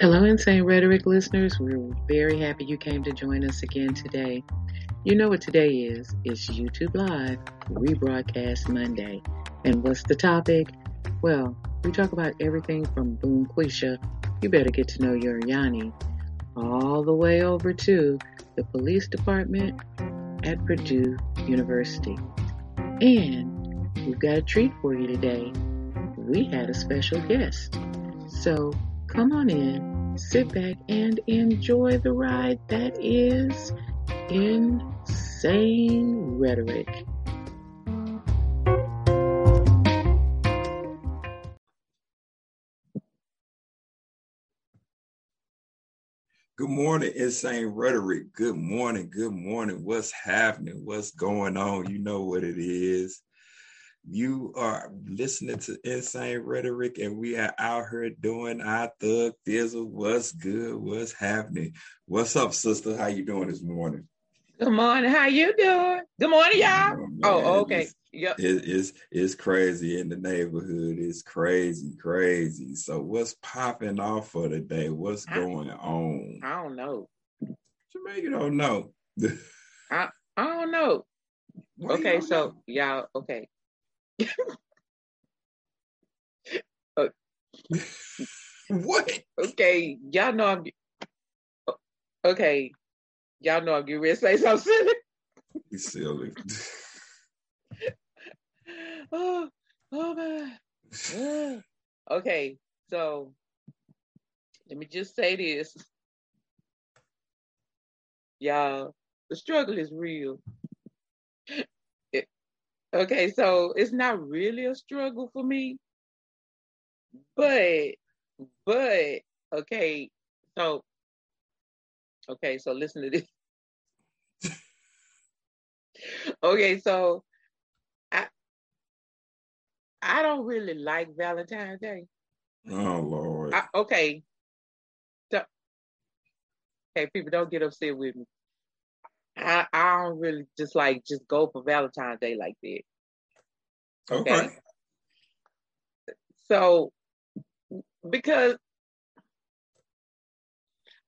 Hello, Insane Rhetoric listeners. We're very happy you came to join us again today. You know what today is? It's YouTube Live, rebroadcast Monday. And what's the topic? Well, we talk about everything from Boom Quisha, you better get to know your Yanni, all the way over to the police department at Purdue University. And we've got a treat for you today. We had a special guest. So come on in, sit back, and enjoy the ride that is insane rhetoric. Good morning, Insane Rhetoric. Good morning. Good morning. What's happening? What's going on? You know what it is. You are listening to Insane Rhetoric, and we are out here doing our thug fizzle. What's good? What's happening? What's up, sister? How you doing this morning? Good morning. How you doing? Good morning, y'all. Oh, oh okay. It's, yep. It, it's it's crazy in the neighborhood. It's crazy, crazy. So what's popping off for today? What's I, going on? I don't know. You mean you don't know? I I don't know. Why okay, don't so know? y'all okay. Uh, what? Okay, y'all know I'm. Okay, y'all know I'm getting ready to say something silly. You silly. oh, oh man. okay, so let me just say this. Y'all, the struggle is real. Okay, so it's not really a struggle for me. But but okay, so okay, so listen to this. okay, so I I don't really like Valentine's Day. Oh Lord. I, okay. So, okay, people don't get upset with me. I, I don't really just like just go for Valentine's Day like that. Okay. okay. So because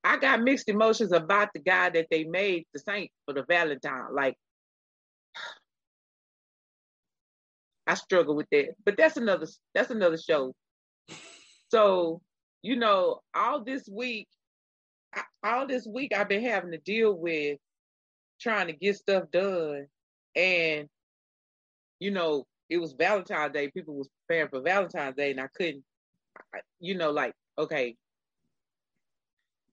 I got mixed emotions about the guy that they made the saint for the Valentine. Like I struggle with that. But that's another that's another show. So, you know, all this week all this week I've been having to deal with trying to get stuff done. And, you know, it was Valentine's Day. People was preparing for Valentine's Day, and I couldn't, you know, like, okay,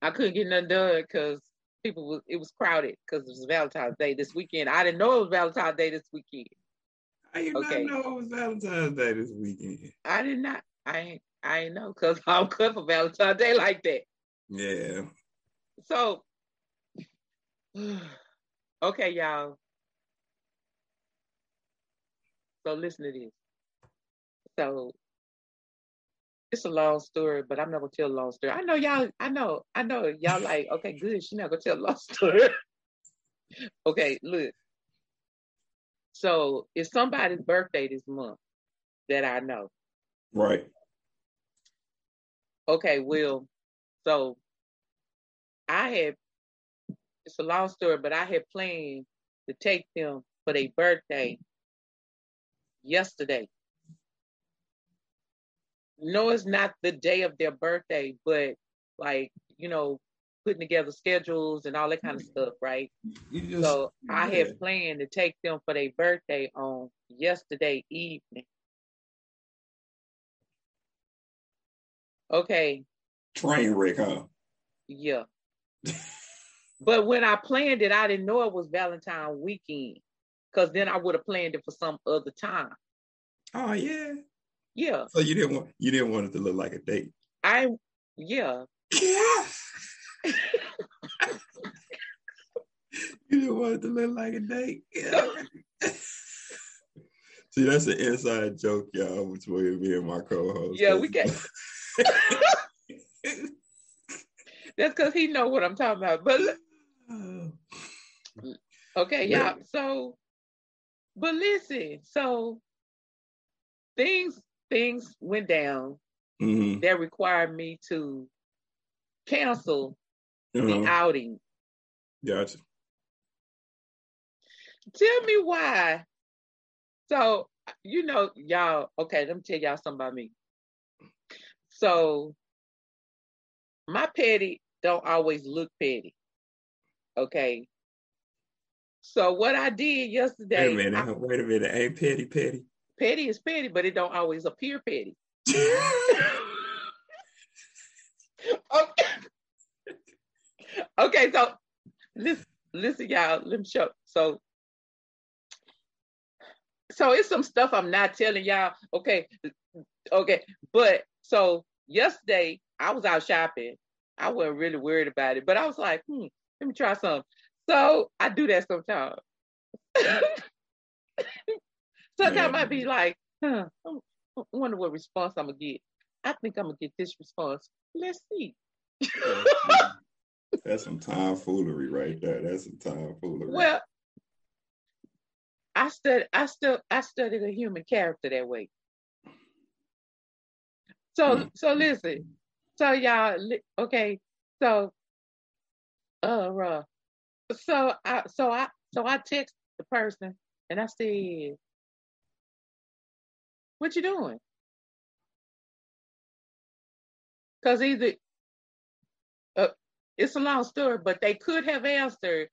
I couldn't get nothing done because people was it was crowded because it was Valentine's Day this weekend. I didn't know it was Valentine's Day this weekend. I did okay. not know it was Valentine's Day this weekend. I did not. I ain't. I ain't know because I'm cut for Valentine's Day like that. Yeah. So Okay, y'all. So listen to this. So it's a long story, but I'm not gonna tell a long story. I know y'all, I know, I know y'all like, okay, good, she's not gonna tell a long story. okay, look. So it's somebody's birthday this month that I know. Right. Okay, well, so I had it's a long story, but I had planned to take them for their birthday yesterday. No, it's not the day of their birthday, but like, you know, putting together schedules and all that kind of stuff, right? Just, so I had planned to take them for their birthday on yesterday evening. Okay. Train wreck, huh? Yeah. But when I planned it, I didn't know it was Valentine weekend because then I would have planned it for some other time. Oh yeah. Yeah. So you didn't want you didn't want it to look like a date. I yeah. Yeah. you didn't want it to look like a date. Yeah. See, that's an inside joke, y'all, between me and my co-host. Yeah, we can. That's because he know what I'm talking about. But okay, yeah. So, but listen, so things things went down mm-hmm. that required me to cancel uh-huh. the outing. Gotcha. Tell me why. So, you know, y'all, okay, let me tell y'all something about me. So, my petty don't always look petty. Okay. So what I did yesterday. Wait a minute. I, wait a minute. Ain't petty petty. Petty is petty, but it don't always appear petty. okay. okay, so listen, listen, y'all. Let me show. So, so it's some stuff I'm not telling y'all. Okay, okay, but so yesterday I was out shopping. I wasn't really worried about it, but I was like, hmm, let me try some. So I do that sometimes. sometimes I might be like, huh, I wonder what response I'm gonna get. I think I'm gonna get this response. Let's see. That's some tomfoolery right there. That's some tomfoolery. Well, I studied. I still. I studied a human character that way. So, mm. so listen. So y'all, okay. So, uh, so I, so I, so I text the person and I said, "What you doing?" Because either uh, it's a long story, but they could have answered,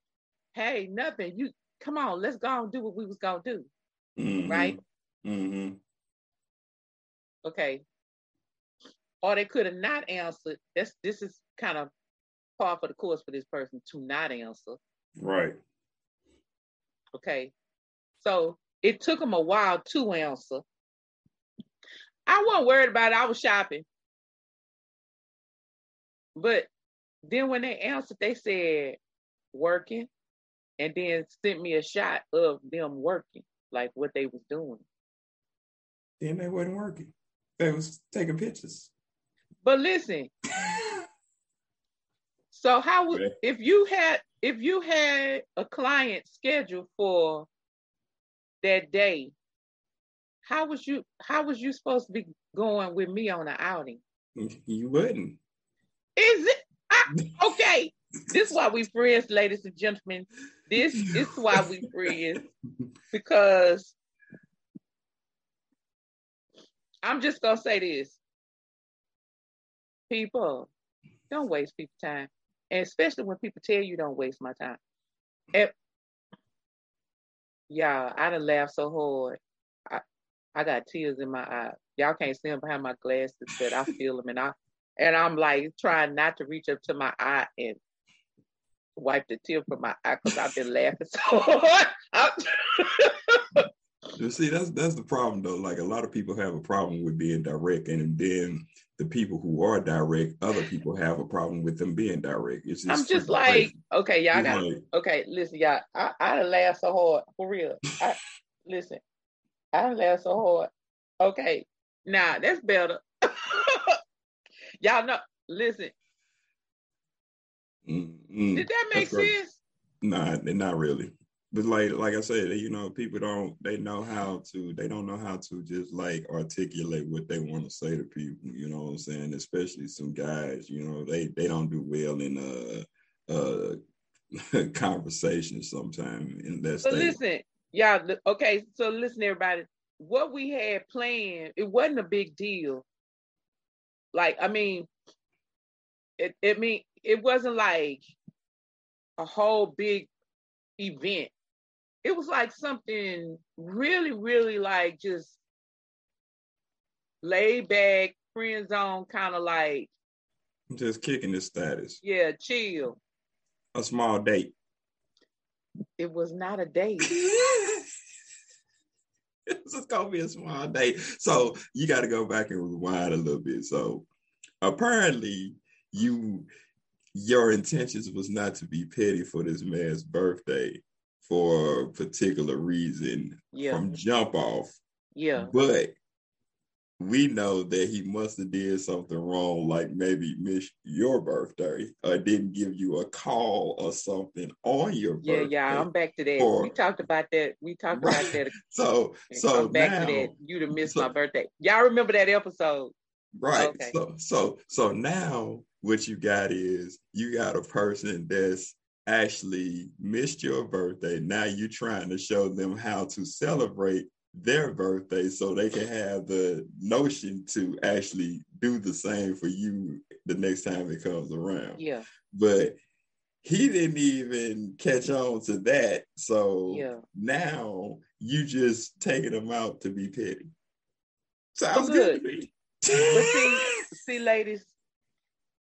"Hey, nothing. You come on, let's go and do what we was gonna do." Mm-hmm. Right? Mm-hmm. Okay. Or they could have not answered. This this is kind of par for the course for this person to not answer. Right. Okay. So it took them a while to answer. I wasn't worried about it. I was shopping. But then when they answered, they said working and then sent me a shot of them working, like what they was doing. Then they wasn't working. They was taking pictures. But listen. so how would if you had if you had a client scheduled for that day, how was you how was you supposed to be going with me on an outing? You wouldn't. Is it I, okay? this is why we friends, ladies and gentlemen. This, this is why we friends because I'm just gonna say this: people don't waste people time, and especially when people tell you don't waste my time. And, y'all, I done laughed so hard. I, I got tears in my eyes. Y'all can't see them behind my glasses, but I feel them, and I and I'm like trying not to reach up to my eye and wipe the tear from my eye because I've been laughing so hard. You see, that's that's the problem though. Like a lot of people have a problem with being direct, and then the people who are direct, other people have a problem with them being direct. It's just I'm just like, crazy. okay, y'all got like, okay. Listen, y'all, I I laugh so hard for real. I listen, I laugh so hard. Okay, now nah, that's better. Y'all know, listen. Mm-hmm. Did that make sense? Nah, not really. But like like I said, you know, people don't they know how to they don't know how to just like articulate what they want to say to people. You know what I'm saying? Especially some guys. You know, they they don't do well in uh uh conversations sometimes. Unless but they, listen, y'all. Okay, so listen, everybody. What we had planned, it wasn't a big deal like, I mean, it it mean it wasn't like a whole big event. It was like something really, really like just laid back, friend zone, kind of like just kicking the status. Yeah, chill. A small date. It was not a date. it's just gonna be a small date. So you got to go back and rewind a little bit. So apparently, you your intentions was not to be petty for this man's birthday for a particular reason yeah. from jump off. Yeah. But we know that he must have did something wrong, like maybe missed your birthday or didn't give you a call or something on your yeah, birthday. Yeah, I'm back to that. Or, we talked about that. We talked right. about that. so, so I'm back now, to that. You'd have missed so, my birthday. Y'all remember that episode? Right. Okay. So so so now what you got is you got a person that's actually missed your birthday. Now you're trying to show them how to celebrate their birthday so they can have the notion to actually do the same for you the next time it comes around. Yeah. But he didn't even catch on to that. So yeah. now you just taking them out to be petty. Sounds good. good to me. but see, see, ladies.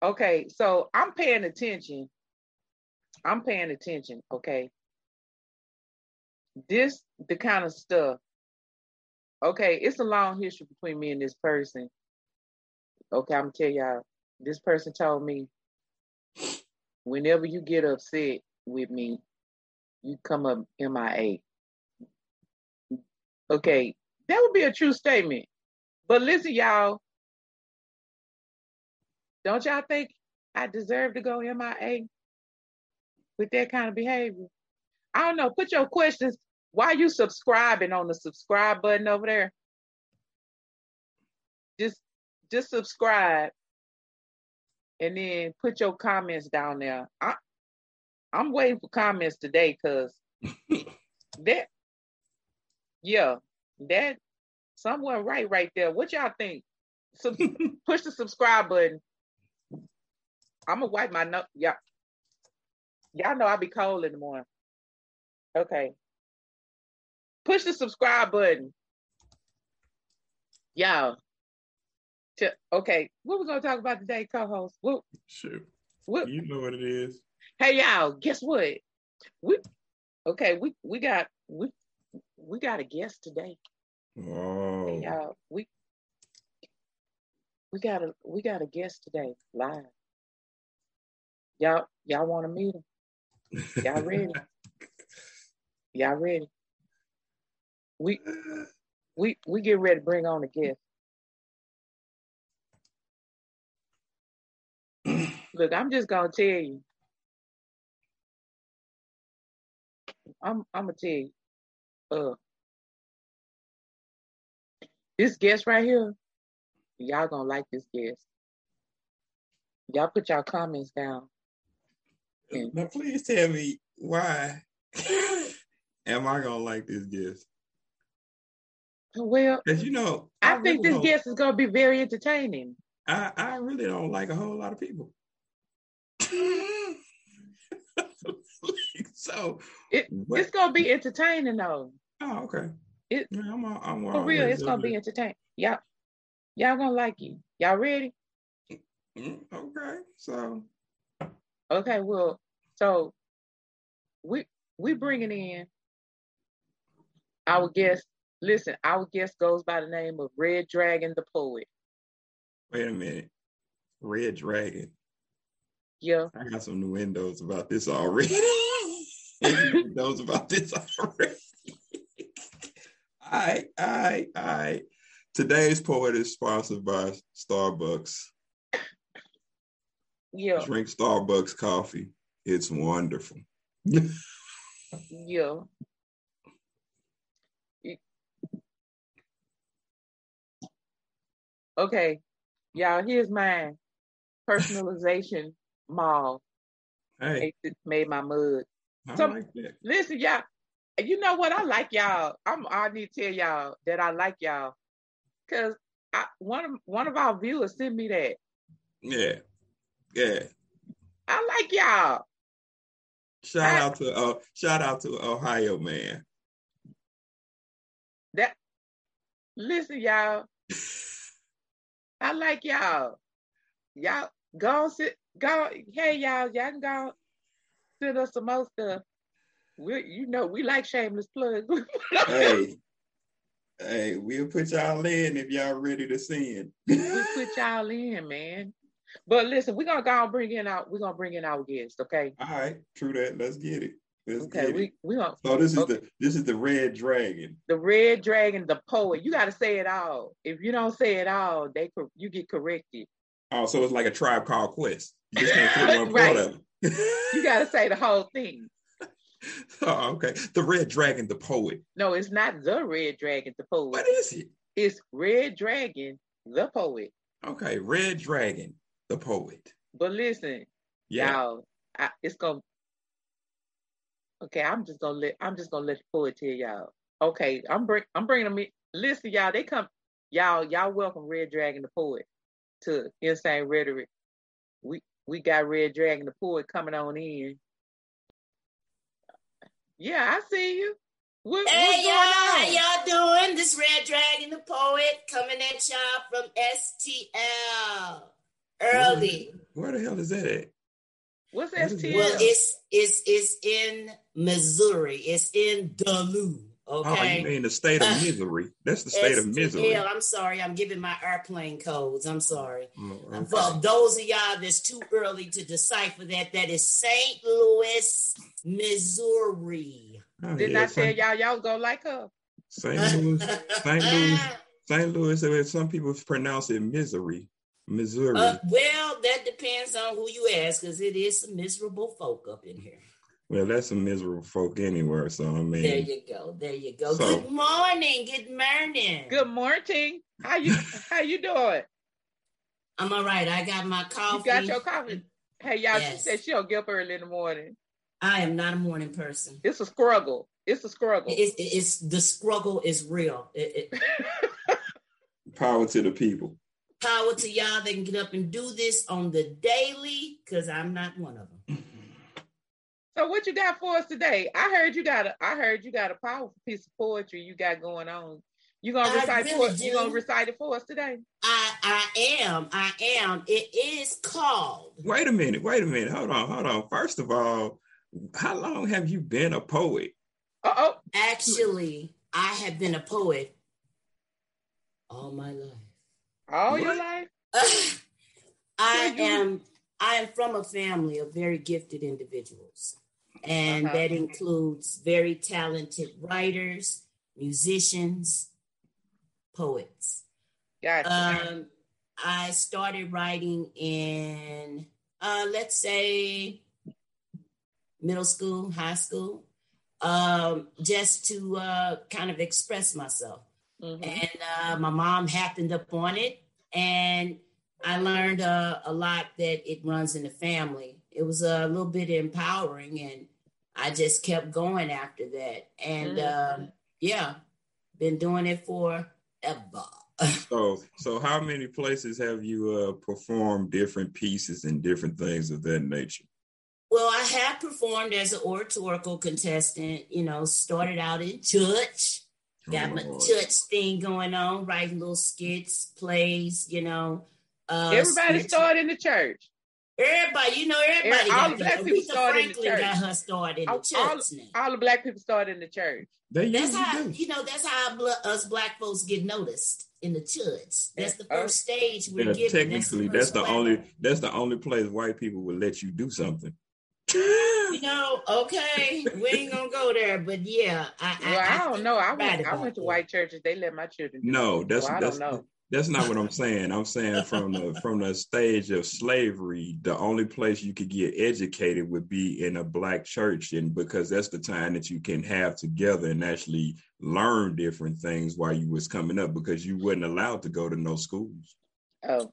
Okay, so I'm paying attention. I'm paying attention. Okay. This the kind of stuff. Okay, it's a long history between me and this person. Okay, I'm gonna tell y'all. This person told me whenever you get upset with me, you come up MIA. Okay, that would be a true statement. But listen, y'all, don't y'all think I deserve to go MIA with that kind of behavior? I don't know. Put your questions. Why you subscribing on the subscribe button over there? Just just subscribe and then put your comments down there. I, I'm waiting for comments today because that, yeah, that someone right right there. What y'all think? So push the subscribe button. I'm gonna wipe my nose. Yeah, y'all know I be cold in the morning. Okay. Push the subscribe button. Y'all, to, okay, what we gonna talk about today, co-host? What, sure. What, you know what it is. Hey y'all, guess what? We okay, we we got we we got a guest today. Oh. Hey, y'all, we we got a we got a guest today live. Y'all y'all want to meet him? Y'all ready? y'all ready? We we we get ready to bring on a guest. Look, I'm just gonna tell you. I'm I'm gonna tell you. Uh, this guest right here, y'all gonna like this guest. Y'all put y'all comments down. Now, please tell me why am I gonna like this guest? Well, because you know, I, I think really this guest is gonna be very entertaining. I, I really don't like a whole lot of people. so it, it's gonna be entertaining though. Oh, okay. It, yeah, I'm, I'm for real, it's gonna be entertaining. Y'all, y'all gonna like you. Y'all ready? Mm, okay, so. Okay, well, so we we bringing in our guest. Listen, our guest goes by the name of Red Dragon the poet. Wait a minute, Red Dragon. Yeah. I got some new windows about this already. knows about this already. all right, all right, all right. Today's poet is sponsored by Starbucks. Yeah. Drink Starbucks coffee. It's wonderful. yeah. Okay, y'all, here's mine. Personalization mall. Hey. Made my mud. I so, like that. Listen, y'all. You know what? I like y'all. I'm. I need to tell y'all that I like y'all, cause I, one of one of our viewers sent me that. Yeah, yeah. I like y'all. Shout I, out to uh, shout out to Ohio man. That listen, y'all. I like y'all. Y'all go sit go, hey y'all, y'all can go send us some more stuff. We, you know, we like shameless plugs. hey, hey, we'll put y'all in if y'all ready to send. we put y'all in, man. But listen, we're gonna go and bring in our we're gonna bring in our guest, okay? All right, true that. Let's get it. Let's okay, we we gonna, so this is okay. the this is the red dragon. The red dragon, the poet. You got to say it all. If you don't say it all, they you get corrected. Oh, so it's like a tribe called Quest. You just can't put one right. part of it. you got to say the whole thing. Oh, okay. The Red Dragon, the poet. No, it's not the Red Dragon, the poet. What is it? It's Red Dragon, the poet. Okay, Red Dragon, the poet. But listen, Yeah. y'all, I, it's gonna. Okay, I'm just gonna let I'm just gonna let the poet tell y'all. Okay, I'm bring I'm bringing them. In. Listen, y'all, they come. Y'all, y'all welcome Red Dragon the poet to Insane Rhetoric. We we got Red Dragon the poet coming on in. Yeah, I see you. What, Hey what's y'all, going how on? y'all doing? This Red Dragon the Poet coming at y'all from STL. Early. Where the hell is that at? What's What is STL? Well, it's it's it's in Missouri. It's in Duluth. Oh, Okay. you mean the state of misery? That's the state of misery. STL. I'm sorry. I'm giving my airplane codes. I'm sorry. Oh, okay. For those of y'all that's too early to decipher that, that is St. Louis, Missouri. Oh, Didn't yeah, I tell y'all y'all go like her? St. Louis, St. Louis, St. Louis. Some people pronounce it misery, Missouri. Uh, well, that depends on who you ask, because it is some miserable folk up in here. well, that's some miserable folk anywhere. So I mean, There you go. There you go. So- good morning. Good morning. Good morning. How you how you doing? I'm all right. I got my coffee. You got your coffee? Hey y'all, Yes. she said she don't get up early in the morning. I am not a morning person. It's a struggle. It's a struggle. It's, it's the struggle is real. It, it, power to the people. Power to y'all that can get up and do this on the daily, because I'm not one of them. so what you got for us today? I heard you got a I heard you got a powerful piece of poetry you got going on. You gonna I recite really for us? You gonna recite it for us today? I I am. I am. It is called. Wait a minute. Wait a minute. Hold on. Hold on. First of all, how long have you been a poet? Uh oh. Actually, I have been a poet all my life. All your life? I am I am from a family of very gifted individuals. And Uh-huh. that includes very talented writers, musicians, poets. Gotcha. Um, I started writing in, uh, let's say, middle school, high school, um, just to uh, kind of express myself. Mhm. And uh, my mom happened upon it, and I learned uh, a lot that it runs in the family. It was a little bit empowering, and I just kept going after that. And Mhm. um, yeah, been doing it forever. So, so how many places have you uh, performed different pieces and different things of that nature? Well, I have performed as an oratorical contestant, you know, started out in church, got my Lord. church thing going on, writing little skits, plays, you know. Uh, Everybody skits. started in the church. Everybody, you know, everybody. all the black people started in the Franklin got church. her started in the All- church now. All the black people started in the church. They That's how do. you know. That's how us black folks get noticed in the church. That's the Yeah. first stage we're Yeah, given. technically, that's the first only that's the only place white people will let you do something. You know, okay, we ain't gonna go there, but yeah, I, Well, I, don't know. I went. I went to that. white churches. They let my children. Do No, it. that's So I that's don't know. that's not what I'm saying. I'm saying from the from the stage of slavery, the only place you could get educated would be in a black church, and because that's the time that you can have together and actually learn different things while you was coming up, because you wasn't allowed to go to no schools. Oh,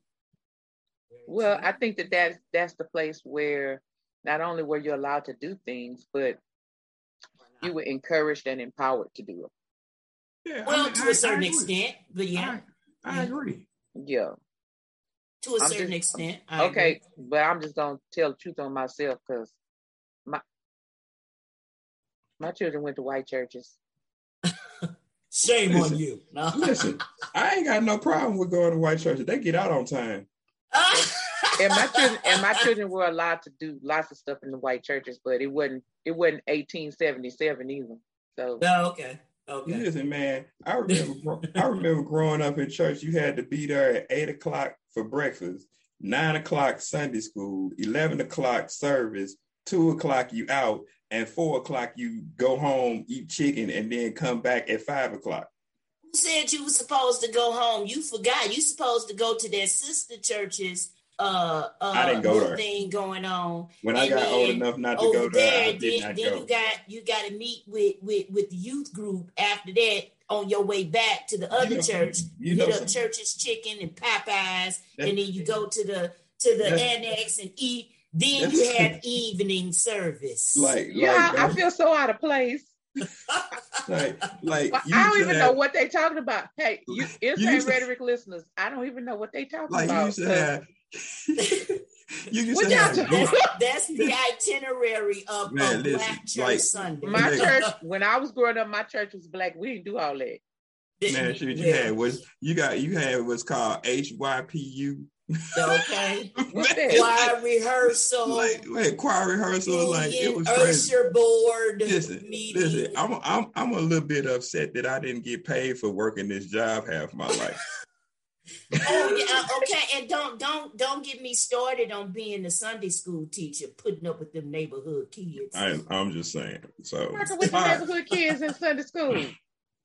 well, I think that that's that's the place where not only were you allowed to do things, but you were encouraged and empowered to do Yeah, well, I mean, to I- a certain extent, but yeah, I, I mm-hmm. agree. Yeah. to a I'm certain just- extent. I Okay, agree. but I'm just gonna tell the truth on myself because my my children went to white churches. Shame on you. No. Listen, I ain't got no problem with going to white churches. They get out on time. And my children and my children were allowed to do lots of stuff in the white churches, but it wasn't it wasn't 1877 either. So Oh, okay. Okay. Listen, man, I remember I remember growing up in church. You had to be there at eight o'clock for breakfast, nine o'clock Sunday school, eleven o'clock service, two o'clock you out, and four o'clock you go home, eat chicken, and then come back at five o'clock. Who said you were supposed to go home? You forgot. You supposed to go to their sister churches. Uh, uh, I didn't go little there. thing going on. When I got old enough not to go there, there, I did then, not then go. you got you got to meet with with with the youth group after that on your way back to the other You know- church. you You know eat up church's chicken and Popeyes, and then you go to the to the annex and eat. Then you have evening service. Like, Yeah, like, I, I feel so out of place. like, like Well, you I don't even have- know what they talking about. Hey, you You insane used to- rhetoric listeners, I don't even know what they talking like about. used to 'cause have. You used What to y'all have. talking group- that's, that's the itinerary of, Man, of listen, Black Church like- Sunday. My Yeah. church, when I was growing up, my church was black. We didn't do all that. Man, shit, you Yeah. had was you got you had what's called HYPU. okay. Choir rehearsal. like wait, choir rehearsal, like it was crazy. Usher board Listen, meeting. listen, I'm I'm I'm a little bit upset that I didn't get paid for working this job half my life. Oh yeah, uh, okay, and don't don't don't get me started on being a Sunday school teacher, putting up with them neighborhood kids. I, I'm just saying. So Working with the neighborhood kids in Sunday school.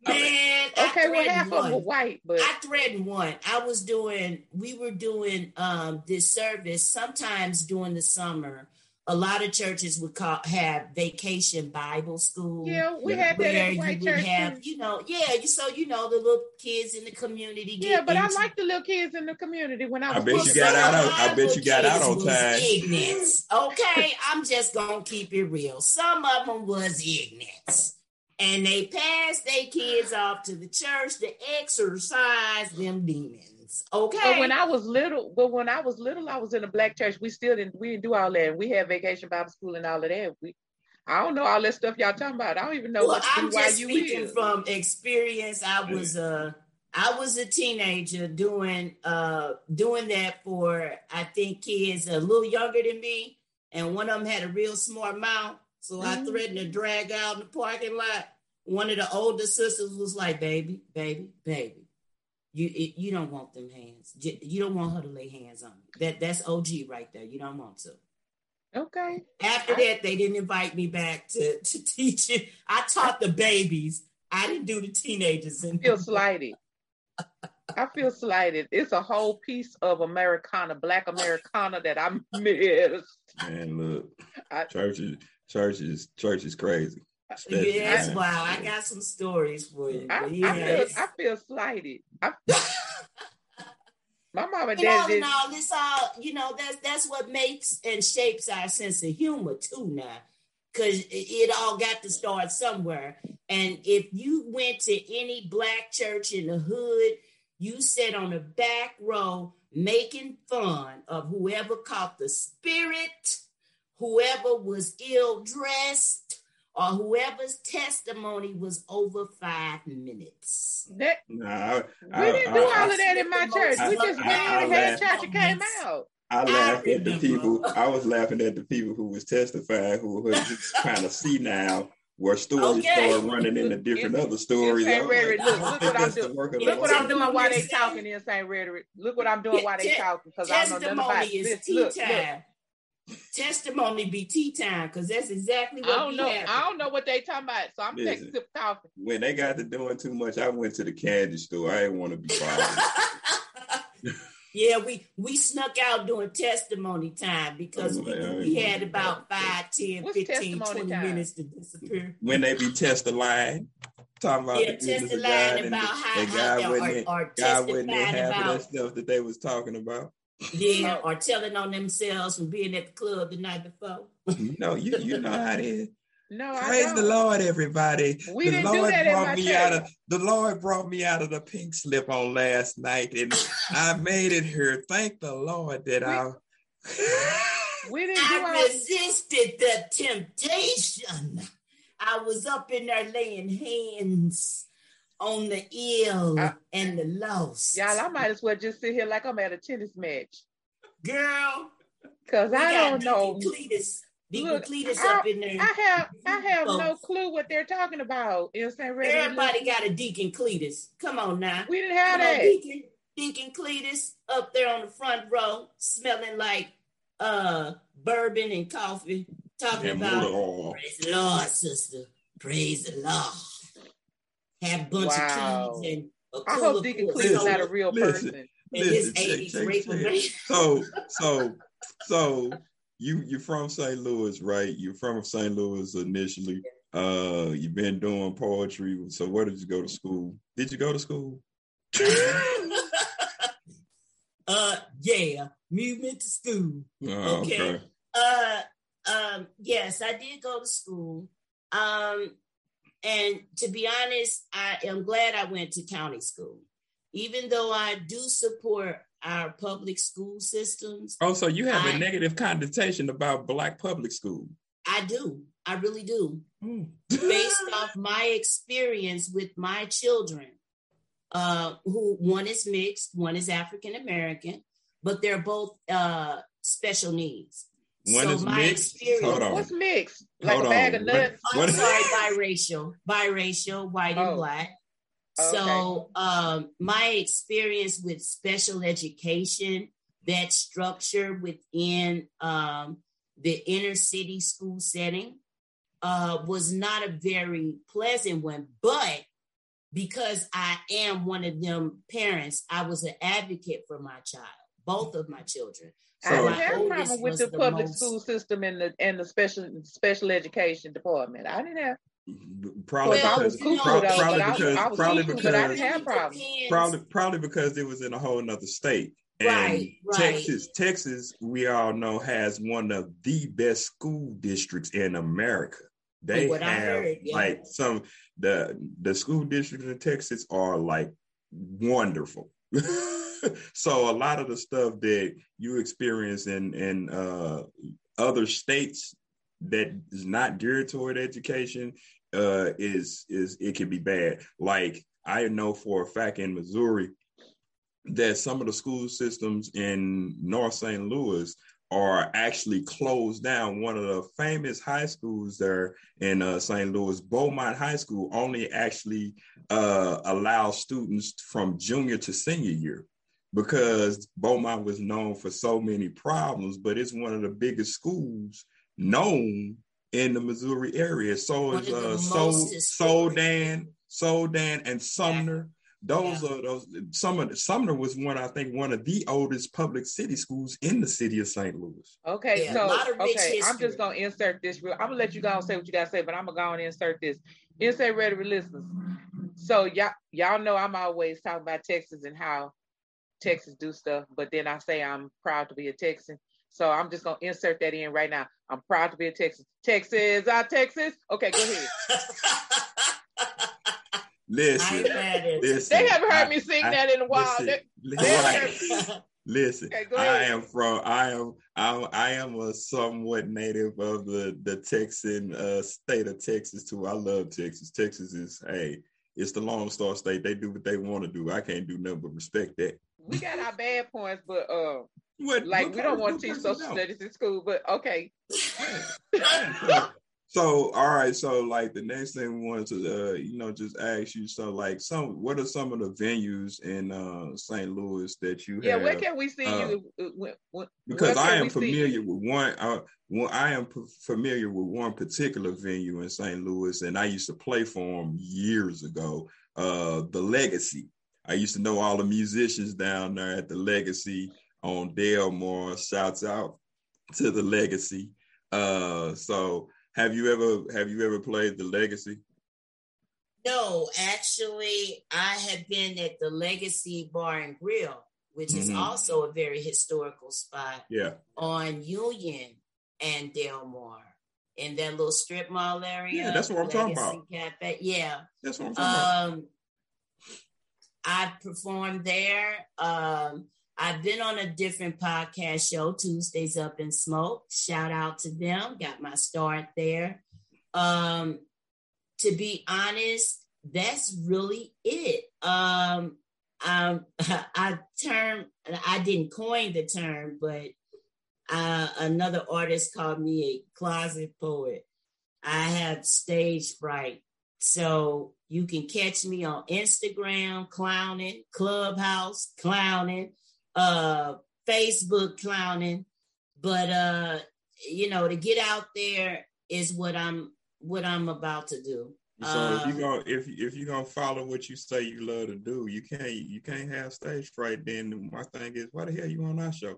Man, I Okay, well, threatened half of them were one. white, but I threatened one. I was doing, we were doing um this service sometimes during the summer. A lot of churches would call have vacation Bible school. yeah, we had that Where at the you white would have, too. you know, yeah, you so you know the little kids in the community. Get Yeah, but I like the little kids in the community when I I was bet Well, you got out of on- I bet you got out on time. Ignorance. Okay, I'm just gonna keep it real. Some of them was ignorance. And they passed their kids off to the church to exorcise them demons. Okay. But when I was little, but when I was little, I was in a black church. We still didn't we didn't do all that. We had vacation Bible school and all of that. We I don't know all that stuff y'all talking about. I don't even know well, what I'm just BYU speaking is. from experience. I was uh I was a teenager doing uh doing that for I think kids a little younger than me, and one of them had a real smart mouth. So I Mhm. threatened to drag out in the parking lot. One of the older sisters was like, "Baby, baby, baby, you it, you don't want them hands. You don't want her to lay hands on you. That that's OG right there. You don't want to." Okay. After that, they didn't invite me back to, to teach it. I taught the babies. I didn't do the teenagers. And feel slighted. I feel slighted. It's a whole piece of Americana, black Americana that I missed. Man, look, I- church is church is church is crazy. Especially, yes, man. wow, I got some stories for you. I, But I, feel, I feel slighted. I, my mama and and all dad in did. all, this all you know. That's that's what makes and shapes our sense of humor too. Now, because it, it all got to start somewhere. And if you went to any black church in the hood, you sat on the back row making fun of whoever caught the spirit, whoever was ill dressed, or whoever's testimony was over five minutes. That, Nah, we I, didn't I, do I, all of that in my church. We I- just I- went in I and had laugh. church and came out. I laughed at the people. I was laughing at the people who was testifying, who were just kind of see now where stories Okay. start running into different It's- other stories. it's I was rhetoric. like, Look, I don't look think what I'm that's the doing. work Look what I'm doing while they Listen. talking Insane Rhetoric. Look what I'm doing while they te- talking because I don't know nothing about Testimony is this. tea Look, look. Time. Testimony be tea time because that's exactly I what don't know. happening. I don't know what they talking about. So I'm Listen. taking a sip of coffee. When they got to doing too much, I went to the candy store. I didn't want to be bothered. yeah, we we snuck out during testimony time because Oh, we, man, we had about 5, 10, What's 15, 20 time? minutes to disappear. when they be test the line, talking about Yeah, the goodness test the of line God, and, about how, and how God or, wasn't or, in, God wasn't in testifying half of that stuff that they was talking about. yeah, or telling on themselves from being at the club the night before. You know, you you know how it is. No, Praise don't. the Lord, everybody. We the didn't do Lord that in brought my me out church. of the Lord brought me out of the pink slip on last night, and I made it here. Thank the Lord that I. We didn't do I all. resisted the temptation. I was up in there laying hands on the ill I- and the lost. Y'all, I might as well just sit here like I'm at a tennis match. Girl, Cause I don't know. Deacon Cletus, Look, Cletus I- up in there. I have I have no clue what they're talking about. You know what I'm saying? Everybody got a Deacon Cletus. Come on now. We didn't have Come on, that. Deacon, Deacon Cletus up there on the front row, smelling like uh bourbon and coffee, talking And about motor. Praise the Lord, sister. Praise the Lord. Have a bunch Wow. of keys and a I cooler hope Deacon full of Cleve's Listen, not a real listen. person. and his check, 80s check, rape check. So so so you you're from St. Louis, right? You're from St. Louis initially. Uh, you've been doing poetry. So where did you go to school? Did you go to school? uh, yeah, movement to school. Oh, okay. okay. Uh, um, yes, I did go to school. Um, and to be honest, I am glad I went to county school, even though I do support our public school systems. Oh, so you have I, a negative connotation about black public school? I do. I really do. Mm. Based off my experience with my children, uh, who one is mixed, one is African American, but they're both uh, special needs. One so is mixed. Hold on. What's mixed? Like Hold a bag on. of nuts? I'm sorry, biracial, biracial, white oh. and black. Oh, so um, my experience with special education, that structure within um, the inner city school setting, uh, was not a very pleasant one. But because I am one of them parents, I was an advocate for my child, both of my children. So I didn't have a problem with the, the public most... school system and the and the special special education department. I didn't have probably well, because, cool pro- probably because I, I probably cool, because I didn't have problems. Probably probably because it was in a whole nother state. And right, right. Texas, Texas, we all know has one of the best school districts in America. They have heard, yeah. like some the the school districts in Texas are like wonderful. so a lot of the stuff that you experience in in uh, other states that is not geared toward education uh, is is it can be bad. Like I know for a fact in Missouri that some of the school systems in North St. Louis are actually closed down. One of the famous high schools there in uh, St. Louis, Beaumont High School, only actually uh, allows students from junior to senior year because Beaumont was known for so many problems, but it's one of the biggest schools known in the Missouri area. So is uh, so Soldan, Soldan, and Sumner. Those yeah. are those. Sumner, Sumner was one, I think, one of the oldest public city schools in the city of St. Louis. Okay, yeah, so okay, history. I'm just gonna insert this. Real, I'm gonna let you go and say what you gotta say, but I'm gonna go and insert this. Insert ready listeners. So y'all, y'all know I'm always talking about Texas and how Texas do stuff, but then I say I'm proud to be a Texan. So I'm just gonna insert that in right now. I'm proud to be a Texas. Texas, I Texas. Okay, go ahead. listen, listen, they haven't heard I, me sing I, that in a while. Listen, they, listen okay, I am from I am I, I am a somewhat native of the the Texan uh, state of Texas too. I love Texas. Texas is hey, it's the Lone Star State. They do what they want to do. I can't do nothing but respect that. We got our bad points, but uh, what, like we don't want to teach social studies in school. But okay. So all right, so like the next thing we wanted to uh, you know just ask you. So like some, what are some of the venues in uh St. Louis that you yeah, have? where can we see uh, you? When, when, because I am familiar with one. Uh, well, I am p- familiar with one particular venue in St. Louis, and I used to play for them years ago. Uh, the Legacy. I used to know all the musicians down there at the Legacy on Delmar. Shouts out to the Legacy. Uh, so have you ever have you ever played the Legacy? No, actually, I have been at the Legacy Bar and Grill, which mm-hmm. is also a very historical spot. Yeah. On Union and Delmar in that little strip mall area. Yeah, that's what I'm Legacy talking about. Cafe. Yeah. That's what I'm talking um, about. I performed there. Um, I've been on a different podcast show, Tuesdays Up in Smoke. Shout out to them. Got my start there. Um, to be honest, that's really it. Um, um, I term I didn't coin the term, but uh, another artist called me a closet poet. I have stage fright, so you can catch me on Instagram clowning, Clubhouse clowning, uh, Facebook clowning. But uh, you know, to get out there is what I'm what I'm about to do. So uh, if you go if if you're gonna follow what you say you love to do, you can't you can't have stage fright. Then my thing is, why the hell you on our show?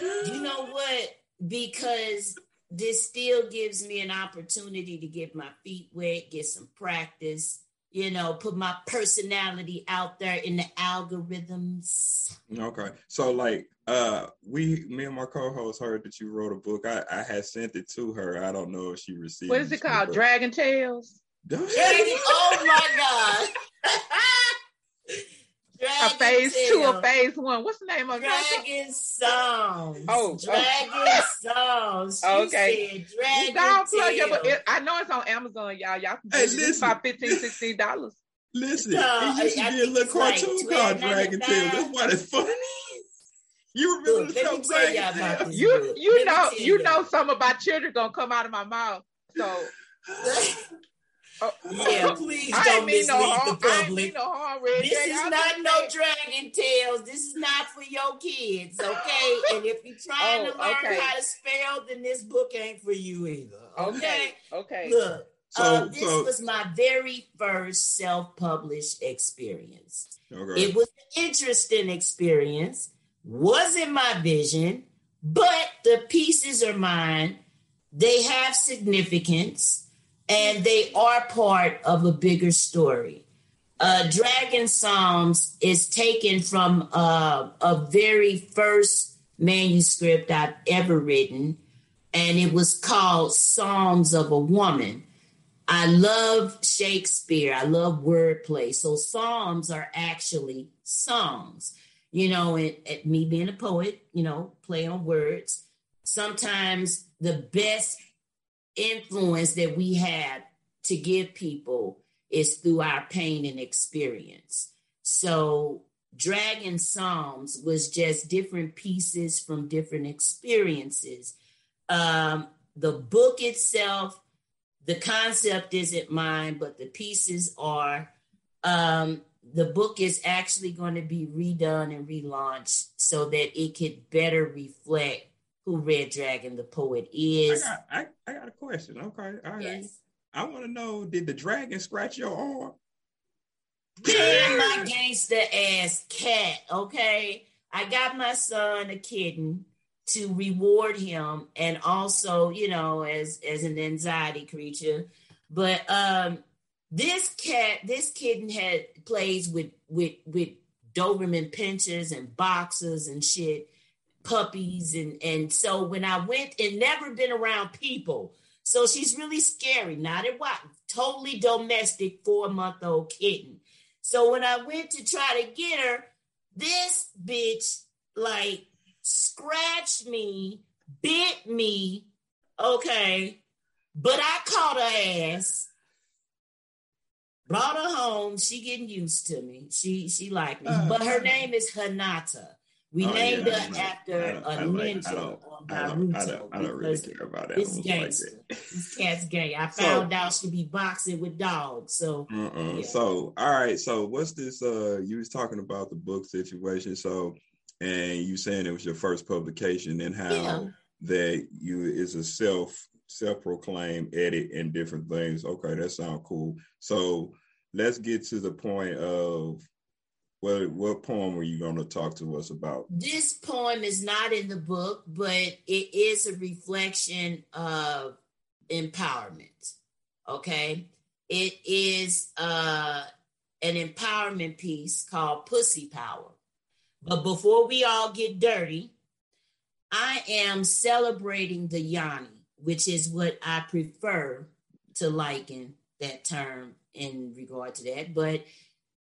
You know what? Because this still gives me an opportunity to get my feet wet, get some practice, you know, put my personality out there in the algorithms. Okay. So like uh we me and my co-host heard that you wrote a book. I, I had sent it to her. I don't know if she received What is it called? Dragon Tales? Dragon, oh my God. Dragon a phase Tales. two, a phase one. What's the name of it? Dragon Songs? Oh, Dragon oh. Songs. She okay. Dragon Tales. I know it's on Amazon, y'all. Y'all can hey, listen. about 15 16 dollars. Listen, no, uh, it used to be a little cartoon like called Dragon Tales. That's why it's funny. You remember Look, the show Dragon Tales? You you know you know something about children gonna come out of my mouth. So Oh, yeah, please don't mislead no the public. No this is not no dragon tales. This is not for your kids, okay? and if you're trying oh, to learn okay. how to spell, then this book ain't for you either. Okay. Okay. Look, so, uh, this so, was my very first self-published experience. Okay. It was an interesting experience. Wasn't my vision, but the pieces are mine. They have significance and they are part of a bigger story. Uh, Dragon Psalms is taken from uh, a very first manuscript I've ever written, and it was called Psalms of a Woman. I love Shakespeare. I love wordplay. So psalms are actually songs. You know, and, and me being a poet, you know, play on words. Sometimes the best influence that we have to give people is through our pain and experience. So, Dragon Psalms was just different pieces from different experiences. Um, the book itself, the concept isn't mine, but the pieces are. Um, the book is actually going to be redone and relaunched so that it could better reflect who Red Dragon the poet is. I got, I, I got a question. Okay. All right. Yes. I want to know did the dragon scratch your arm? Man, my gangster ass cat. Okay. I got my son a kitten to reward him and also, you know, as as an anxiety creature. But um this cat, this kitten had plays with with with Doberman pinschers and boxers and shit puppies and and so when I went and never been around people, so she's really scary. Not at what totally domestic four month old kitten. So when I went to try to get her, this bitch like scratched me, bit me, okay, but I caught her ass. Brought her home. She getting used to me. She she like me. Uh, but her name is Hinata. We oh, named yeah, her after a ninja on Naruto. I don't, really care about that. This gangster. Like this cat's gay. I found so, out she be boxing with dogs. So uh-uh. yeah. so all right. So what's this? Uh, you was talking about the book situation. So and you saying it was your first publication and how yeah. that you is a self self-proclaimed edit and different things. Okay, that sounds cool. So let's get to the point of what what poem were you going to talk to us about? This poem is not in the book, but it is a reflection of empowerment. Okay, it is uh, an empowerment piece called "Pussy Power." But before we all get dirty, I am celebrating the Yanni, which is what I prefer to liken that term in regard to that. But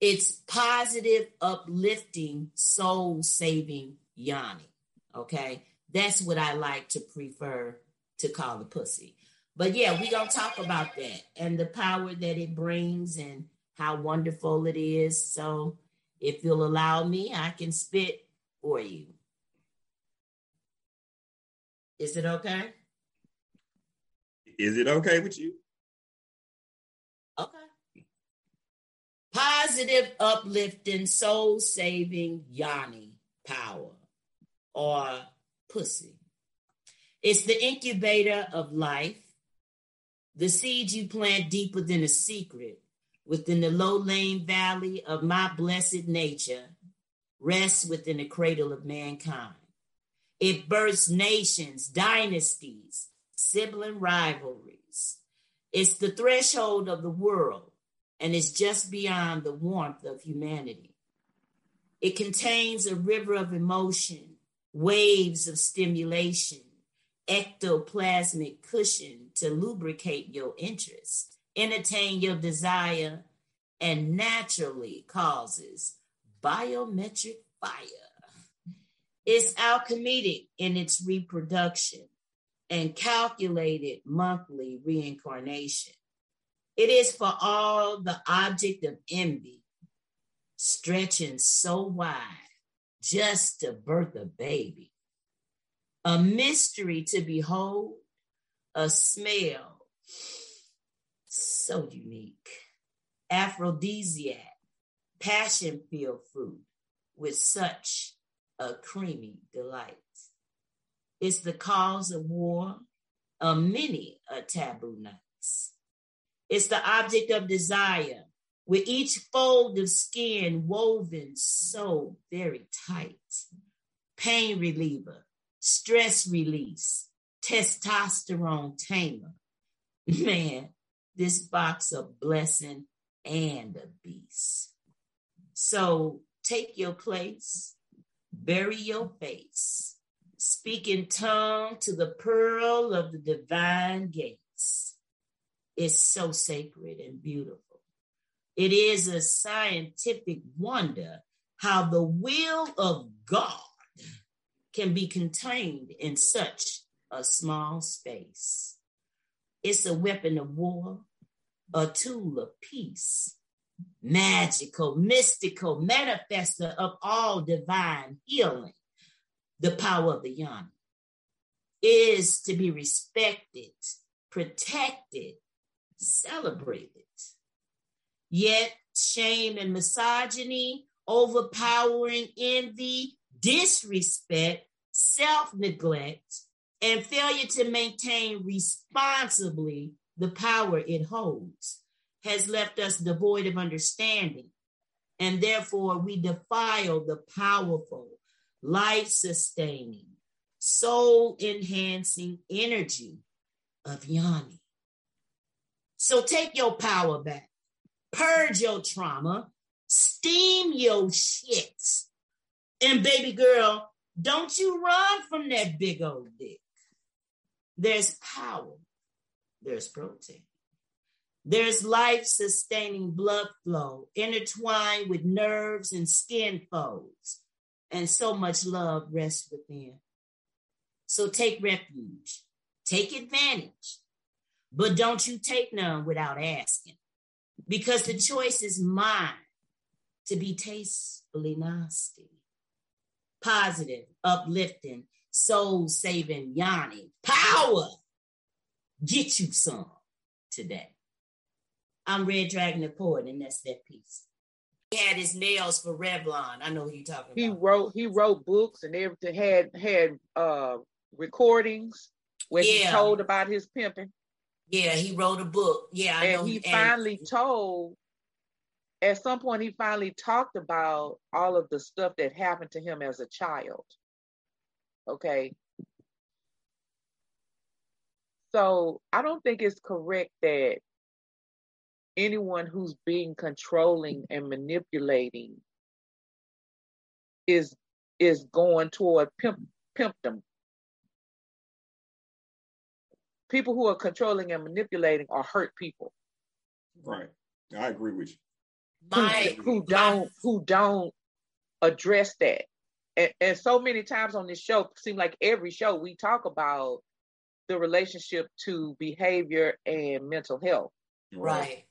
it's positive, uplifting, soul saving Yanni. Okay. That's what I like to prefer to call the pussy. But yeah, we're going to talk about that and the power that it brings and how wonderful it is. So if you'll allow me, I can spit for you. Is it okay? Is it okay with you? Okay positive, uplifting, soul saving Yanni power or pussy. It's the incubator of life, the seed you plant deeper than a secret, within the low lane valley of my blessed nature, rests within the cradle of mankind. It births nations, dynasties, sibling rivalries. It's the threshold of the world and it's just beyond the warmth of humanity. It contains a river of emotion, waves of stimulation, ectoplasmic cushion to lubricate your interest, entertain your desire, and naturally causes biometric fire. It's alchemic in its reproduction and calculated monthly reincarnation. It is for all the object of envy, stretching so wide just to birth a baby. A mystery to behold, a smell so unique, aphrodisiac, passion filled fruit with such a creamy delight. It's the cause of war of many a taboo nights. It's the object of desire, with each fold of skin woven so very tight. Pain reliever, stress release, testosterone tamer. Man, this box of blessing and a beast. So take your place, bury your face, speak in tongue to the pearl of the divine gates is so sacred and beautiful. It is a scientific wonder how the will of God can be contained in such a small space. It's a weapon of war, a tool of peace, magical, mystical, manifester of all divine healing. The power of the yoni is to be respected, protected, celebrated. Yet shame and misogyny, overpowering envy, disrespect, self neglect, and failure to maintain responsibly the power it holds has left us devoid of understanding. And therefore, we defile the powerful, life sustaining, soul enhancing energy of Yoni. So take your power back, purge your trauma, steam your shit. And baby girl, don't you run from that big old dick. There's power, there's protein. There's life sustaining blood flow intertwined with nerves and skin folds, and so much love rests within. So take refuge, take advantage, but don't you take none without asking, because the choice is mine to be tastefully nasty, positive, uplifting, soul saving, yawning, power. Get you some today. I'm Red Dragon the Poet, and that's that piece. He had his nails for Revlon. I know who you're talking He about. wrote he wrote books and everything. Had had uh recordings where he told about his pimping, Yeah, he wrote a book. Yeah, I know. and he and- finally told. At some point, he finally talked about all of the stuff that happened to him as a child. Okay. So I don't think it's correct that anyone who's being controlling and manipulating is is going toward pimp pimpdom. People who are controlling and manipulating are hurt people Right. I agree with you. who, my, who my- don't who don't address that. And, and so many times on this show, seem like every show we talk about the relationship to behavior and mental health. right.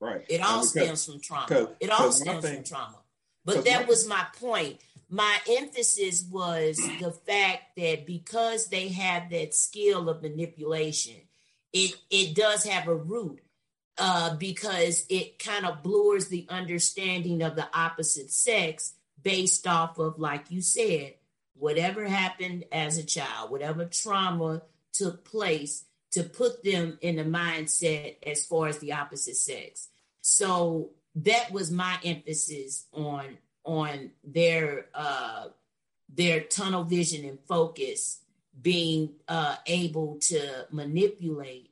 Right. It all because- stems from trauma. it all stems thing- from trauma. But that my- was my point. My emphasis was the fact that because they have that skill of manipulation, it it does have a root uh, because it kind of blurs the understanding of the opposite sex based off of, like you said, whatever happened as a child, whatever trauma took place to put them in the mindset as far as the opposite sex. So that was my emphasis on on their uh their tunnel vision and focus being uh, able to manipulate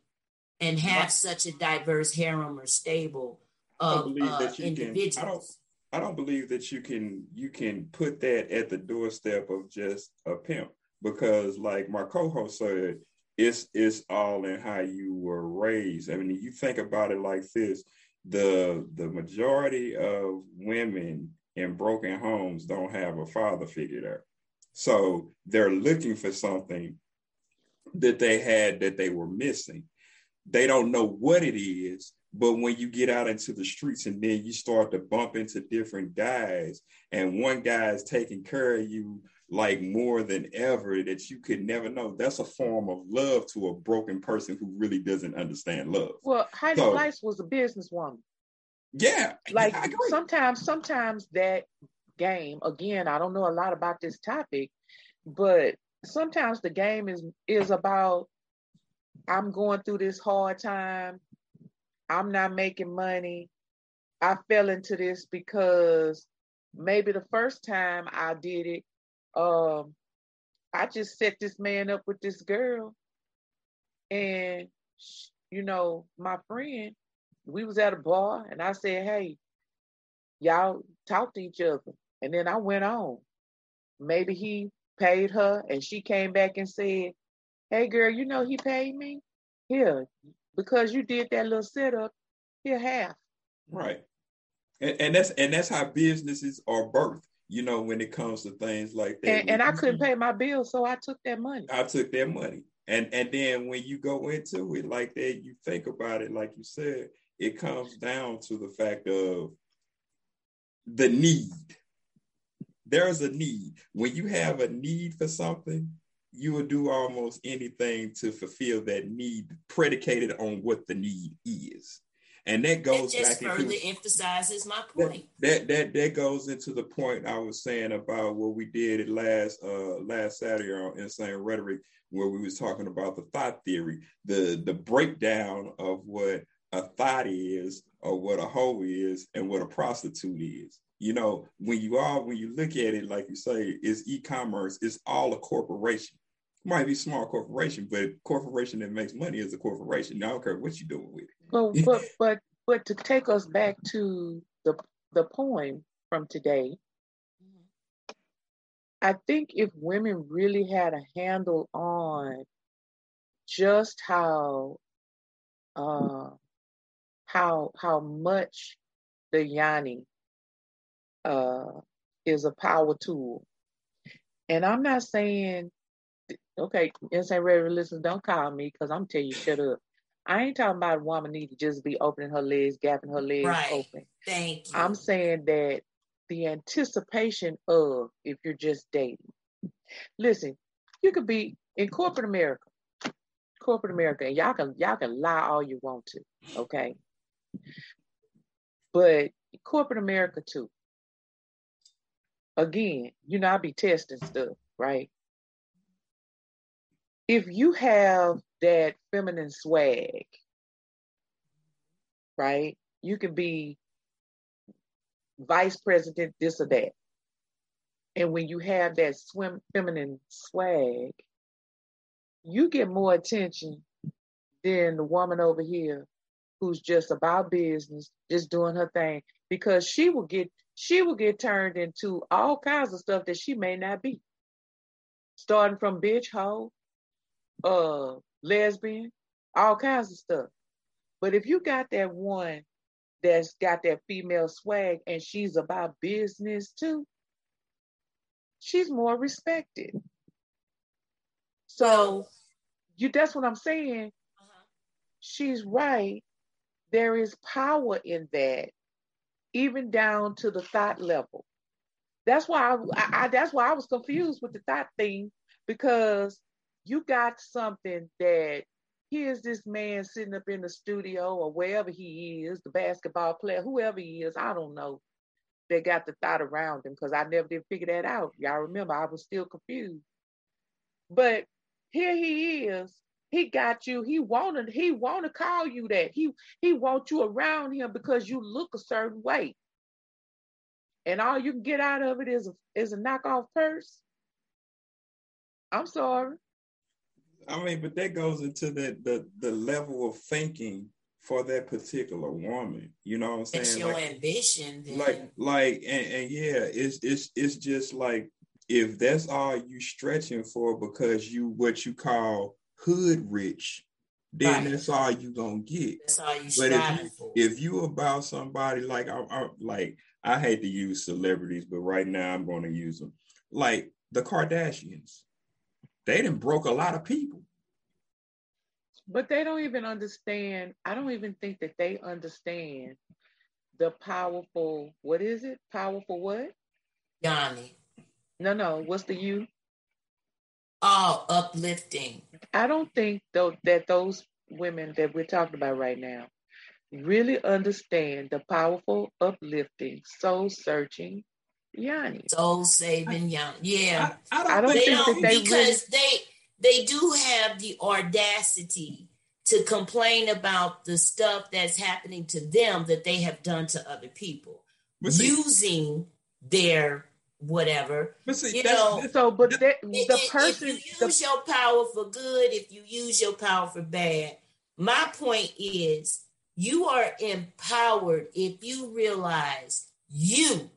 and have right. such a diverse harem or stable of uh, individuals. Can, I don't, I don't believe that you can you can put that at the doorstep of just a pimp because, like my co-host said, it's it's all in how you were raised. I mean, you think about it like this: the the majority of women in broken homes don't have a father figure there, so they're looking for something that they had that they were missing. They don't know what it is, but when you get out into the streets and then you start to bump into different guys, and one guy is taking care of you like more than ever that you could never know. That's a form of love to a broken person who really doesn't understand love. Well, Heidi so, was a businesswoman. Yeah. Like sometimes, sometimes that game, again, I don't know a lot about this topic, but sometimes the game is is about I'm going through this hard time. I'm not making money. I fell into this because maybe the first time I did it, um, I just set this man up with this girl, and you know, my friend, we was at a bar, and I said, "Hey, y'all talk to each other," and then I went on. Maybe he paid her, and she came back and said, "Hey, girl, you know he paid me here because you did that little setup. Here half." Right, and, and that's and that's how businesses are birthed you know, when it comes to things like that. And, and I couldn't pay my bills, so I took that money. I took that money. And and then when you go into it like that, you think about it, like you said, it comes down to the fact of the need. There's a need. When you have a need for something, you will do almost anything to fulfill that need predicated on what the need is and that goes it just back further into, emphasizes my point. That, that, that that goes into the point I was saying about what we did last uh last Saturday on Insane Rhetoric, where we was talking about the thought theory, the the breakdown of what a thought is, or what a hoe is, and what a prostitute is. You know, when you are when you look at it, like you say, it's e-commerce, it's all a corporation might be small corporation, but corporation that makes money is a corporation. I don't care what you're doing with it. Well, but but but to take us back to the the poem from today, I think if women really had a handle on just how uh, how how much the yoni uh, is a power tool, and I'm not saying okay, insane red listeners, don't call me because I'm telling you shut up. I ain't talking about a woman need to just be opening her legs, gapping her legs right. open. Thank you. I'm saying that the anticipation of if you're just dating. Listen, you could be in corporate America, corporate America, and y'all can y'all can lie all you want to, okay? But corporate America too. Again, you know I be testing stuff, right? if you have that feminine swag, right? You can be vice president, this or that. And when you have that swim feminine swag, you get more attention than the woman over here who's just about business, just doing her thing, because she will get she will get turned into all kinds of stuff that she may not be. Starting from bitch hoe uh lesbian, all kinds of stuff. But if you got that one that's got that female swag and she's about business too, she's more respected. So you that's what I'm saying. Uh-huh. She's right. There is power in that, even down to the thought level. That's why I, I, that's why I was confused with the thought thing because you got something that here's this man sitting up in the studio or wherever he is, the basketball player, whoever he is, I don't know. They got the thought around him because I never did figure that out. Y'all remember I was still confused. But here he is. He got you. He wanted. He want to call you that. He he want you around him because you look a certain way. And all you can get out of it is a, is a knockoff purse. I'm sorry. I mean, but that goes into the the the level of thinking for that particular woman. You know what I'm saying? It's your like, ambition. Then. Like, like, and, and yeah, it's it's it's just like if that's all you stretching for because you what you call hood rich, then right. that's all you gonna get. That's all you but if you, for. if you about somebody like I, I like I hate to use celebrities, but right now I'm going to use them. Like the Kardashians, they didn't broke a lot of people. But they don't even understand. I don't even think that they understand the powerful. What is it? Powerful what? Yanni. No, no. What's the you? Oh, uplifting. I don't think though that those women that we're talking about right now really understand the powerful, uplifting, soul searching Yanni. Soul saving Yanni. Yeah. I, I, don't, I don't think, they don't, they because really... they they do have the audacity to complain about the stuff that's happening to them that they have done to other people using their whatever see, you know so but that, the person if you use the, your power for good if you use your power for bad my point is you are empowered if you realize you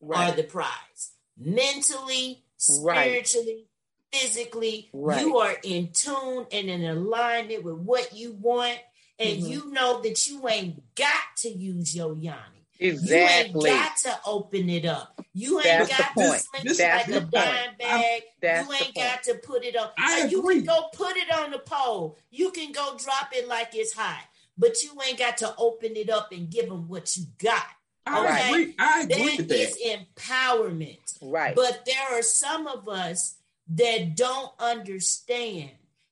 right. are the prize mentally spiritually right. physically right. you are in tune and in alignment with what you want and mm-hmm. you know that you ain't got to use your yanni Exactly. You ain't got to open it up. You ain't That's got to sling it like a dime bag. you ain't got to put it on. I uh, you can go put it on the pole. You can go drop it like it's hot. But you ain't got to open it up and give them what you got. I agree. I agree that that. is empowerment. Right. But there are some of us that don't understand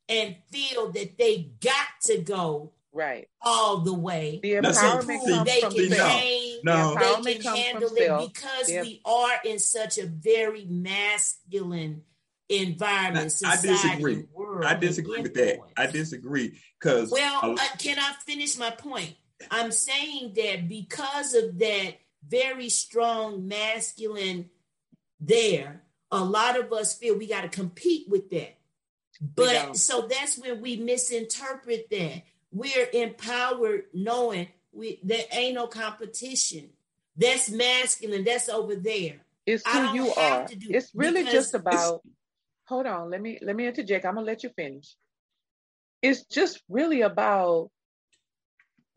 and feel that they got to go right all the way. The empowerment comes they from can self. Change, no. The they can handle it because we are in such a very masculine environment, I disagree. I disagree with that. I disagree because. Well, uh, can I finish my point? I'm saying that because of that very strong masculine there, a lot of us feel we got to compete with that. But so that's when we misinterpret that. We're empowered knowing we there ain't no competition. That's masculine. That's over there. It's who you are. It's really just about. Hold on. Let me let me interject. I'm gonna let you finish. It's just really about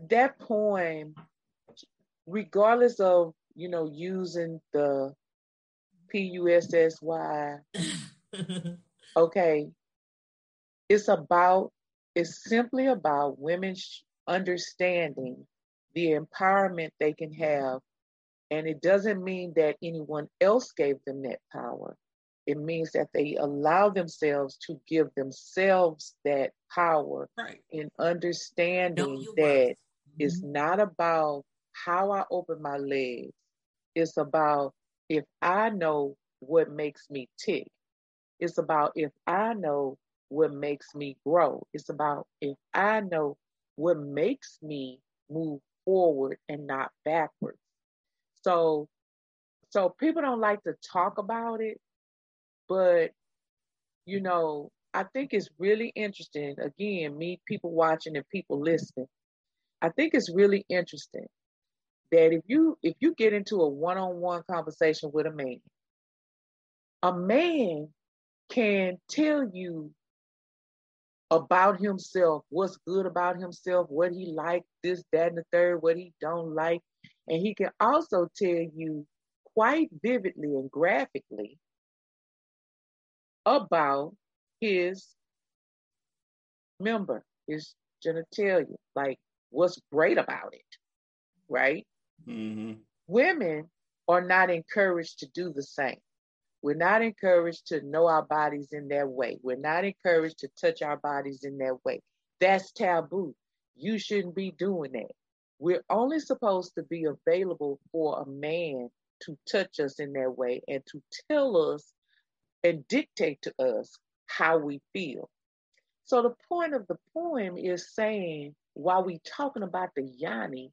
that poem, regardless of you know using the P U S S Y. Okay, it's about it's simply about women understanding the empowerment they can have. And it doesn't mean that anyone else gave them that power. It means that they allow themselves to give themselves that power right. in understanding that mm-hmm. it's not about how I open my legs. It's about if I know what makes me tick. It's about if I know what makes me grow. It's about if I know what makes me move forward and not backwards. So so people don't like to talk about it, but you know, I think it's really interesting. Again, me, people watching and people listening. I think it's really interesting that if you if you get into a one-on-one conversation with a man, a man can tell you about himself, what's good about himself, what he like, this, that, and the third, what he don't like. And he can also tell you quite vividly and graphically about his member, his genitalia, like what's great about it, right? Mm-hmm. Women are not encouraged to do the same. We're not encouraged to know our bodies in that way. We're not encouraged to touch our bodies in that way. That's taboo. You shouldn't be doing that. We're only supposed to be available for a man to touch us in that way and to tell us and dictate to us how we feel. So the point of the poem is saying while we're talking about the yanni,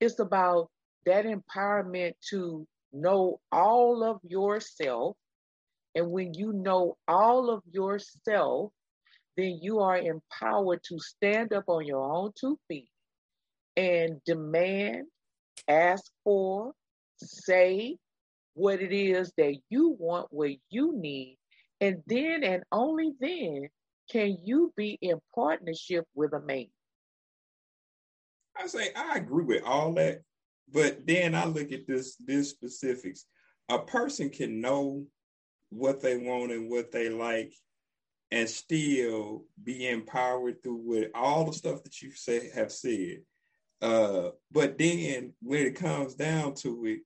it's about that empowerment to know all of yourself and when you know all of yourself, then you are empowered to stand up on your own two feet and demand, ask for, say what it is that you want, what you need. And then and only then can you be in partnership with a man. I say I agree with all that, but then I look at this this specifics. A person can know what they want and what they like and still be empowered through with all the stuff that you say have said. Uh, but then when it comes down to it,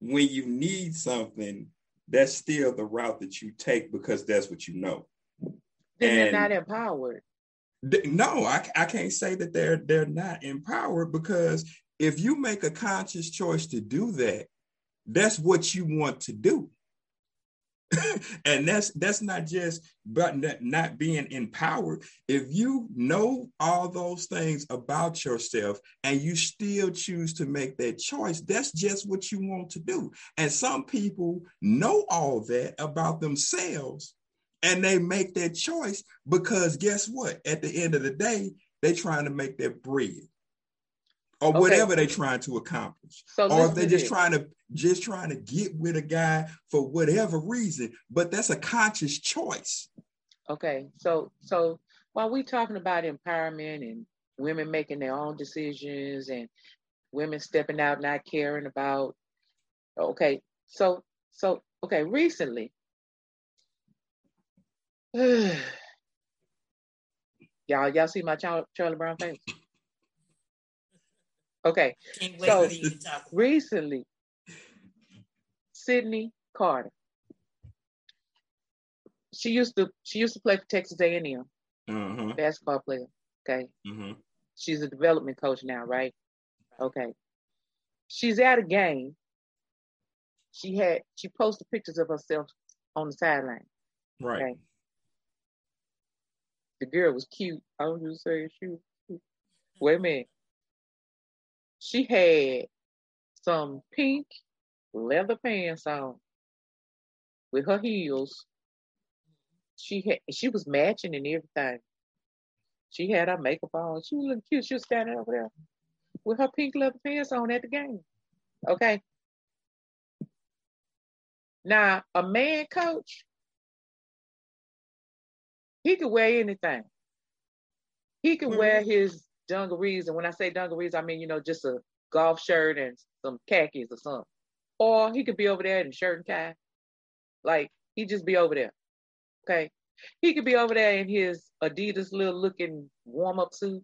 when you need something, that's still the route that you take because that's what you know. Then and they're not empowered. Th- no, I, I can't say that they're they're not empowered because if you make a conscious choice to do that, that's what you want to do. and that's that's not just but not being empowered. If you know all those things about yourself and you still choose to make that choice that's just what you want to do. And some people know all that about themselves and they make that choice because guess what? At the end of the day they're trying to make that bread or okay. whatever they're trying to accomplish. So or if they're just trying to just trying to get with a guy for whatever reason, but that's a conscious choice. Okay. So so while we're talking about empowerment and women making their own decisions and women stepping out not caring about okay. So so okay, recently y'all y'all see my Charlie Brown face? Okay. so recently, Sydney Carter. She used to she used to play for Texas A&M, mm-hmm. basketball player. Okay. Mm-hmm. She's a development coach now, right? Okay. She's at a game. She had she posted pictures of herself on the sideline. Right. Okay. The girl was cute. I was just saying she was cute. Wait a minute she had some pink leather pants on with her heels. She had she was matching and everything. She had her makeup on. She was looking cute. She was standing over there with her pink leather pants on at the game. Okay. Now, a man coach, he could wear anything. He could mm-hmm. wear his dungarees. And when I say dungarees, I mean, you know, just a golf shirt and some khakis or something. Or he could be over there in shirt and tie. Like he just be over there. Okay. He could be over there in his Adidas little looking warm up suit.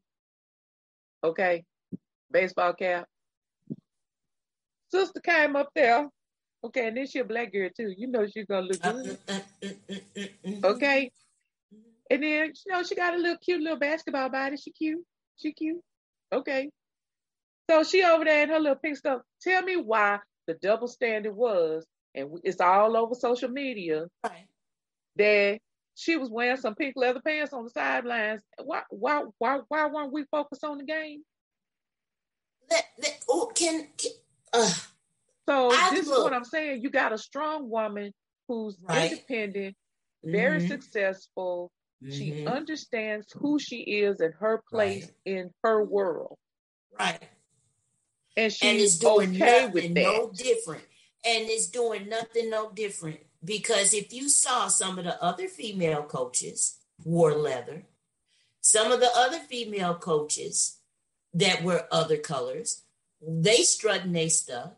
Okay. Baseball cap. Sister came up there. Okay, and then she a black girl too. You know she's gonna look good. Okay. And then you know she got a little cute little basketball body. She cute. She cute. Okay. So she over there in her little pink stuff. Tell me why the double standard was, and it's all over social media, right. that she was wearing some pink leather pants on the sidelines. Why, why, why, why weren't we focused on the game? Let, let, oh, can, can uh, so I this look. is what I'm saying. You got a strong woman who's right. independent, very mm-hmm. successful, Mm-hmm. She understands who she is and her place right. in her world. Right. And she's and it's doing okay nothing no different. And it's doing nothing no different. Because if you saw some of the other female coaches wore leather, some of the other female coaches that were other colors, they strutting their stuff.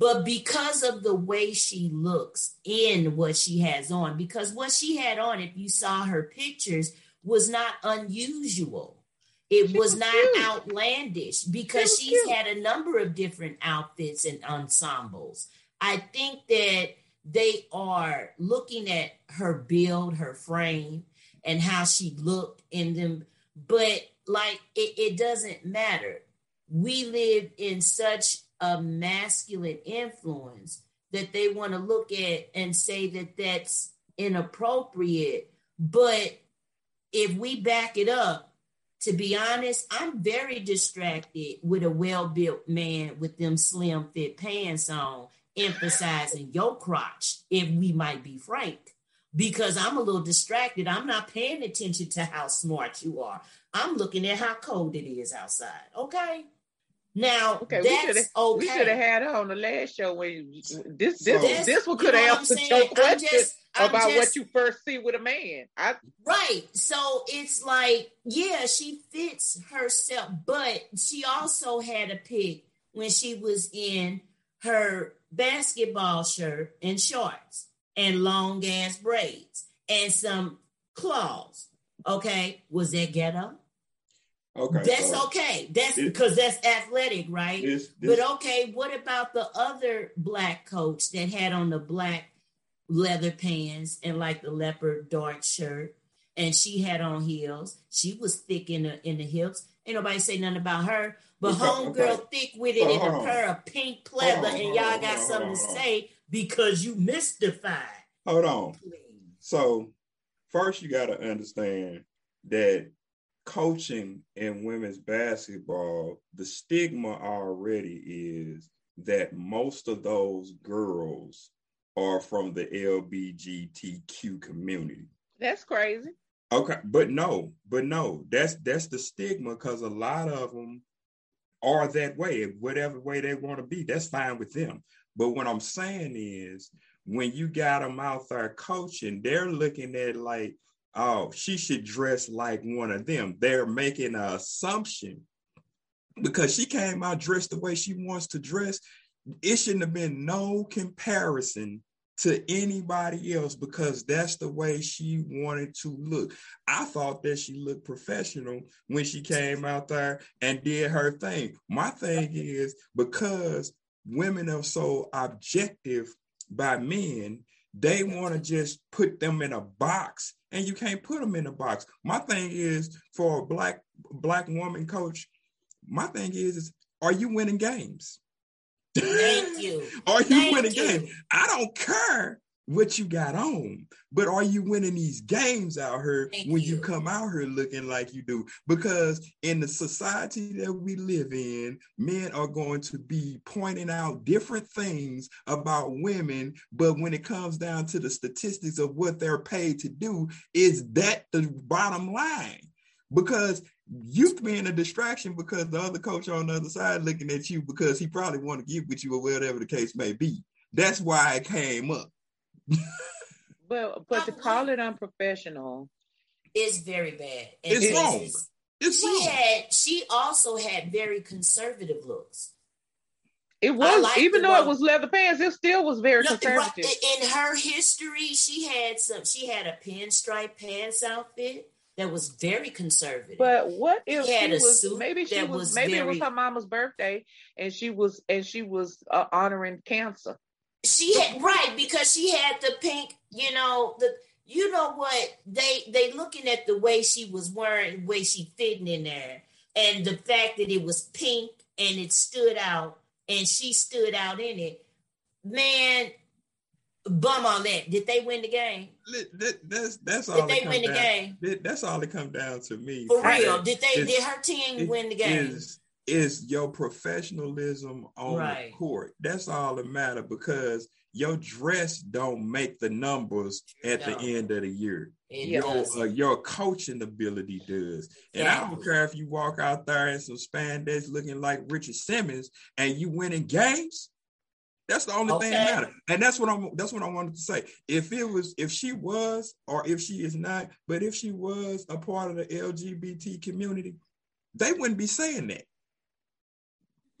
But because of the way she looks in what she has on, because what she had on, if you saw her pictures, was not unusual. It was, was, not cute. outlandish because she's cute. had a number of different outfits and ensembles. I think that they are looking at her build, her frame, and how she looked in them. But like it, it doesn't matter. We live in such a masculine influence that they want to look at and say that that's inappropriate. But if we back it up, to be honest, I'm very distracted with a well built man with them slim fit pants on, emphasizing your crotch, if we might be frank. because I'm a little distracted. I'm not paying attention to how smart you are. I'm looking at how cold it is outside. Okay. Now okay, we okay. We should have had her on the last show when you, this this this one could have answered your question just, about just, what you first see with a man. I, right. So it's like, yeah, she fits herself, but she also had a pick when she was in her basketball shirt and shorts and long ass braids and some claws. Okay, was that ghetto? Okay, that's so okay. That's because that's athletic, right? But okay, what about the other black coach that had on the black leather pants and like the leopard dark shirt, and she had on heels. She was thick in the in the hips. Ain't nobody say nothing about her. But homegirl okay. thick with it in a pair of pink pleather, and y'all got something to say because you mystified. Hold on. So first, you got to understand that coaching in women's basketball, the stigma already is that most of those girls are from the LBGTQ community. That's crazy. Okay, but no, but no, that's that's the stigma because a lot of them are that way, whatever way they want to be. That's fine with them. But what I'm saying is, when you got them out there coaching, they're looking at like, oh, she should dress like one of them. They're making an assumption because she came out dressed the way she wants to dress. It shouldn't have been no comparison to anybody else because that's the way she wanted to look. I thought that she looked professional when she came out there and did her thing. My thing is because women are so objective by men, they want to just put them in a box and you can't put them in a box. My thing is for a black black woman coach, my thing is, is are you winning games? Thank you. are you Thank winning you. games? I don't care what you got on, but are you winning these games out here Thank when you. you come out here looking like you do? Because in the society that we live in, men are going to be pointing out different things about women, but when it comes down to the statistics of what they're paid to do, is that the bottom line? Because you being a distraction because the other coach on the other side looking at you because he probably want to get with you or whatever the case may be. That's why it came up. Well, but to call it unprofessional is very bad. And it's wrong. It's she wrong. had she also had very conservative looks. It was even though it was leather pants, it still was very no, conservative. In her history, she had some. She had a pinstripe pants outfit that was very conservative. But what if she, she was maybe she was, was, maybe very, it was her mama's birthday and she was and she was uh, honoring cancer. She had right because she had the pink, you know, the you know what they they looking at the way she was wearing, the way she fitting in there, and the fact that it was pink and it stood out, and she stood out in it. Man, bum on that. Did they win the game? That, that's that's all. Did they win the down, game? that's all it come down to me. For real, did they? Did her team win the game? Is, is your professionalism on right. the court? That's all that matter because your dress don't make the numbers at no. the end of the year. It your uh, your coaching ability does, and I don't care if you walk out there in some spandex looking like Richard Simmons and you winning games. That's the only okay. thing that matters. And that's what I'm that's what I wanted to say. If it was if she was or if she is not, but if she was a part of the LGBT community, they wouldn't be saying that.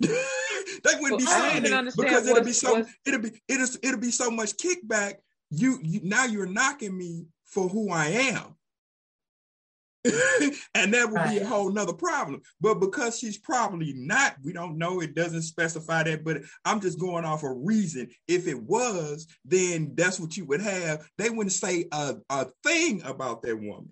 they wouldn't well, be saying it because it'll be so it'll be it'll, it'll be so much kickback. You, you now you're knocking me for who I am. and that would right. be a whole nother problem. But because she's probably not, we don't know. It doesn't specify that, but I'm just going off a reason. If it was, then that's what you would have. They wouldn't say a, a thing about that woman.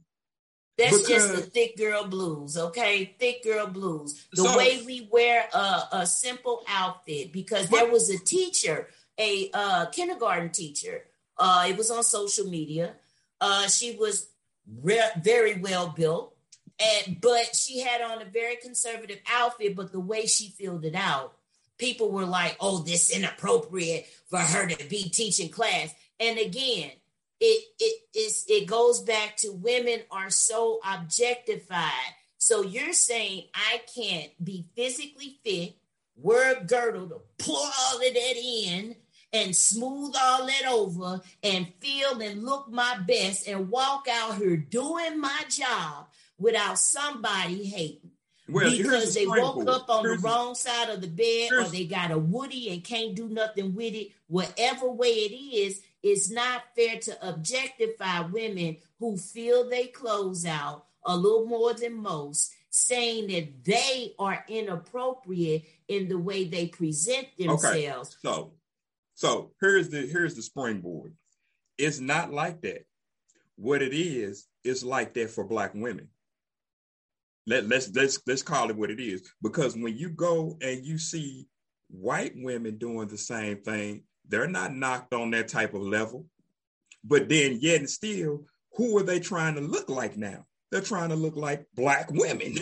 That's because, just the thick girl blues, okay? Thick girl blues. The so, way we wear a, a simple outfit, because there was a teacher, a uh, kindergarten teacher. Uh, it was on social media. Uh, she was re- very well built, and but she had on a very conservative outfit. But the way she filled it out, people were like, "Oh, this inappropriate for her to be teaching class." And again, it it is it goes back to women are so objectified. So you're saying I can't be physically fit, wear a girdle to pull all of that in and smooth all that over and feel and look my best and walk out here doing my job without somebody hating. Well, because the they woke up on here's the wrong side of the bed or they got a woody and can't do nothing with it. Whatever way it is, it's not fair to objectify women who feel they close out a little more than most, saying that they are inappropriate in the way they present themselves. Okay. So so here's the here's the springboard. It's not like that. What it is, is like that for black women. Let, let's let's let's call it what it is. Because when you go and you see white women doing the same thing, they're not knocked on that type of level. But then yet and still, who are they trying to look like now? They're trying to look like black women.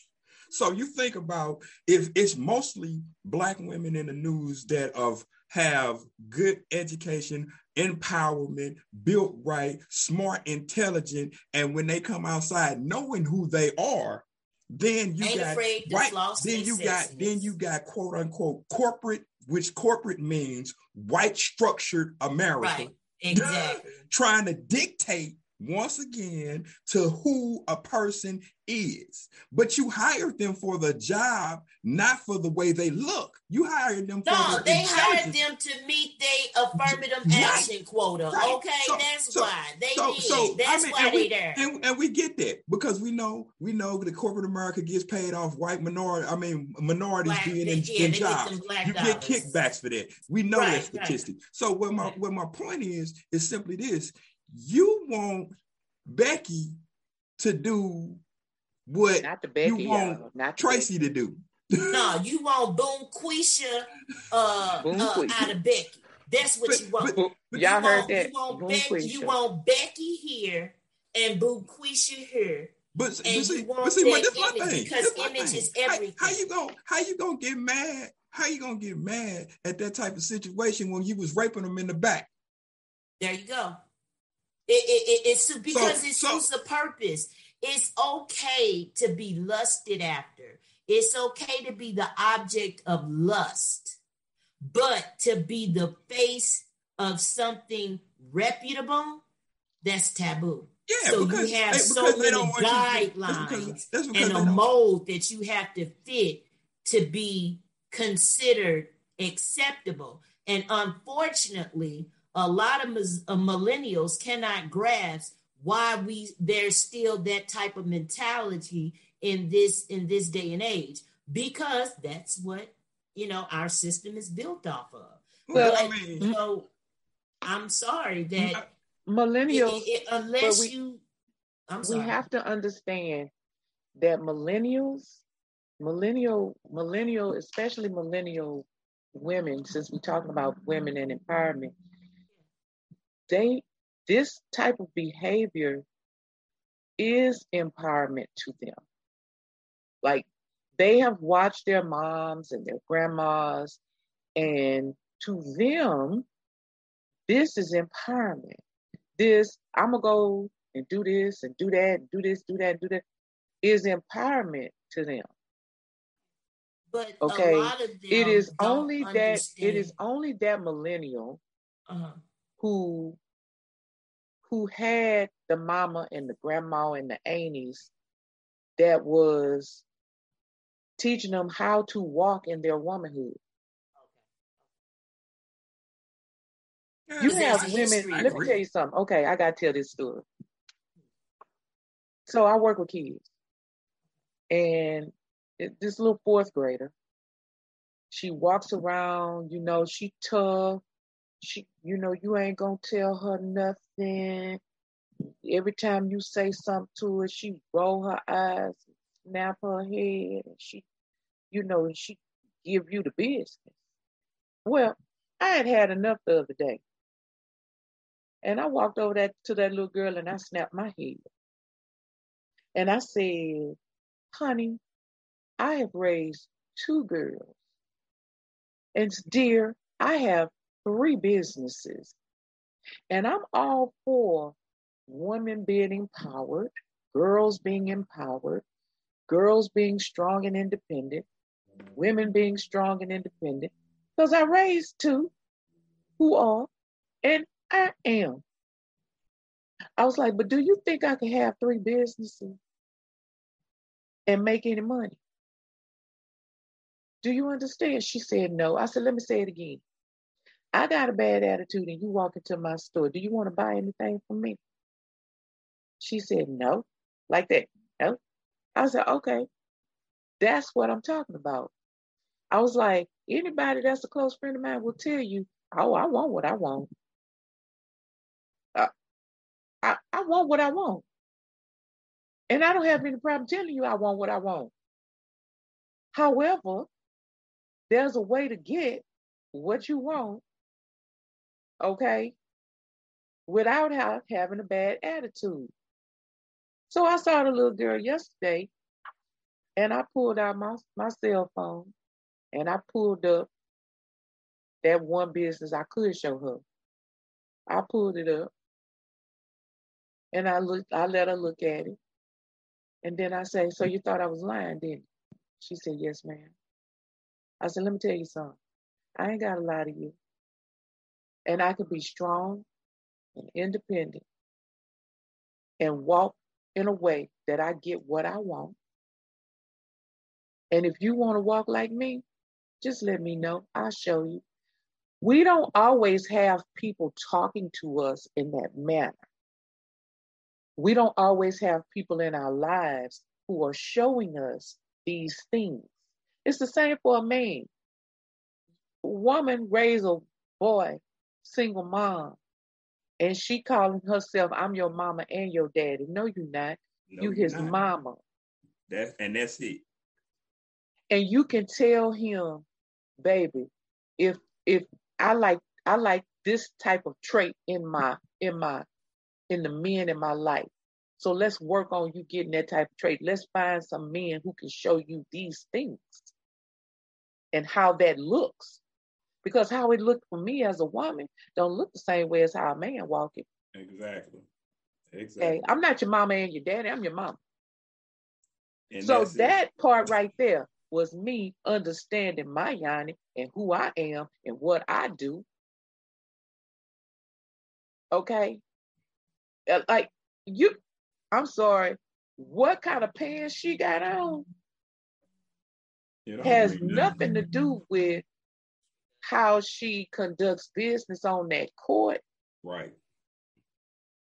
so you think about if it's mostly black women in the news that of have good education, empowerment, built right, smart, intelligent, and when they come outside knowing who they are, then you Ain't got right, then you got then you got quote unquote corporate, which corporate means white structured America. Right. Exactly. trying to dictate once again to who a person is. But you hired them for the job, not for the way they look. You hired them for no, the they hired them to meet their affirmative right. action quota. Right. Okay, so, that's so, why they so, did. So, that's I mean, why they there. And, and, we get that because we know we know the corporate America gets paid off white minority. I mean minorities black, being in, yeah, in jobs. You dollars. get kickbacks for that. We know right, that statistic. So what my what my point is is simply this: you want Becky to do what not the Becky, you want not Tracy Becky. to do. no, you want Boom Quisha uh, Boom uh, out of Becky. That's what but, you want. But, but y'all you heard want, that. You want, Becky, you want Becky here and Boom Quisha here. But, but see, but see, that's my thing. Because that's image thing. is everything. How, how, you gonna how you gonna get mad? How you gonna get mad at that type of situation when you was raping them in the back? There you go. It, it, it's because so, it suits so, the purpose. It's okay to be lusted after. It's okay to be the object of lust, but to be the face of something reputable, that's taboo. Yeah, so because, you have so many guidelines that's because, that's and a mold that you have to fit to be considered acceptable. And unfortunately, a lot of uh, millennials cannot grasp why we there's still that type of mentality in this in this day and age because that's what you know our system is built off of. Well, but, I mean, you know, I'm sorry that millennials, it, it, unless we, you, I'm sorry. we have to understand that millennials, millennial, millennial, especially millennial women, since we're talking about women and empowerment, they this type of behavior is empowerment to them. Like they have watched their moms and their grandmas, and to them, this is empowerment. This, I'm gonna go and do this and do that, and do this, do that, do that, is empowerment to them. But okay, it is only understand. that it is only that millennial uh-huh who who had the mama and the grandma and the aunties that was teaching them how to walk in their womanhood. You have women, let me tell you something. Okay, I gotta tell this story. So I work with kids. And this little fourth grader, she walks around, you know, she tough, she, you know, you ain't gonna tell her nothing. Every time you say something to her, she roll her eyes, snap her head, and she, you know, she give you the business. Well, I had had enough the other day, and I walked over that to that little girl and I snapped my head, and I said, "Honey, I have raised two girls, and dear, I have three businesses. And I'm all for women being empowered, girls being empowered, girls being strong and independent, women being strong and independent. Because I raised two who are, and I am. I was like, but do you think I can have three businesses and make any money? Do you understand? She said no. I said, let me say it again. I got a bad attitude and you walk into my store. Do you want to buy anything from me? She said, no. Like that. No. I said, okay. That's what I'm talking about. I was like, anybody that's a close friend of mine will tell you, oh, I want what I want. Uh, I, I want what I want. And I don't have any problem telling you I want what I want. However, there's a way to get what you want, okay, without having a bad attitude. So I saw the little girl yesterday and I pulled out my, my cell phone and I pulled up that one business I could show her. I pulled it up and I looked, I let her look at it. And then I say, So you thought I was lying, didn't you? She said, Yes, ma'am. I said, let me tell you something. I ain't got a lot of you. And I could be strong and independent and walk in a way that I get what I want. And if you want to walk like me, just let me know. I'll show you. We don't always have people talking to us in that manner. We don't always have people in our lives who are showing us these things. It's the same for a man. Woman raise a boy, single mom, and she calling herself, I'm your mama and your daddy. No, you're not. No, you his not. mama. That and that's it. And you can tell him, baby, if if I like I like this type of trait in my in my in the men in my life. So let's work on you getting that type of trait. Let's find some men who can show you these things and how that looks. Because how it looked for me as a woman don't look the same way as how a man walking. Exactly. Exactly. Okay? I'm not your mama and your daddy, I'm your mama. And so that it. part right there was me understanding my Yanni and who I am and what I do. Okay. Uh, like you I'm sorry, what kind of pants she got on has nothing to do with how she conducts business on that court. Right.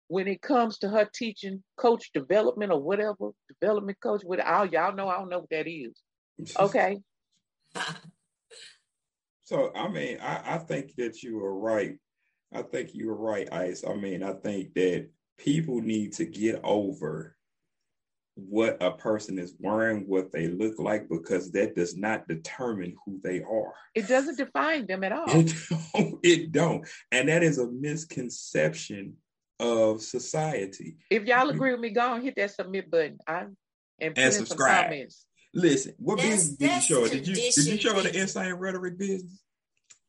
When it comes to her teaching coach development or whatever, development coach, with all y'all know I don't know what that is. Okay. so I mean, I, I think that you are right. I think you are right, Ice. I mean, I think that people need to get over what a person is wearing, what they look like, because that does not determine who they are. It doesn't define them at all. It don't. It don't. And that is a misconception of society. If y'all agree with me, go and hit that submit button. I and, and subscribe. Listen, what business did you show? Did you did you show the insane rhetoric business?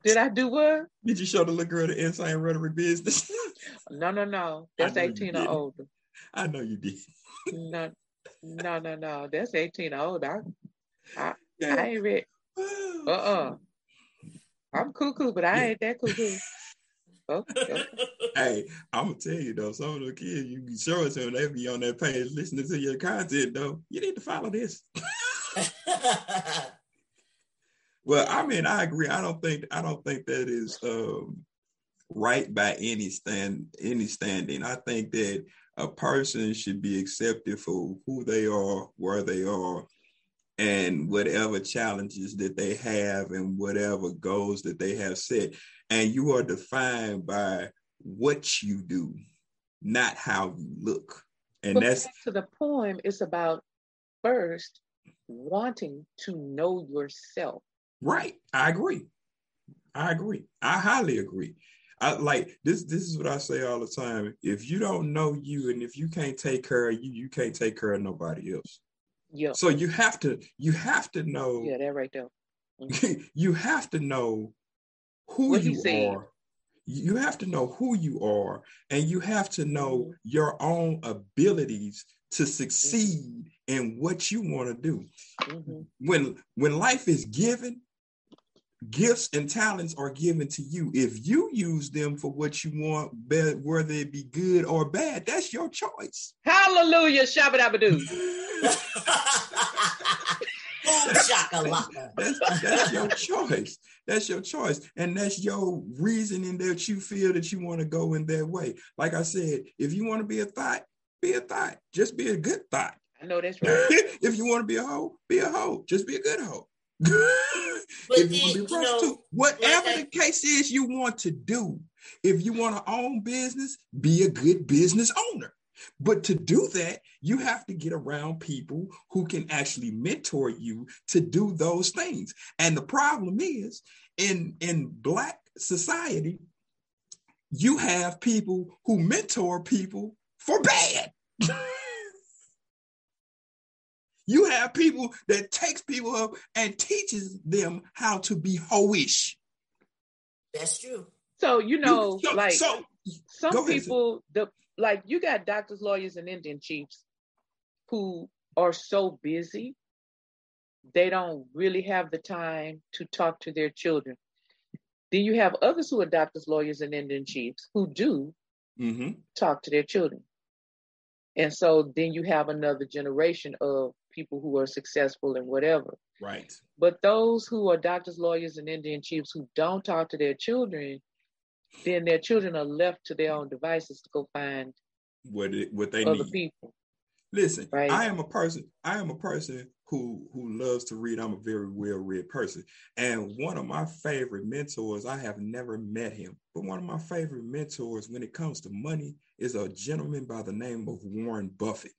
Did I do what? Did you show the little girl the insane rhetoric business? no, no, no. That's 18 or older. I know you did. no, no, no, no. That's 18 or older. I, I, yeah. I ain't read. Uh-uh. I'm cuckoo, but I ain't that cuckoo. Okay. hey, I'm gonna tell you though, some of the kids you be showing to them, they be on that page listening to your content though. You need to follow this. well, I mean, I agree. I don't think I don't think that is um, right by any stand any standing. I think that a person should be accepted for who they are, where they are, and whatever challenges that they have and whatever goals that they have set. And you are defined by what you do, not how you look. And but that's to the poem, it's about first wanting to know yourself. Right. I agree. I agree. I highly agree. I like this. This is what I say all the time. If you don't know you, and if you can't take care of you, you can't take care of nobody else. Yeah. So you have to. You have to know. Yeah, that right there. Mm-hmm. you have to know who what you are. You have to know who you are, and you have to know Mm-hmm. your own abilities to succeed in what you want to do. Mhm. When when life is given, gifts and talents are given to you. If you use them for what you want, be- whether it be good or bad, that's your choice. Hallelujah, shabba dabba doo. Boom oh, shakalaka. That's, that's your choice. That's your choice. And that's your reasoning that you feel that you want to go in that way. Like I said, if you want to be a thought, be a thought. Just be a good thought. I know that's right. if you want to be a hoe, be a hoe. Just be a good hoe. But if then, you want you know, whatever like the case is you want to do, if you want to own business, be a good business owner. But to do that, you have to get around people who can actually mentor you to do those things. And the problem is in, in Black society, you have people who mentor people for bad. you have people that takes people up and teaches them how to be hoish. That's true. So you know, so, like so go some ahead, sis. people, the like you got doctors, lawyers, and Indian chiefs who are so busy they don't really have the time to talk to their children. Then you have others who are doctors, lawyers, and Indian chiefs who do Mhm. talk to their children. And so then you have another generation of people who are successful and whatever. right. But those who are doctors, lawyers, and Indian chiefs who don't talk to their children, then their children are left to their own devices to go find What it, what they other need. people. Listen, Right. I am a person. I am a person who who loves to read. I'm a very well read person, and one of my favorite mentors. I have never met him, but one of my favorite mentors when it comes to money is a gentleman by the name of Warren Buffett.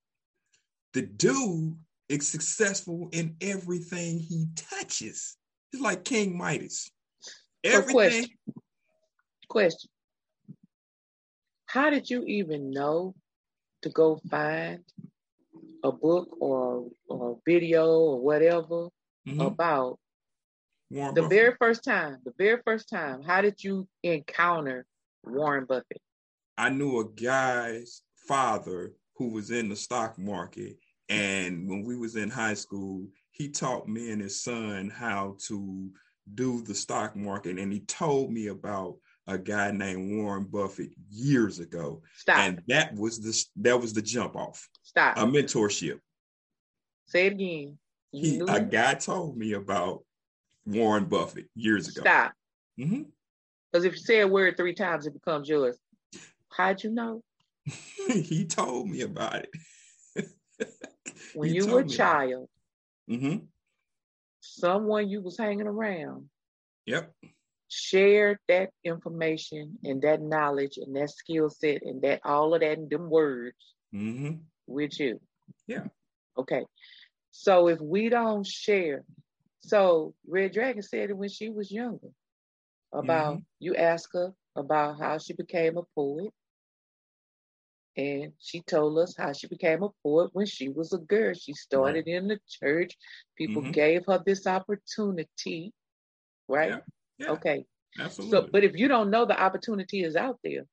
The dude is successful in everything he touches. He's like King Midas. So Everything. question. Question. How did you even know to go find a book or or a video or whatever Mhm. about Warren the Buffett. very first time? The very first time. How did you encounter Warren Buffett? I knew a guy's father who was in the stock market, and when we was in high school, he taught me and his son how to do the stock market, and he told me about a guy named Warren Buffett years ago, Stop. and that was the that was the jump off Stop. a mentorship. Say it again. He, a guy told me about Warren Buffett years ago. Stop. Mm-hmm. Because if you say a word three times, it becomes yours. How'd you know? he told me about it. When He you were a child, hmm someone you was hanging around Yep. shared that information and that knowledge and that skill set and that all of that and them words hmm with you. Yeah. Okay. So if we don't share, so Red Dragon said it when she was younger about Mm-hmm. you ask her about how she became a poet. And she told us how she became a poet when she was a girl. She started in the church. People Mhm. gave her this opportunity, right? Yeah. Yeah. Okay. Absolutely. So, but if you don't know the opportunity is out there,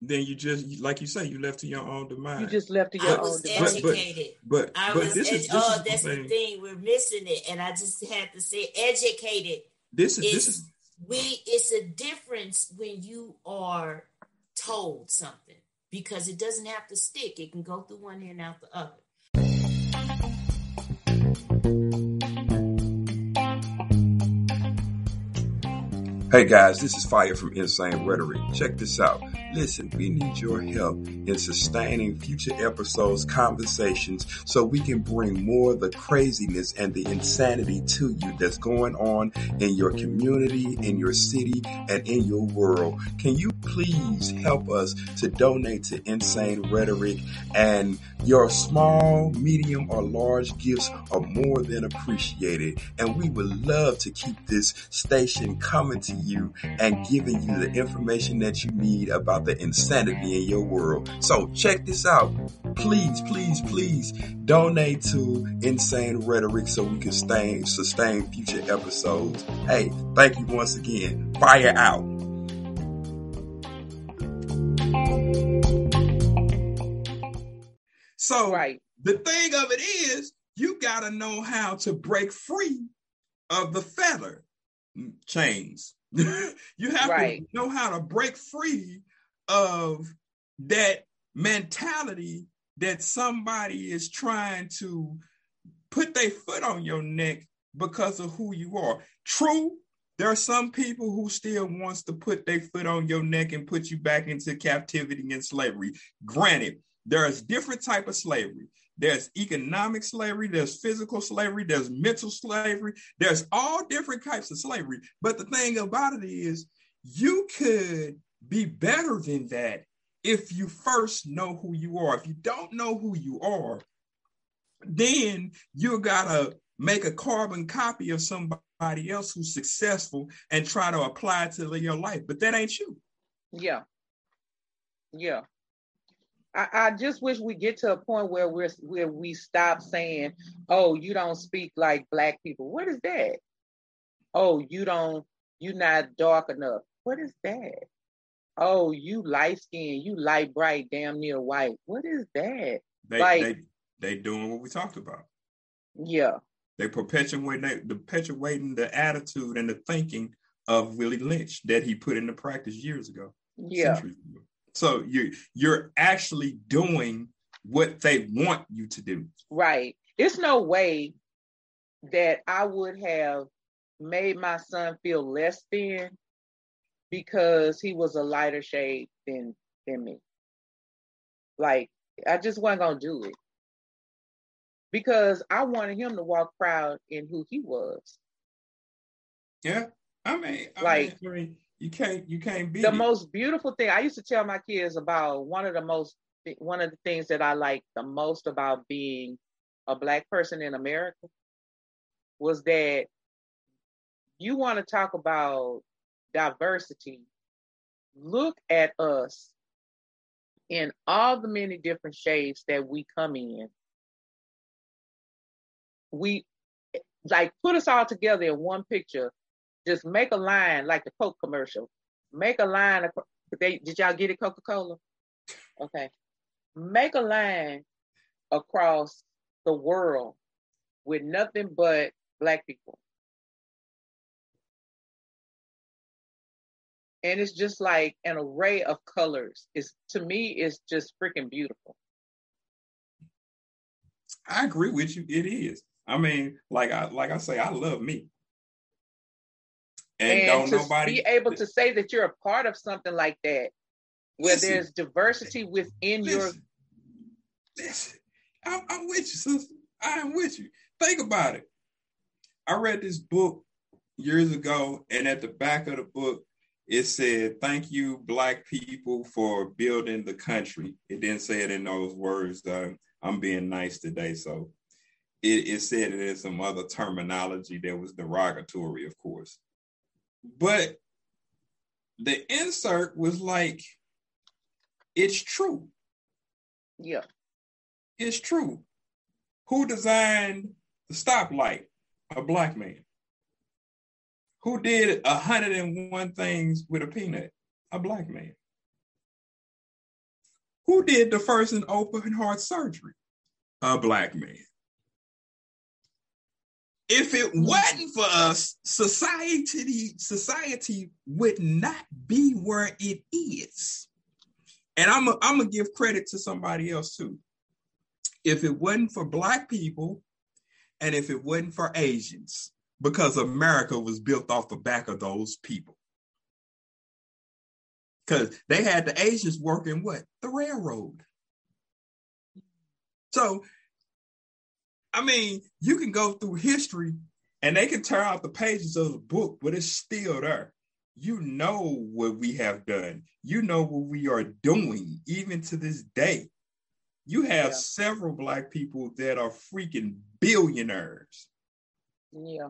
then you just like you say, you left to your own demise. you just left to I your was own but- device. but- educated. but I but was this is edu- this oh, is that's the the thing. thing. We're missing it, and I just have to say educated. This is this is we. It's a difference when you are told something because it doesn't have to stick. It can go through one ear and out the other. Hey guys, this is Fire from Insane Rhetoric. Check this out. Listen, we need your help in sustaining future episodes, conversations, so we can bring more of the craziness and the insanity to you that's going on in your community, in your city, and in your world. Can you please help us to donate to Insane Rhetoric? And your small, medium, or large gifts are more than appreciated. And we would love to keep this station coming to you and giving you the information that you need about the insanity in your world. So check this out. Please, please, please donate to Insane Rhetoric so we can stay, sustain future episodes. Hey, thank you once again. Fire out. So Right. the thing of it is, you got to know how to break free of the fetter chains. you have Right. to know how to break free of that mentality that somebody is trying to put their foot on your neck because of who you are. True, there are some people who still wants to put their foot on your neck and put you back into captivity and slavery. Granted, there's different type of slavery. There's economic slavery, there's physical slavery, there's mental slavery, there's all different types of slavery. But the thing about it is, you could be better than that if you first know who you are. If you don't know who you are, then you gotta make a carbon copy of somebody else who's successful and try to apply it to your life. But that ain't you. Yeah. Yeah. I, I just wish we get to a point where we're where we stop saying, "Oh, you don't speak like black people." What is that? Oh, you don't. You're not dark enough. What is that? Oh, you light skin. You light bright, damn near white. What is that? They Like- they they doing what we talked about. Yeah. They perpetuating they perpetuating the attitude and the thinking of Willie Lynch that he put into practice years ago. Yeah. centuries ago. So you you're actually doing what they want you to do. Right. It's no way that I would have made my son feel less than because he was a lighter shade than than me. Like I just wasn't gonna do it. Because I wanted him to walk proud in who he was. Yeah. I mean, I Like- mean, you can't you can't beat the it. most beautiful thing I used to tell my kids about one of the most one of the things that I like the most about being a black person in America was that you want to talk about diversity. Look at us in all the many different shades that we come in. We like put us all together in one picture just make a line like the Coke commercial. Make a line. Of, they, did y'all get it, Coca Cola? Okay. Make a line across the world with nothing but black people. And it's just like an array of colors. It's to me, it's just freaking beautiful. I agree with you. It is. I mean, like I like I say, I love me. And, And, don't to nobody be able to say that you're a part of something like that, where Listen. there's diversity within your listen, listen. I'm, I'm with you, sister. I am with you. Think about it. I read this book years ago, and at the back of the book, it said, Thank you, Black people, for building the country. It didn't say it in those words. Though. I'm being nice today. So it, it said it in some other terminology that was derogatory, of course. But the insert was like, It's true. yeah. It's true. Who designed the stoplight? A black man. Who did a hundred and one things with a peanut? A black man. Who did the first and open heart surgery? A black man. If it wasn't for us, society society would not be where it is. And I'm i I'm gonna give credit to somebody else too. If it wasn't for black people, and if it wasn't for Asians, because America was built off the back of those people. Because they had the Asians working what? The railroad. So, I mean, you can go through history and they can tear out the pages of the book, but it's still there. You know what we have done. You know what we are doing, even to this day. You have Yeah. several black people that are freaking billionaires. Yeah.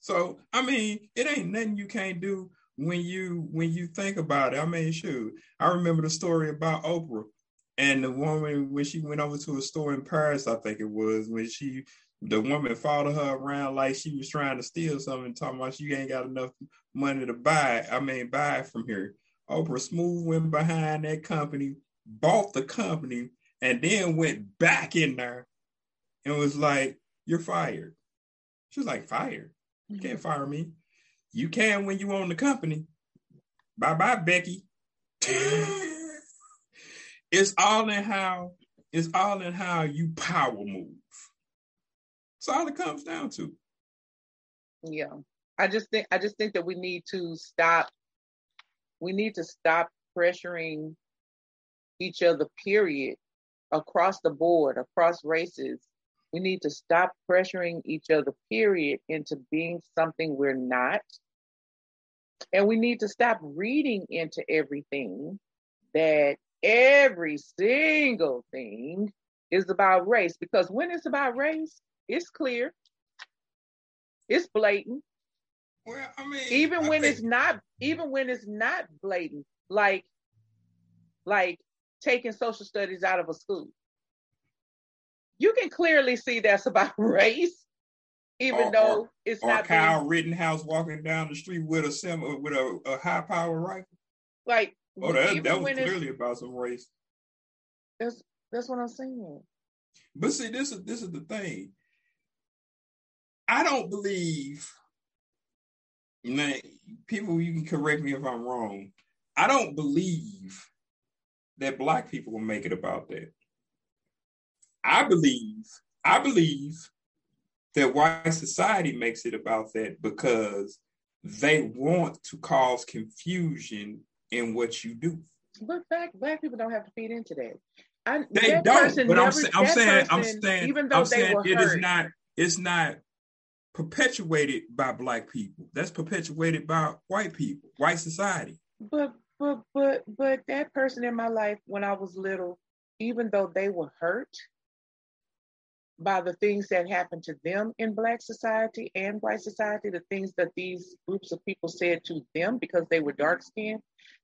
So I mean, it ain't nothing you can't do when you when you think about it. I mean, shoot, I remember the story about Oprah and the woman when she went over to a store in Paris, I think it was, when she the woman followed her around like she was trying to steal something, talking about she ain't got enough money to buy. it. I mean, buy it from here. Oprah smooth went behind that company, bought the company, and then went back in there and was like, You're fired. She was like, Fired? You can't mm-hmm. fire me. You can when you own the company. Bye bye, Becky. it's all in how it's all in how you power move. That's all it comes down to. Yeah. I just think I just think that we need to stop we need to stop pressuring each other period across the board across races we need to stop pressuring each other period into being something we're not and we need to stop reading into everything that every single thing is about race because when it's about race it's clear it's blatant well, I mean, even I when think, it's not, even when it's not blatant, like, like taking social studies out of a school, you can clearly see that's about race, even Or- though or- it's or not Kyle being, Rittenhouse walking down the street with a sim with a, a high power rifle. like. Oh, that, that was clearly about some race. That's that's what I'm saying. But see, this is this is the thing. I don't believe. Now, people, you can correct me if I'm wrong. I don't believe that black people will make it about that. I believe, I believe that white society makes it about that because they want to cause confusion in what you do. But black black people don't have to feed into that. I, They that don't, person but I'm, I'm that saying, I'm saying, even though I'm they saying were it is hurt, not, it's not perpetuated by black people. That's perpetuated by white people, white society. But but but but that person in my life when I was little, even though they were hurt by the things that happened to them in black society and white society, the things that these groups of people said to them because they were dark skinned,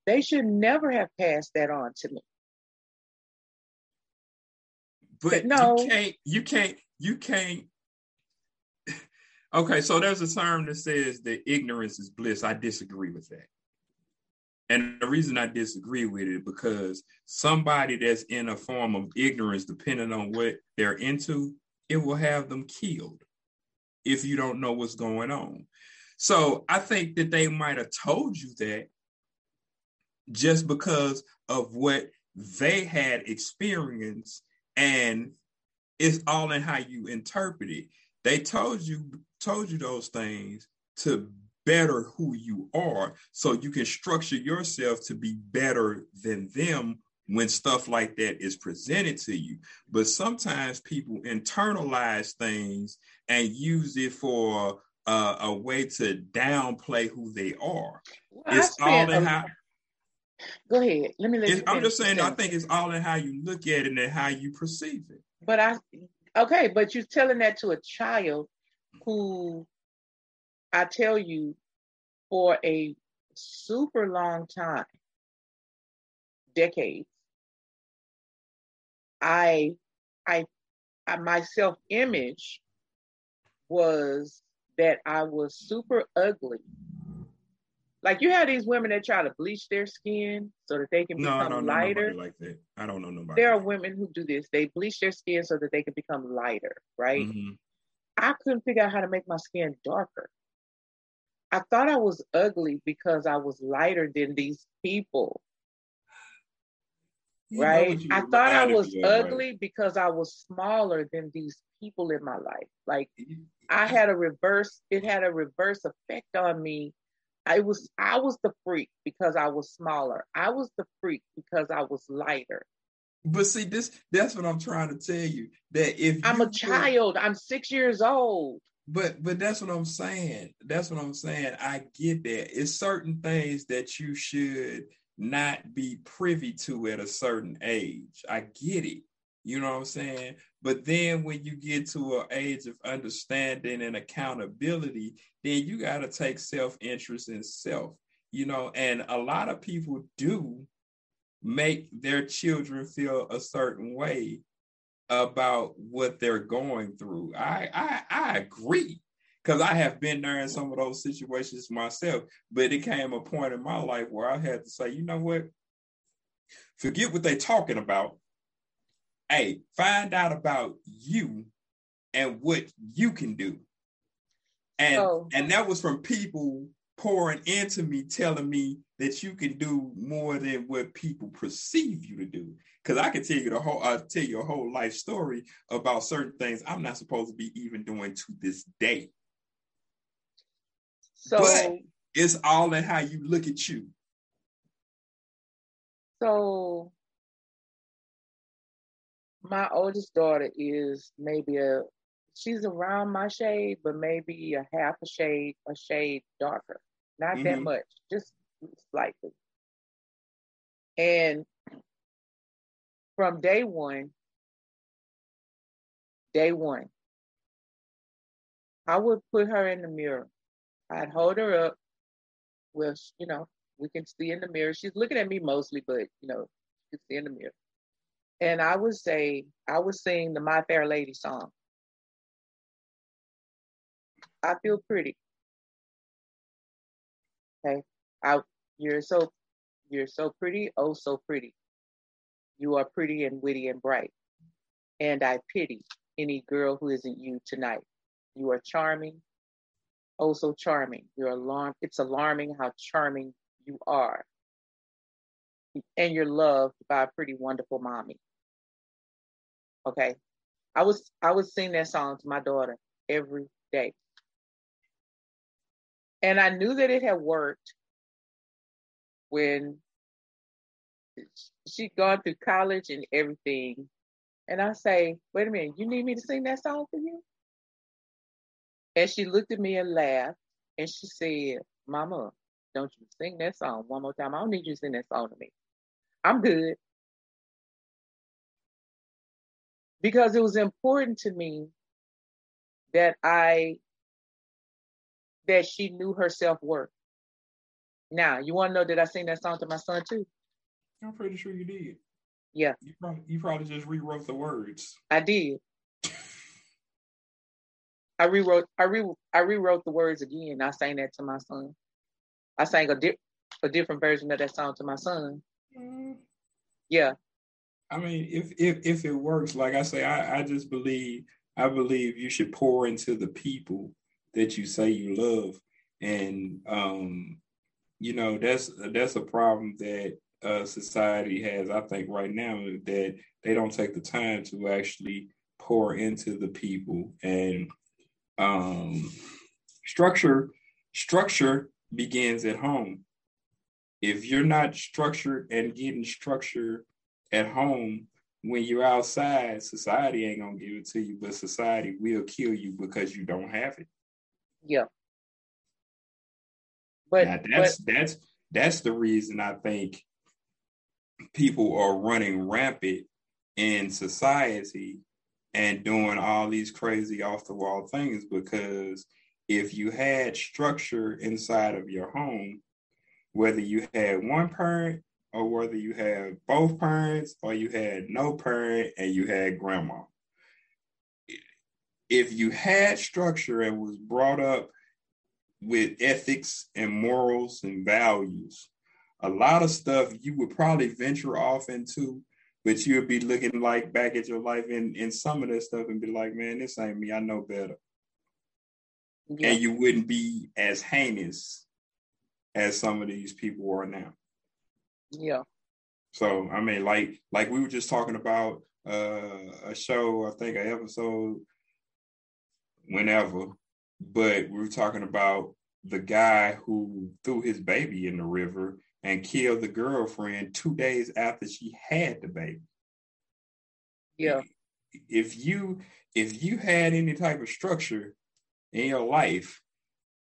they should never have passed that on to me. But No. you can't, you can't, you can't. Okay, so there's a term that says that ignorance is bliss. I disagree with that. And the reason I disagree with it because somebody that's in a form of ignorance, depending on what they're into, it will have them killed if you don't know what's going on. So I think that they might have told you that just because of what they had experienced and it's all in how you interpret it. They told you told you those things to better who you are so you can structure yourself to be better than them when stuff like that is presented to you. But sometimes people internalize things and use it for uh, a way to downplay who they are. Well, It's all in how Go ahead. Let me let I'm just saying, I think it's all in how you look at it and how you perceive it. But I, okay, but you're telling that to a child who, I tell you, for a super long time, decades, I, I, I my self image was that I was super ugly. Like you have these women that try to bleach their skin so that they can No, become lighter. like that. I don't know nobody. There are women who do this. They bleach their skin so that they can become lighter, right? Mhm. I couldn't figure out how to make my skin darker. I thought I was ugly because I was lighter than these people, You right? I thought I was of, right? ugly because I was smaller than these people in my life. Like I had a reverse, it had a reverse effect on me. I was I was the freak because I was smaller. I was the freak because I was lighter. But see, this that's what I'm trying to tell you. That if I'm a child. I'm six years old. But but that's what I'm saying. That's what I'm saying. I get that. It's certain things that you should not be privy to at a certain age. I get it. You know what I'm saying? But then when you get to an age of understanding and accountability, then you got to take self-interest in self. You know, and a lot of people do make their children feel a certain way about what they're going through. I I, I agree because I have been there in some of those situations myself. But it came a point in my life where I had to say, you know what? Forget what they're talking about. hey, find out about you and what you can do. And oh. and that was from people pouring into me, telling me that you can do more than what people perceive you to do. Because I can tell you the whole, I'll tell you a whole life story about certain things I'm not supposed to be even doing to this day. So but it's all in how you look at you. So my oldest daughter is maybe a she's around my shade, but maybe a half a shade, a shade darker. Not mm-hmm. that much, just slightly. And from day one, day one, I would put her in the mirror. I'd hold her up with, you know, we can see in the mirror. She's looking at me mostly, but you know, you can see in the mirror. And I would say, I would sing the My Fair Lady song. I feel pretty. Okay. I you're so you're so pretty, oh so pretty. You are pretty and witty and bright. And I pity any girl who isn't you tonight. You are charming, oh so charming. You're alarm it's alarming how charming you are. And you're loved by a pretty wonderful mommy. Okay. I was I would sing that song to my daughter every day. And I knew that it had worked when she'd gone through college and everything. And I say, wait a minute, you need me to sing that song for you? And she looked at me and laughed and she said, Mama, don't you sing that song one more time. I don't need you to sing that song to me. I'm good. Because it was important to me that I that she knew her self worth. Now, you want to know, did I sing that song to my son too? I'm pretty sure you did. Yeah. You probably, you probably just rewrote the words. I did. I rewrote I re I rewrote the words again. I sang that to my son. I sang a di- a different version of that song to my son. Mm. Yeah. I mean, if if if it works, like I say, I, I just believe I believe you should pour into the people that you say you love, and um, you know that's that's a problem that uh, society has. I think right now that they don't take the time to actually pour into the people and um, structure. Structure begins at home. If you're not structured and getting structure at home, when you're outside, society ain't gonna give it to you, but society will kill you because you don't have it. Yeah. But now that's but, that's that's the reason I think people are running rampant in society and doing all these crazy off the wall things because if you had structure inside of your home, whether you had one parent or whether you had both parents or you had no parent and you had grandma, if you had structure and was brought up with ethics and morals and values, a lot of stuff you would probably venture off into, but you would be looking like back at your life in, in some of that stuff and be like, man, this ain't me. I know better. Yeah. And you wouldn't be as heinous as some of these people are now. Yeah. So I mean, like like we were just talking about uh, a show, I think an episode whenever, but we were talking about the guy who threw his baby in the river and killed the girlfriend two days after she had the baby. Yeah. If you if you had any type of structure in your life,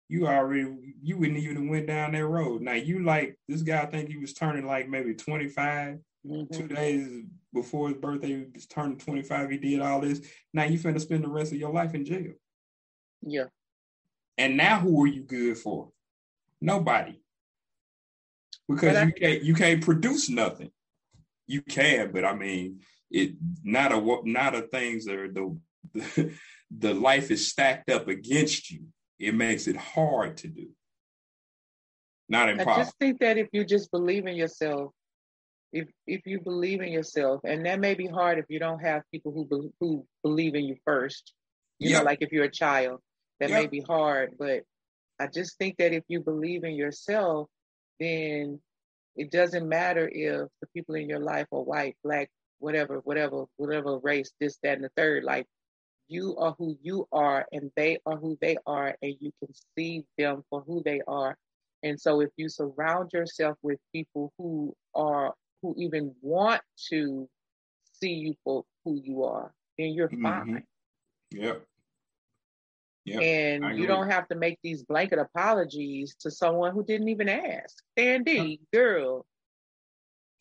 you already you wouldn't even went down that road. Now you like this guy I think he was turning like maybe 25, mm-hmm. two days before his birthday, he was turning 25, he did all this. Now you finna spend the rest of your life in jail. Yeah. And now who are you good for? Nobody. Because I, you can't you can't produce nothing. You can, but I mean, it not a not a things that are the, the the life is stacked up against you. It makes it hard to do. Not impossible. I just think that if you just believe in yourself if if you believe in yourself, and that may be hard if you don't have people who be, who believe in you first. You yep. know, like if you're a child, that yep. may be hard. But I just think that if you believe in yourself, then it doesn't matter if the people in your life are white, black, whatever, whatever, whatever race, this, that, and the third. Like you are who you are, and they are who they are, and you can see them for who they are. And so, if you surround yourself with people who are who even want to see you for who you are, then you're mm-hmm. fine. Yep. Yep. And you don't have to make these blanket apologies to someone who didn't even ask. Sandy, girl.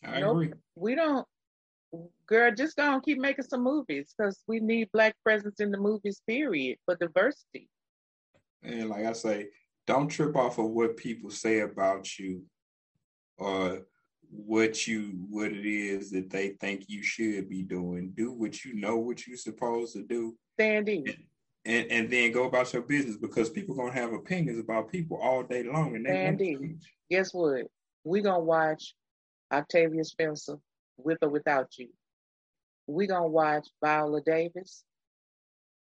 I nope, agree. We don't girl, just don't keep making some movies because we need black presence in the movies, period, for diversity. And like I say, don't trip off of what people say about you or what you what it is that they think you should be doing. Do what you know what you're supposed to do. Sandy. And, and, then go about your business because people gonna have opinions about people all day long and they Sandy, guess what? we gonna watch Octavia Spencer with or without you. we gonna watch Viola Davis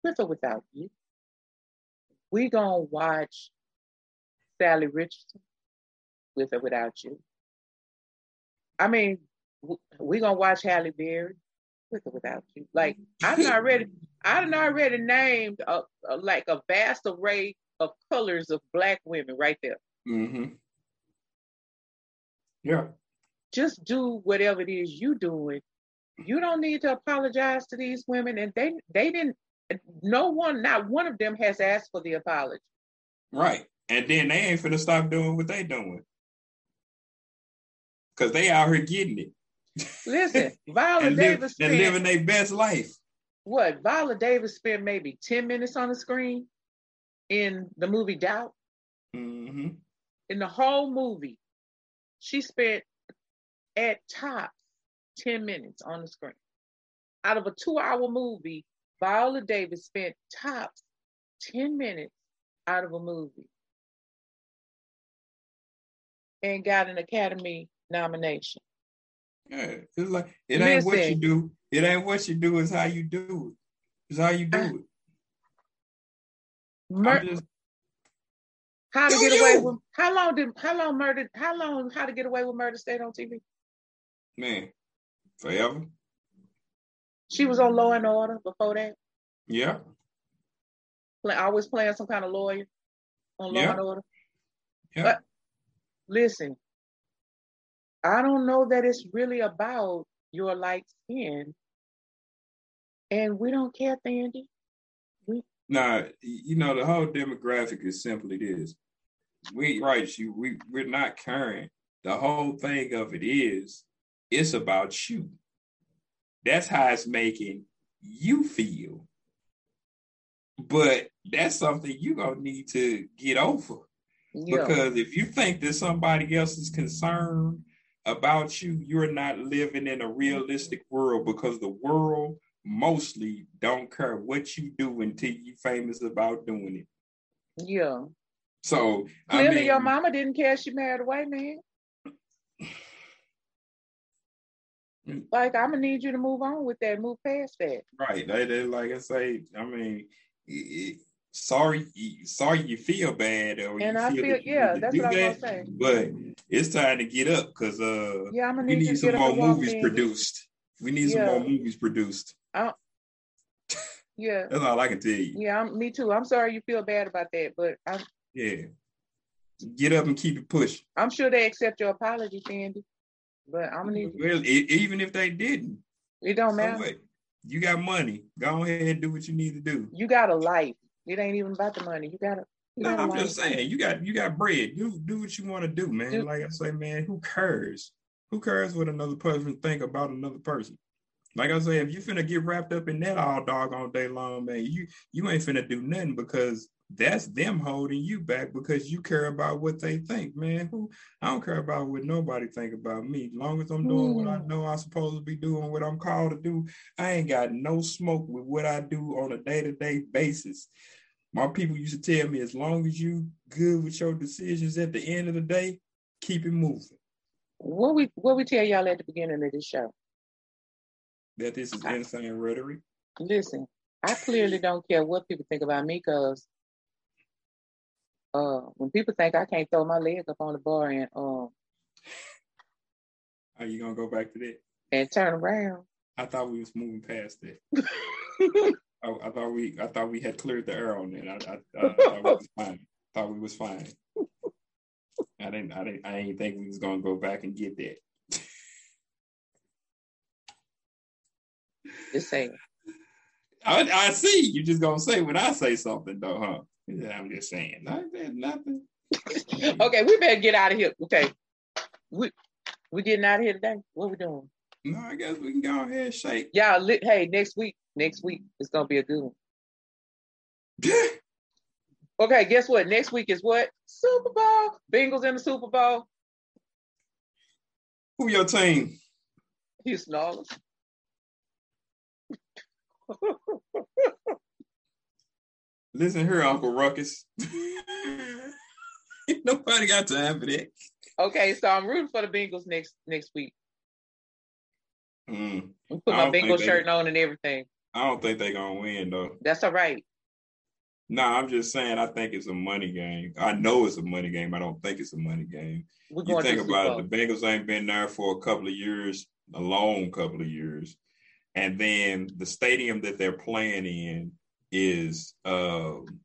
with or without you. we gonna watch Salli Richardson with or without you. I mean, we gonna watch Halle Berry with or without you. Like I'm not ready. I done already named a, a, like a vast array of colors of black women right there. Mm-hmm. Yeah. Just do whatever it is you doing. You don't need to apologize to these women, and they they didn't. No one, not one of them, has asked for the apology. Right, and then they ain't finna stop doing what they doing because they out here getting it. Listen, Viola Davis live, spent, and living their best life. What Viola Davis spent maybe ten minutes on the screen in the movie Doubt. Mm-hmm. In the whole movie, she spent at top ten minutes on the screen. Out of a two-hour movie, Viola Davis spent top ten minutes out of a movie and got an Academy nomination. Yeah, it's like it ain't Listen, what you do. It ain't what you do. It's how you do it. It's how you do uh, it. Mur- just, how to get you. away with how long did how long murder how long how to get away with murder stayed on TV? Man, forever. She was on Law and Order before that. Yeah. Play, always playing some kind of lawyer on Law yeah. and Order. Yeah. But listen, I don't know that it's really about your light skin. And we don't care, Sandy. We nah, you know, the whole demographic is simply this. We right, you we we're not caring. The whole thing of it is it's about you. That's how it's making you feel. But that's something you're gonna need to get over. Yeah. Because if you think that somebody else is concerned about you, you're not living in a realistic world because the world mostly don't care what you do until you're famous about doing it. Yeah. So clearly, I mean, your mama didn't care she married a white man. like I'm gonna need you to move on with that, move past that. Right. They, they like I say. I mean, it, sorry, sorry you feel bad, or and I feel, feel yeah, that's what I was gonna. But it's time to get up because uh, yeah, I'm gonna need we need some more movies produced. We need yeah. some more movies produced. I, yeah, that's all I can tell you. Yeah, I'm, me too. I'm sorry you feel bad about that, but I yeah, get up and keep it pushing. I'm sure they accept your apology, Sandy. But I'm gonna need. Well, it, even if they didn't, it don't matter. What? You got money. Go ahead and do what you need to do. You got a life. It ain't even about the money. You gotta. You no, I'm just saying, you got you got bread. Do do what you want to do, man. Do, like I say, man, who cares? Who cares what another person think about another person? Like I say, if you finna get wrapped up in that all doggone day long, man, you you ain't finna do nothing because that's them holding you back because you care about what they think, man. Who I don't care about what nobody think about me. As long as I'm doing mm. what I know I'm supposed to be doing, what I'm called to do, I ain't got no smoke with what I do on a day-to-day basis. My people used to tell me, as long as you good with your decisions at the end of the day, keep it moving. What we what we tell y'all at the beginning of this show? That this is insane rhetoric. Listen, I clearly don't care what people think about me because uh, when people think I can't throw my leg up on the bar and um, are you gonna go back to that and turn around? I thought we was moving past that. I, I, thought we I thought we had cleared the air on that. I, I, I, thought we was fine. Thought we was fine. I didn't I didn't I didn't think we was gonna go back and get that. Just saying. I, I see. You just gonna say when I say something though, huh? Yeah, I'm just saying. Not nothing. okay, we better get out of here. Okay. We we getting out of here today. What we doing? No, I guess we can go ahead and shake. Y'all, hey, next week, next week it's gonna be a good one. Yeah. okay, guess what? Next week is what? Super Bowl. Bengals in the Super Bowl. Who your team? Houston Oilers. Listen here, Uncle Ruckus. Nobody got time for that. Okay, so I'm rooting for the Bengals next next week. Mm. Put my Bengal shirt they, on and everything. I don't think they're gonna win though. That's all right. No, nah, I'm just saying I think it's a money game. I know it's a money game. I don't think it's a money game. You think about it, the Bengals ain't been there for a couple of years, a long couple of years. And then the stadium that they're playing in is um,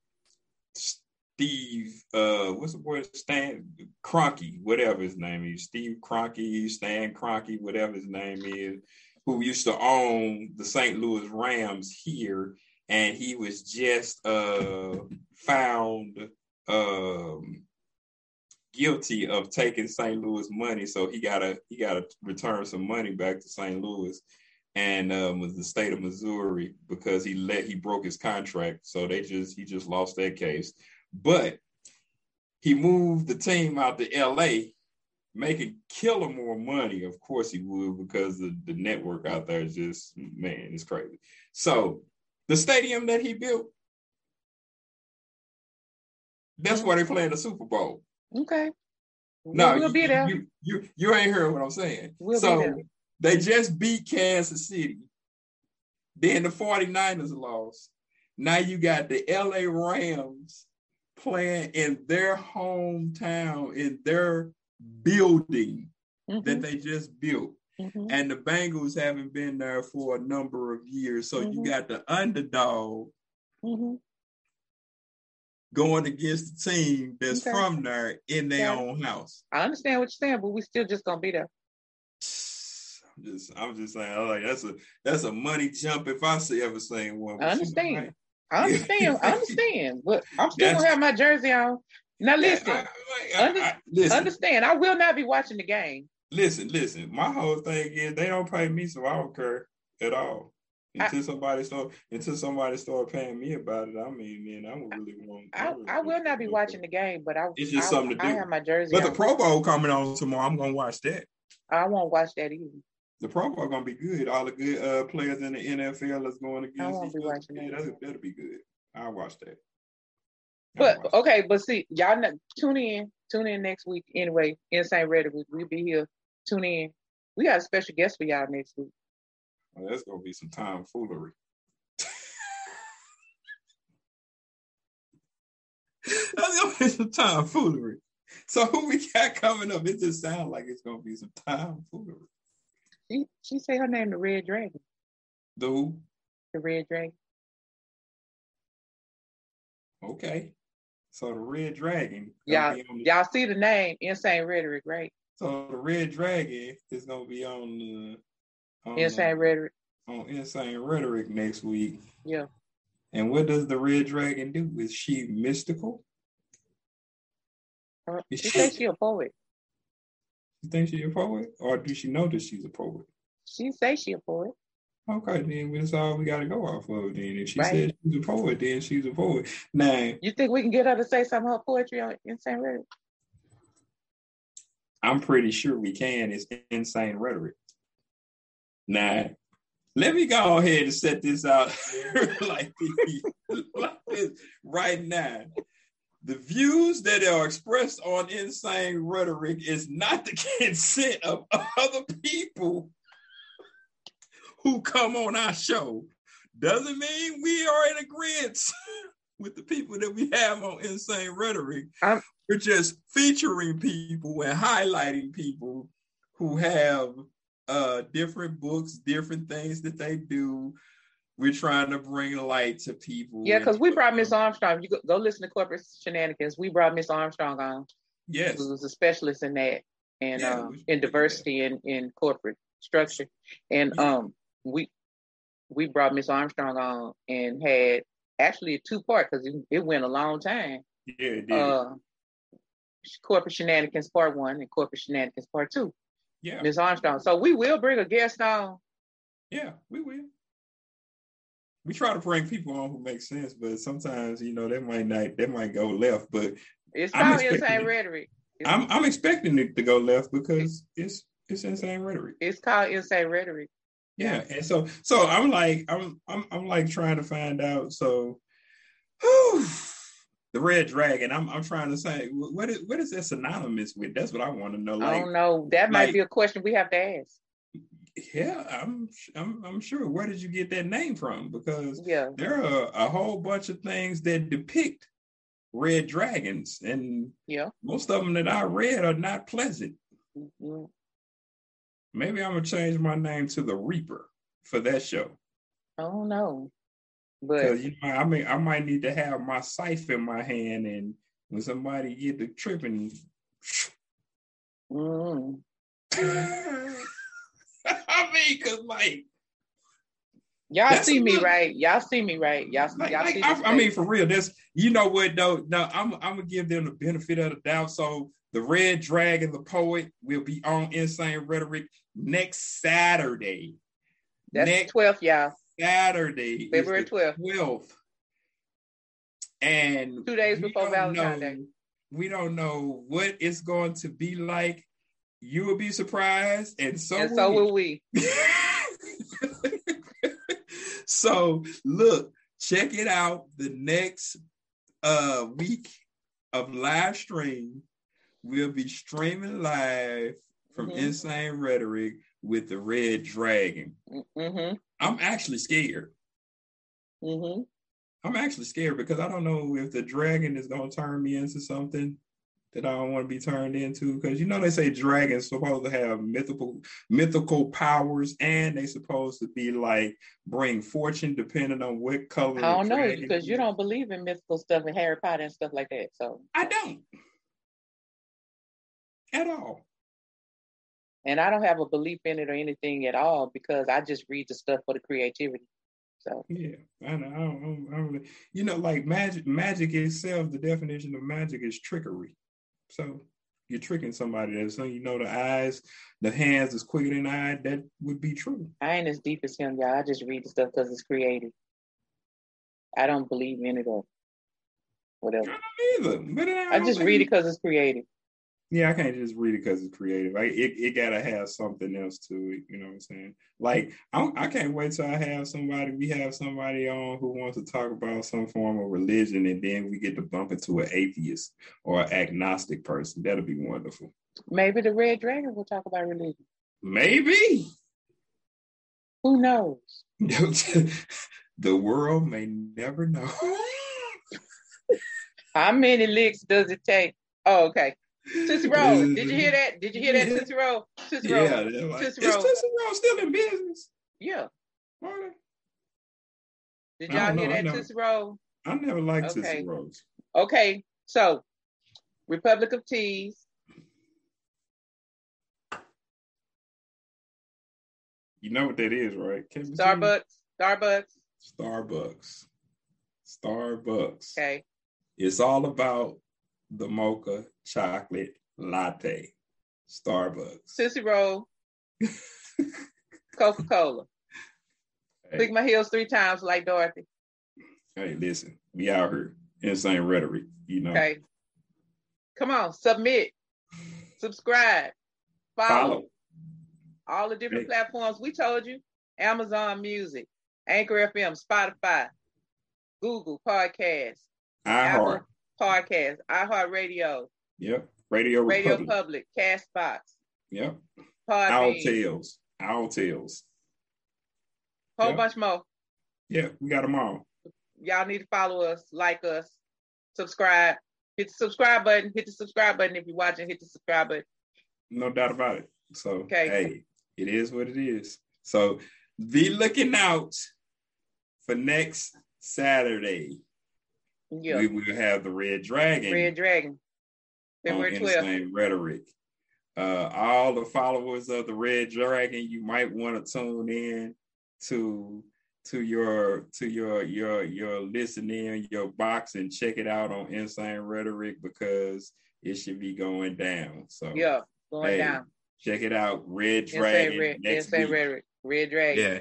Steve, uh, what's the word? Stan Kroenke, whatever his name is. Steve Kroenke, Stan Kroenke, whatever his name is, who used to own the St. Louis Rams here. And he was just uh, found um, guilty of taking St. Louis money. So he gotta he gotta return some money back to St. Louis and um, was the state of Missouri because he let he broke his contract. So they just he just lost that case. But he moved the team out to LA, making killer more money. Of course he would because the, the network out there is just man, it's crazy. So the stadium that he built, that's where they play in the Super Bowl. Okay. No, we'll you, be there. You, you, you ain't hearing what I'm saying. We'll so they just beat Kansas City. Then the 49ers lost. Now you got the LA Rams playing in their hometown, in their building mm-hmm. that they just built. Mm-hmm. And the Bengals haven't been there for a number of years. So mm-hmm. you got the underdog mm-hmm. going against the team that's okay. from there in their yeah. own house. I understand what you're saying, but we still just gonna be there. I'm just I'm just saying, I'm like that's a that's a money jump if I see ever seen one. I understand. I understand. I understand. But I'm still that's, gonna have my jersey on. Now listen, I, I, under, listen, understand. I will not be watching the game. Listen, listen. My whole thing is they don't pay me, so I don't care at all. Until I, somebody start until somebody start paying me about it, I mean, man, I would really want. I, really I will not be watching the game, but I it's just something to do. I have my jersey. But on. the Pro Bowl coming on tomorrow, I'm gonna watch that. I won't watch that either the Pro Bowl gonna be good. All the good uh, players in the NFL is going against. I won't be watching that. That'll, that'll, be good. I'll watch that. But okay, but see, y'all not, tune in. Tune in next week anyway. Insane Rhetoric, we'll be here. Tune in. We got a special guest for y'all next week. Well, that's gonna be some tomfoolery. that's gonna be some tomfoolery. So who we got coming up? It just sounds like it's gonna be some tomfoolery. She she say her name the Red Dragon. The who? The Red Dragon. Okay. So the Red Dragon. Y'all, the, y'all see the name Insane Rhetoric, right? So the Red Dragon is gonna be on the on Insane the, Rhetoric. On Insane Rhetoric next week. Yeah. And what does the Red Dragon do? Is she mystical? Uh, she, she says she a poet. You think she's a poet, or do she know that she's a poet? She say she a poet. Okay, then that's all we got to go off of. Then if she right. said she's a poet, then she's a poet. Now, you think we can get her to say some of her poetry on Insane Rhetoric? I'm pretty sure we can. It's Insane Rhetoric. Now, let me go ahead and set this out like, like this right now. The views that are expressed on insane rhetoric is not the consent of other people who come on our show. Doesn't mean we are in agreement with the people that we have on insane rhetoric. I'm, We're just featuring people and highlighting people who have uh, different books, different things that they do. We're trying to bring light to people. Yeah, because we brought Miss Armstrong. You go, go, listen to corporate shenanigans. We brought Miss Armstrong on. Yes, who was a specialist in that and yeah, um, in diversity in in corporate structure. And um, we we brought Miss Armstrong on and had actually a two part because it, it, went a long time. Yeah, it did. Uh, corporate shenanigans part one and corporate shenanigans part two. Yeah. Ms. Armstrong. So we will bring a guest on. Yeah, we will. We try to bring people on who make sense, but sometimes, you know, that might not that might go left. But it's called insane rhetoric. It's, I'm I'm expecting it to go left because it's it's insane rhetoric. It's called insane rhetoric. Yeah. And so so I'm like, I'm I'm I'm like trying to find out. So whew, the red dragon. I'm I'm trying to say what is what is that synonymous with? That's what I want to know. Like, I don't know. That might like, be a question we have to ask. Yeah, I'm I'm I'm sure. Where did you get that name from? Because yeah, there are a whole bunch of things that depict red dragons, and yeah, most of them that I read are not pleasant. Mm-hmm. Maybe I'm gonna change my name to the Reaper for that show. I don't know. But you know, I mean, I might need to have my scythe in my hand, and when somebody get the tripping, mm. I mean, cause like y'all see me right, y'all see me right, y'all, like, y'all like, see. I, I, mean, for real, that's you know what though. No, I'm I'm gonna give them the benefit of the doubt. So the Red Dragon, the poet, will be on Insane Rhetoric next Saturday. That's next, 12th, y'all. Saturday, February 12th. 12th. And two days before Valentine's Day. We don't know what it's going to be like. You will be surprised, and so, and will so will we. so look, check it out. The next uh week of live stream, we'll be streaming live from mm-hmm. Insane Rhetoric with the Red Dragon. Mm-hmm. I'm actually scared. Mm-hmm. I'm actually scared because I don't know if the dragon is going to turn me into something that I don't want to be turned into. Because you know they say dragons supposed to have mythical mythical powers, and they supposed to be like bring fortune depending on what color. I don't know because you don't believe in mythical stuff and Harry Potter and stuff like that. So I don't at all. And I don't have a belief in it or anything at all because I just read the stuff for the creativity. So yeah, I know. I don't, I don't, you know, like magic. Magic itself, the definition of magic is trickery. So you're tricking somebody. That so you know the eyes, the hands is quicker than I. That would be true. I ain't as deep as him, y'all. I just read the stuff because it's creative. I don't believe in it or whatever. I don't either. I, I just read it because it's creative yeah, I can't just read it because it's creative. Like it, it gotta have something else to it. You know what I'm saying? Like I, I can't wait till I have somebody. We have somebody on who wants to talk about some form of religion, and then we get to bump into an atheist or an agnostic person. That'll be wonderful. Maybe the Red Dragon will talk about religion. Maybe. Who knows? the world may never know. How many licks does it take? Oh, okay. Tootsie Roll. Did you hear that? Did you hear that, Tootsie Roll? Tootsie Roll. Yeah, like, Tootsie Roll. Is Tootsie Roll still in business? Yeah. Did y'all hear that Tootsie Roll? I never liked okay. Tootsie Rolls. Okay, so Republic of Teas. You know what that is, right? Starbucks. Starbucks. Starbucks. Starbucks. Okay. It's all about the mocha chocolate latte, Starbucks. Tootsie Roll, Coca Cola. Hey. Click my heels three times like Dorothy. Hey, listen, we out here. Insane rhetoric, you know. Okay. Come on, submit, subscribe, follow. follow. All the different hey. platforms we told you Amazon Music, Anchor FM, Spotify, Google Podcasts, iHeart. Podcast, iHeartRadio. Yep. Radio Radio Republic. Public, Castbox, Yep. Owl Tales. Owl Tales. whole Yeah. bunch more. Yeah, we got them all. Y'all need to follow us, like us, subscribe. Hit the subscribe button. Hit the subscribe button if you're watching. Hit the subscribe button. No doubt about it. So, Okay. hey, it is what it is. So, be looking out for next Saturday. Yeah. We will have the Red Dragon. Red Dragon. on February 12th. Insane Rhetoric. Uh, all the followers of the Red Dragon, you might want to tune in to to your to your your your listening your box and check it out on Insane Rhetoric because it should be going down. So Yeah. Going Hey, down. check it out. Red Insane, Dragon Red, next Insane. Rhetoric. Red Dragon. Yeah.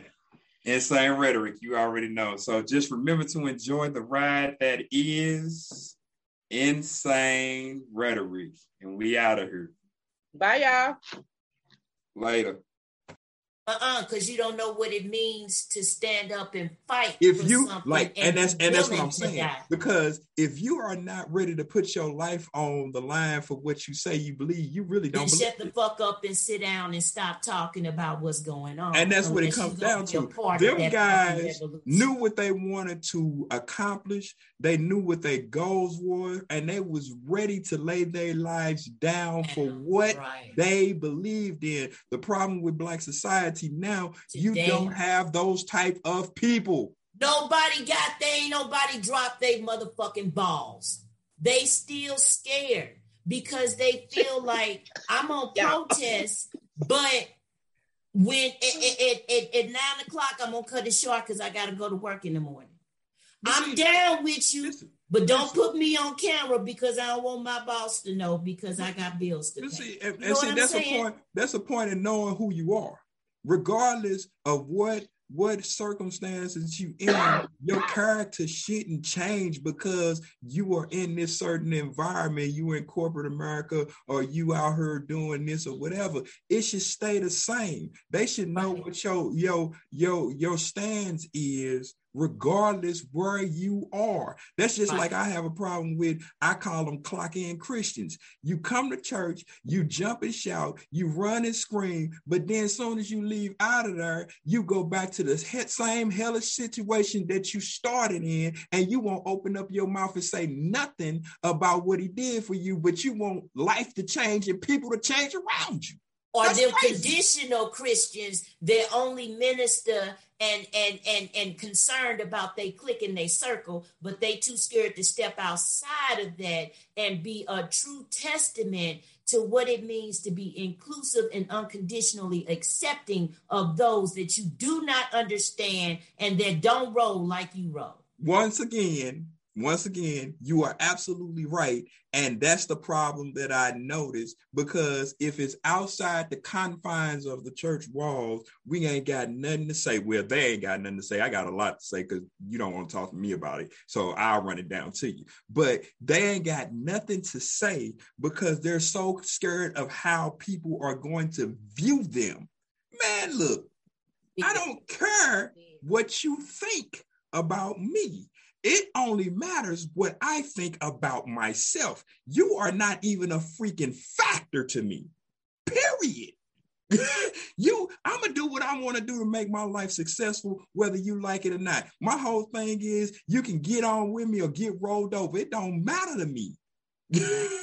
Insane rhetoric, you already know. So just remember to enjoy the ride that is insane rhetoric. And we out of here. Bye, y'all. Later. Uh-uh, because you don't know what it means to stand up and fight. If for you something like, and that's and that's what I'm saying. Because if you are not ready to put your life on the line for what you say you believe, you really don't shut the fuck up and sit down and stop talking about what's going on. And that's what it comes down to. Them guys knew what they wanted to accomplish. They knew what their goals were, and they was ready to lay their lives down for what Right. they believed in. The problem with black society now, you don't have those type of people. Nobody got they ain't nobody dropped they motherfucking balls. They still scared because they feel like I'm on protest, but when at, at, at, nine o'clock I'm gonna cut it short because I gotta go to work in the morning. I'm down with you, but don't put me on camera because I don't want my boss to know because I got bills to pay. see, and, You and see, that's a point. That's a point in knowing who you are, regardless of what what circumstances you in. your character shouldn't change because you are in this certain environment. You in corporate America, or you out here doing this or whatever. It should stay the same. They should know what your your your your stance is. Regardless where you are, that's just like I have a problem with. I call them clock in Christians. You come to church, you jump and shout, you run and scream, but then as soon as you leave out of there, you go back to the he- same hellish situation that you started in, and you won't open up your mouth and say nothing about what he did for you, but you want life to change and people to change around you. or That's them crazy. traditional Christians that only minister and and and and concerned about they click in they circle, but they too scared to step outside of that and be a true testament to what it means to be inclusive and unconditionally accepting of those that you do not understand and that don't roll like you roll. once again, once again, you are absolutely right. And that's the problem that I noticed because if it's outside the confines of the church walls, we ain't got nothing to say. Well, they ain't got nothing to say. I got a lot to say because you don't want to talk to me about it. So I'll run it down to you. But they ain't got nothing to say because they're so scared of how people are going to view them. Man, look, I don't care what you think about me. It only matters what I think about myself. You are not even a freaking factor to me. Period. you, I'm gonna do what I want to do to make my life successful, whether you like it or not. My whole thing is you can get on with me or get rolled over. It don't matter to me.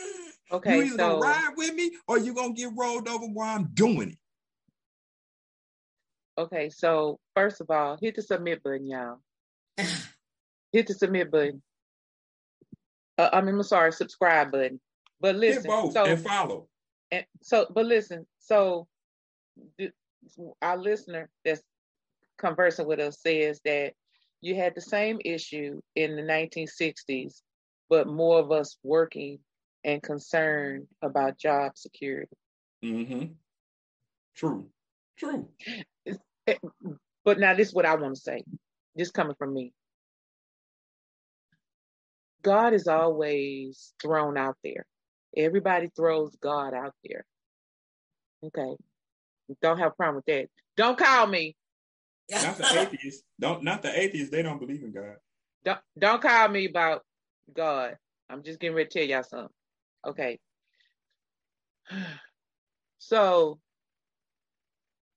Okay, you either so gonna ride with me or you're gonna get rolled over while I'm doing it. okay, so first of all, hit the submit button, y'all. hit the submit button. Uh, I mean, I'm sorry, subscribe button. But Hit listen, both so and follow. and so, but listen, so th- our listener that's conversing with us says that you had the same issue in the 1960s, but more of us working and concerned about job security. Mm-hmm. True. True. But now, this is what I want to say. This coming from me. God is always thrown out there. Everybody throws God out there. Okay. Don't have a problem with that. Don't call me. Not the atheists. Don't not the atheists. They don't believe in God. Don't don't call me about God. I'm just getting ready to tell y'all something. Okay. So,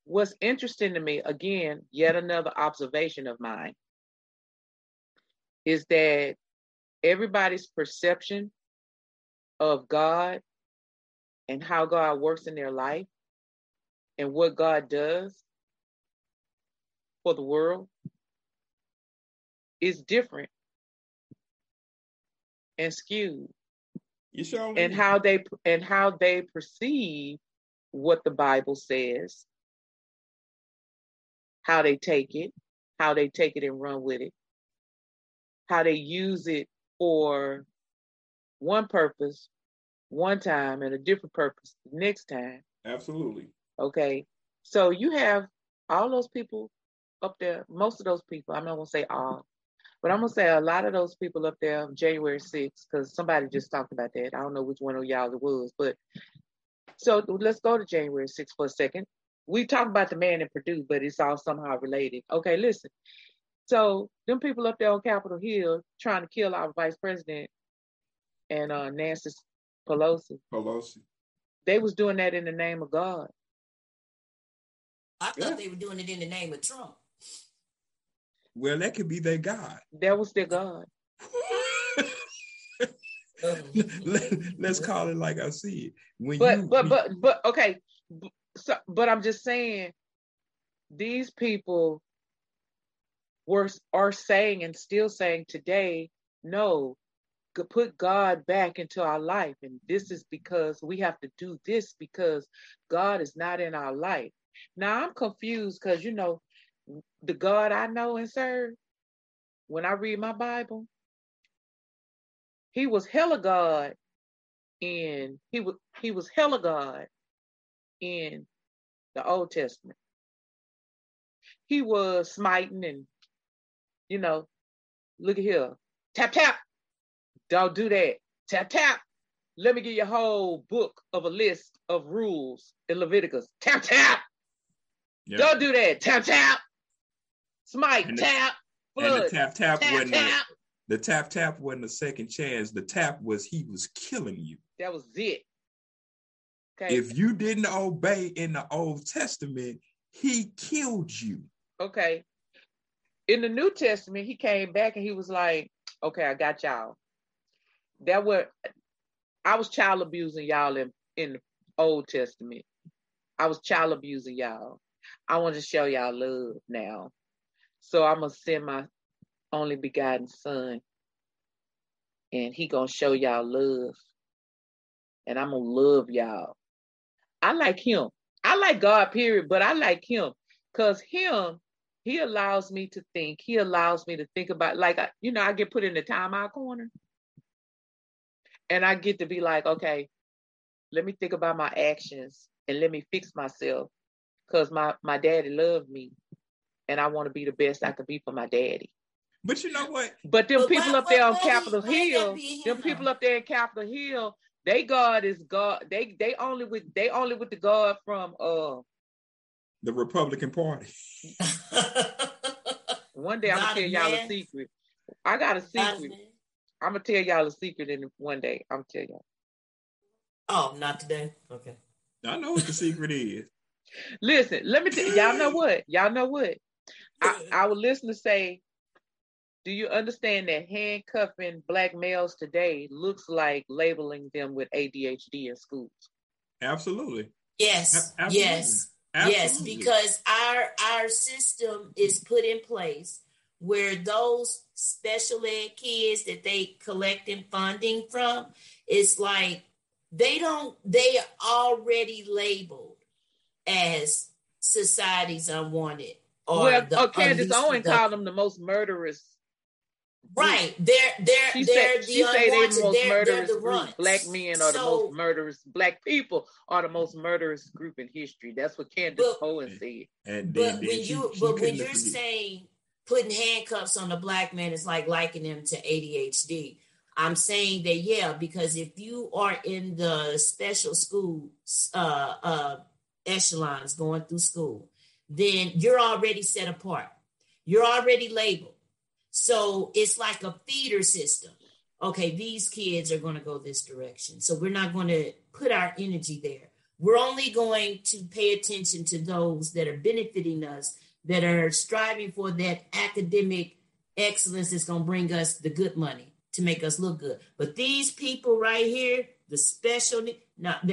what's interesting to me, again, yet another observation of mine, is that everybody's perception of God and how God works in their life and what God does for the world is different and skewed. You sure? And how they and how they perceive what the Bible says, how they take it, how they take it and run with it, how they use it for one purpose one time and a different purpose next time. Absolutely. Okay. So you have all those people up there, most of those people, I'm not gonna say all, but I'm gonna say a lot of those people up there on January 6th, because somebody just talked about that. I don't know which one of y'all it was, but so let's go to January 6th for a second. We talk about the man in Purdue, but it's all somehow related. Okay, listen. So them people up there on Capitol Hill trying to kill our vice president and uh, Nancy Pelosi. Pelosi. They was doing that in the name of God. I thought yeah. they were doing it in the name of Trump. Well, that could be their God. That was their God. Let, us call it like I see it. When but you, but but but okay, so, but I'm just saying, these people were are saying and still saying today, no, put God back into our life. And this is because we have to do this because God is not in our life. Now I'm confused because, you know, the God I know and serve, when I read my Bible, he was hella God and he was he was hella God in the Old Testament. He was smiting and you know, look at here. Tap tap, don't do that. Tap, tap. Let me give you a whole book of a list of rules in Leviticus. Tap, tap. Yep. Don't do that. Tap, tap. Smite, and tap. Flood. And the tap, tap, tap wasn't tap. The, the tap, tap wasn't a second chance. The tap was he was killing you. That was it. Okay. If you didn't obey in the Old Testament, he killed you. Okay. In the New Testament, he came back and he was like, okay, I got y'all that were I was child abusing y'all in, in the Old Testament. I was child abusing y'all. I want to show y'all love now. So I'm gonna send my only begotten son and he gonna show y'all love. And I'm gonna love y'all. I like him. I like God, period, but I like him because him, he allows me to think. He allows me to think about, like, you know, I get put in the timeout corner and I get to be like, okay, let me think about my actions and let me fix myself because my my daddy loved me and I want to be the best I could be for my daddy. But you know what? But them but people up there on Capitol Hill, them people up there in Capitol Hill, they God is God. They they only with they only with the God from uh the Republican Party. One day I'm gonna tell y'all a secret. I got a secret. I'm gonna tell y'all a secret in one day. I'm gonna tell y'all. Oh, not today. Okay. I know what the secret is. Listen, let me tell y'all know what? Y'all know what? I, I would listen to say, do you understand that handcuffing black males today looks like labeling them with ADHD in schools? Absolutely. Yes. A- absolutely. Yes. Absolutely. Yes, because our our system is put in place where those special ed kids that they collect collecting funding from, it's like they don't, they are already labeled as society's unwanted. Or well, the, oh, Candace Owen called them the most murderous. Right, they're they're she they're said, the she say they the most they're, murderous they're the group. Black men are so, the most murderous. Black people are the most murderous group in history. That's what Candace but, Owen said. And then, but then when she, you she but when you're saying putting handcuffs on a black man is like likening him to ADHD. I'm saying that yeah, because if you are in the special school uh, uh, echelons going through school, then you're already set apart. You're already labeled. So it's like a feeder system. okay, these kids are going to go this direction. So we're not going to put our energy there. We're only going to pay attention to those that are benefiting us, that are striving for that academic excellence that's going to bring us the good money to make us look good. But these people right here, the special, not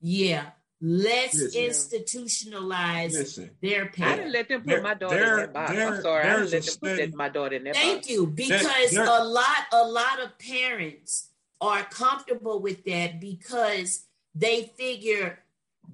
yeah, let's Listen. institutionalize Listen. their parents. I didn't let them put my daughter in that box. I'm sorry, I didn't let them put that, my daughter in that Thank box. you, because there, there, a lot, a lot of parents are comfortable with that because they figure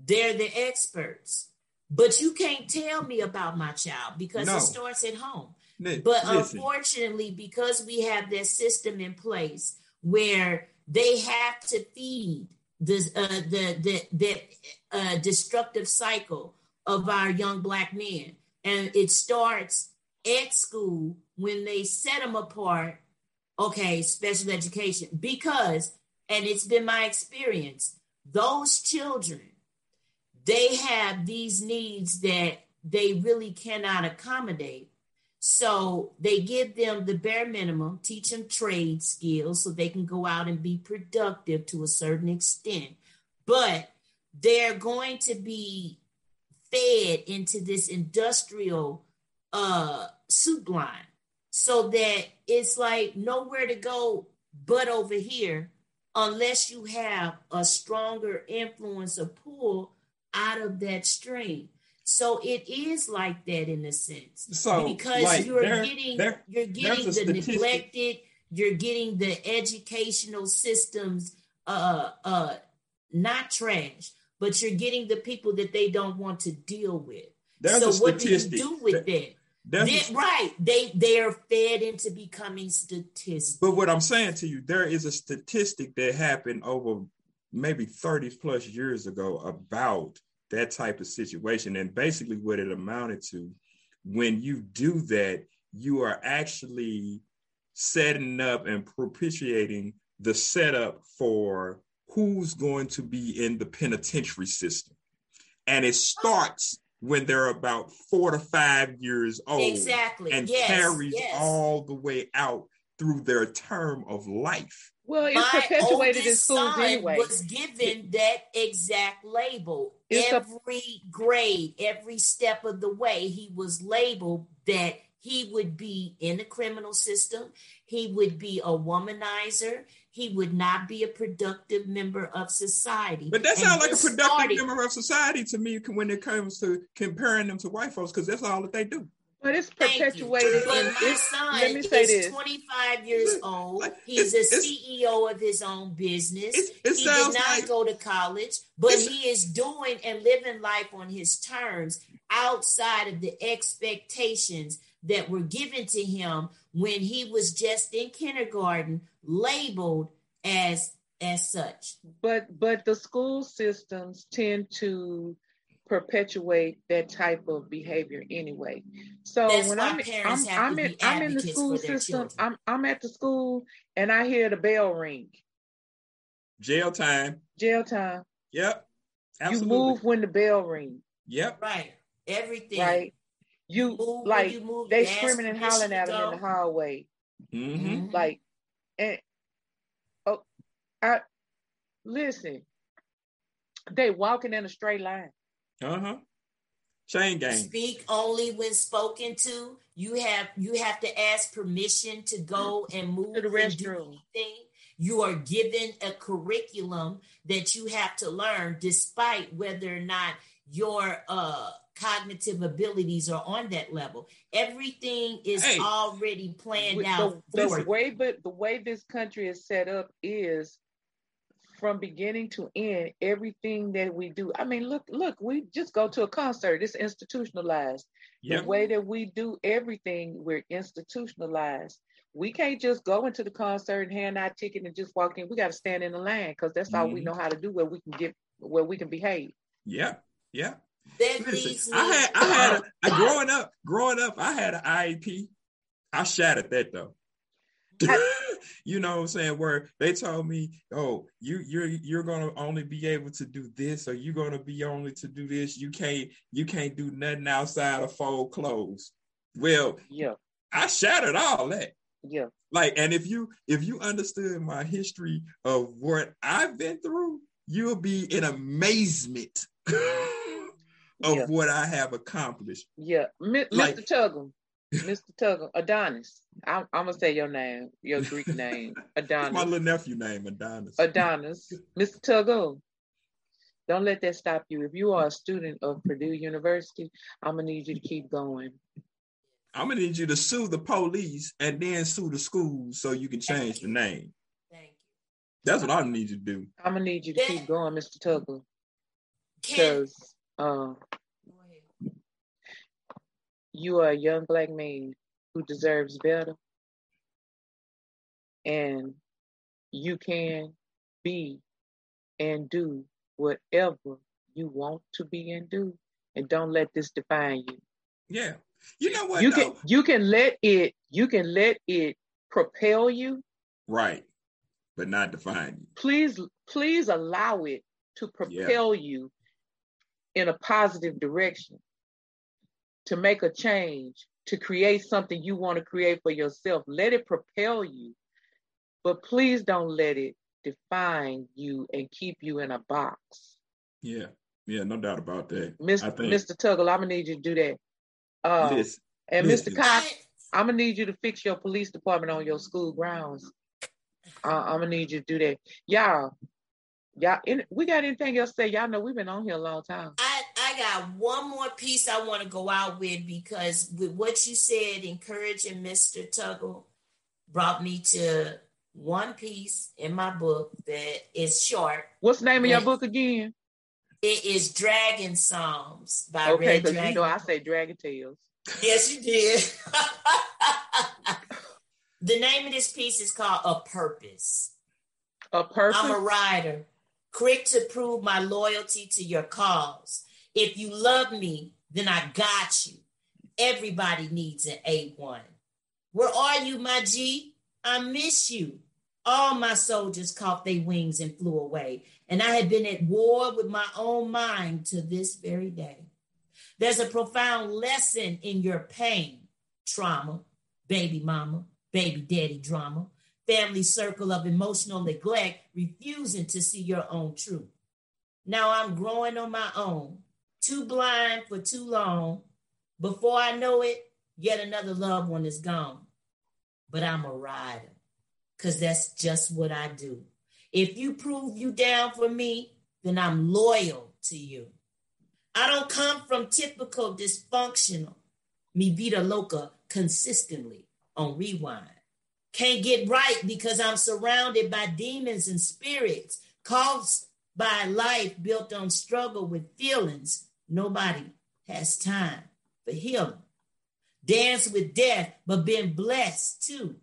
they're the experts. But you can't tell me about my child because no. it starts at home. but listen. unfortunately, because we have that system in place where they have to feed this, uh, the the the uh, destructive cycle of our young black men, and it starts at school when they set them apart. Okay, special education because, and it's been my experience, those children, they have these needs that they really cannot accommodate so they give them the bare minimum, teach them trade skills so they can go out and be productive to a certain extent. But they're going to be fed into this industrial uh, soup line so that it's like nowhere to go but over here unless you have a stronger influence or pull out of that stream. So it is like that in a sense. So because like you're there, getting there, you're getting the statistic. neglected, you're getting the educational systems uh uh not trash, but you're getting the people that they don't want to deal with. There's so what do you do with that? Right. They they are fed into becoming statistics. But what I'm saying to you, there is a statistic that happened over maybe 30 plus years ago about that type of situation. And basically, what it amounted to when you do that, you are actually setting up and propitiating the setup for who's going to be in the penitentiary system. And it starts when they're about four to five years old. Exactly. And yes, carries yes. all the way out through their term of life. Well, it's My perpetuated in schools anyway. Was given that exact label. It's every a- grade, every step of the way, he was labeled that he would be in the criminal system. He would be a womanizer. He would not be a productive member of society. But that sounds like a productive started, member of society to me when it comes to comparing them to white folks, because that's all that they do. But it's perpetuated. But my son let me say is this. 25 years old. He's a CEO of his own business. It he did not like, go to college, but he is doing and living life on his terms outside of the expectations that were given to him when he was just in kindergarten, labeled as as such. But but the school systems tend to perpetuate that type of behavior anyway. So That's when I'm I'm, I'm in I'm in the school system, I'm I'm at the school and I hear the bell ring. Jail time. Jail time. Yep. Absolutely. You move when the bell rings. Yep. Right. Everything. Right. You move like you they screaming and hollering at them in the hallway. Mm-hmm. Like and oh I listen. They walking in a straight line. Uh-huh. Chain gang. Speak only when spoken to. You have you have to ask permission to go and move to the restroom. You are given a curriculum that you have to learn, despite whether or not your uh, cognitive abilities are on that level. Everything is hey, already planned out. The, the way, but the way this country is set up is from beginning to end, everything that we do. I mean, look, look, we just go to a concert. It's institutionalized. Yep. The way that we do everything, we're institutionalized. We can't just go into the concert and hand our ticket and just walk in. We got to stand in the line because that's all mm-hmm. we know how to do where we can get where we can behave. Yeah, yeah. That Listen, I had, I had, a, I, growing up, growing up, I had an IEP. I shattered that though. you know what I'm saying? Where they told me, oh, you you're you're gonna only be able to do this, or you're gonna be only to do this. You can't you can't do nothing outside of fold clothes. Well, yeah, I shattered all that. Yeah. Like, and if you if you understood my history of what I've been through, you'll be in amazement of Yeah. what I have accomplished. Yeah. Like- Mr. Tuggle. Mr. Tuggle. Adonis. I'm, I'm gonna say your name, your Greek name. Adonis. my little nephew name, Adonis. Adonis. Mr. Tuggle. Don't let that stop you. If you are a student of Purdue University, I'm gonna need you to keep going. I'm gonna need you to sue the police and then sue the school so you can change the name. Thank you. That's what I need you to do. I'm gonna need you to keep going, Mr. Tuggle, Can, because uh, go ahead. You are a young black man who deserves better, and you can be and do whatever you want to be and do, and don't let this define you. Yeah. You know what? you though? can you can let it you can let it propel you. Right. But not define you. Please please allow it to propel you in a positive direction, to make a change, to create something you want to create for yourself. Let it propel you, but please don't let it define you and keep you in a box. Yeah. Yeah, no doubt about that. Mr. think Mr. Tuggle, I'm gonna need you to do that. Uh, listen, and listen. Mr. Cox, I'm gonna need you to fix your police department on your school grounds. Uh, I'm gonna need you to do that, y'all. Y'all, in, we got anything else to say? Y'all know we've been on here a long time. I, I got one more piece I want to go out with because with what you said, encouraging Mr. Tuggle brought me to one piece in my book that is short. What's the name of your book again? It is Dragon Psalms by Okay, Red Dragon. you know I say Dragon Tales. Yes, you did. the name of this piece is called A Purpose. A purpose. I'm a writer, quick to prove my loyalty to your cause. If you love me, then I got you. Everybody needs an A1. Where are you, my G? I miss you. All my soldiers caught their wings and flew away, and I had been at war with my own mind to this very day. There's a profound lesson in your pain, trauma, baby mama, baby daddy drama, family circle of emotional neglect, refusing to see your own truth. Now I'm growing on my own, too blind for too long. Before I know it, yet another loved one is gone. But I'm a rider, because that's just what I do. If you prove you down for me, then I'm loyal to you. I don't come from typical dysfunctional, me vida loca consistently on rewind. Can't get right because I'm surrounded by demons and spirits caused by life built on struggle with feelings. Nobody has time for healing. Dance with death, but been blessed too.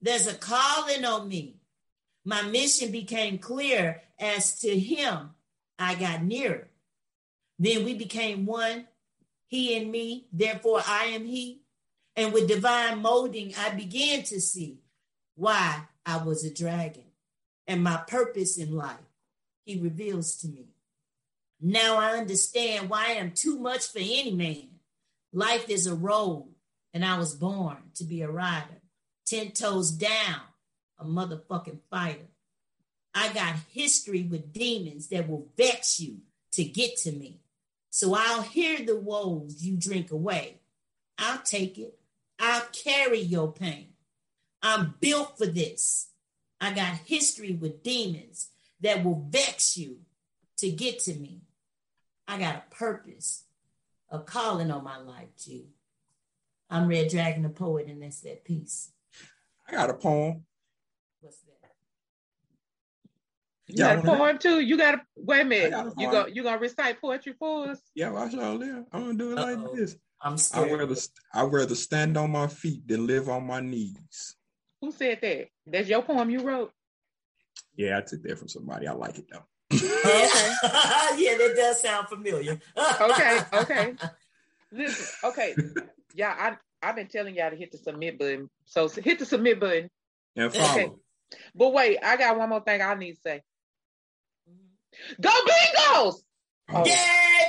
There's a calling on me. My mission became clear as to him. I got nearer. Then we became one, he and me, therefore I am he. And with divine molding, I began to see why I was a dragon and my purpose in life. He reveals to me. Now I understand why I am too much for any man. Life is a road, and I was born to be a rider, 10 toes down, a motherfucking fighter. I got history with demons that will vex you to get to me. So I'll hear the woes you drink away. I'll take it. I'll carry your pain. I'm built for this. I got history with demons that will vex you to get to me. I got a purpose, a calling on my life, G. I'm Red Dragon, the poet, and that's that piece. I got a poem. What's that? You Yeah, got a I wanna- poem too. You got to wait a minute. got a You poem. go. You gonna recite poetry for us? Yeah, I sure live. I'm gonna do it Uh-oh. like this. I'm I scared. rather I rather stand on my feet than live on my knees. Who said that? That's your poem you wrote. Yeah, I took that from somebody. I like it though. Yeah, yeah, that does sound familiar. Okay, okay. Listen, okay, yeah, I I've been telling y'all to hit the submit button. So hit the submit button. and follow. Okay. But wait, I got one more thing I need to say. Go Bengals! Oh. Yay,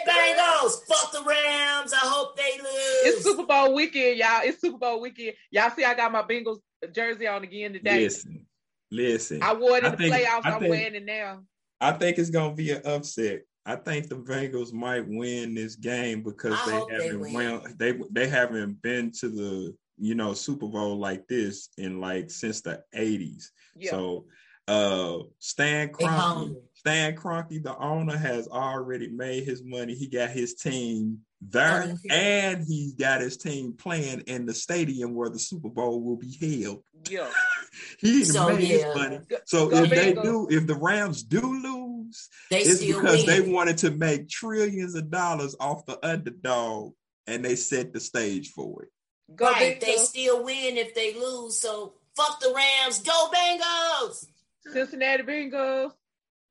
Bengals! Fuck the Rams. I hope they lose. It's Super Bowl weekend, y'all. It's Super Bowl weekend. Y'all see, I got my Bengals jersey on again today. Listen, listen. I wore it in I the think, playoffs. I am wearing it now. I think it's gonna be an upset. I think the Bengals might win this game because I they haven't they, won, they they haven't been to the you know Super Bowl like this in like since the 80s. Yeah. So uh Stan Kroenke, Stan Kroenke, the owner, has already made his money. He got his team there, and he got his team playing in the stadium where the Super Bowl will be held. Yeah. he so, made yeah. his money. So go if they do, if the Rams do lose, they it's because win. they wanted to make trillions of dollars off the underdog, and they set the stage for it. Go right, they still win if they lose. So fuck the Rams. Go Bengals. Cincinnati Bengals.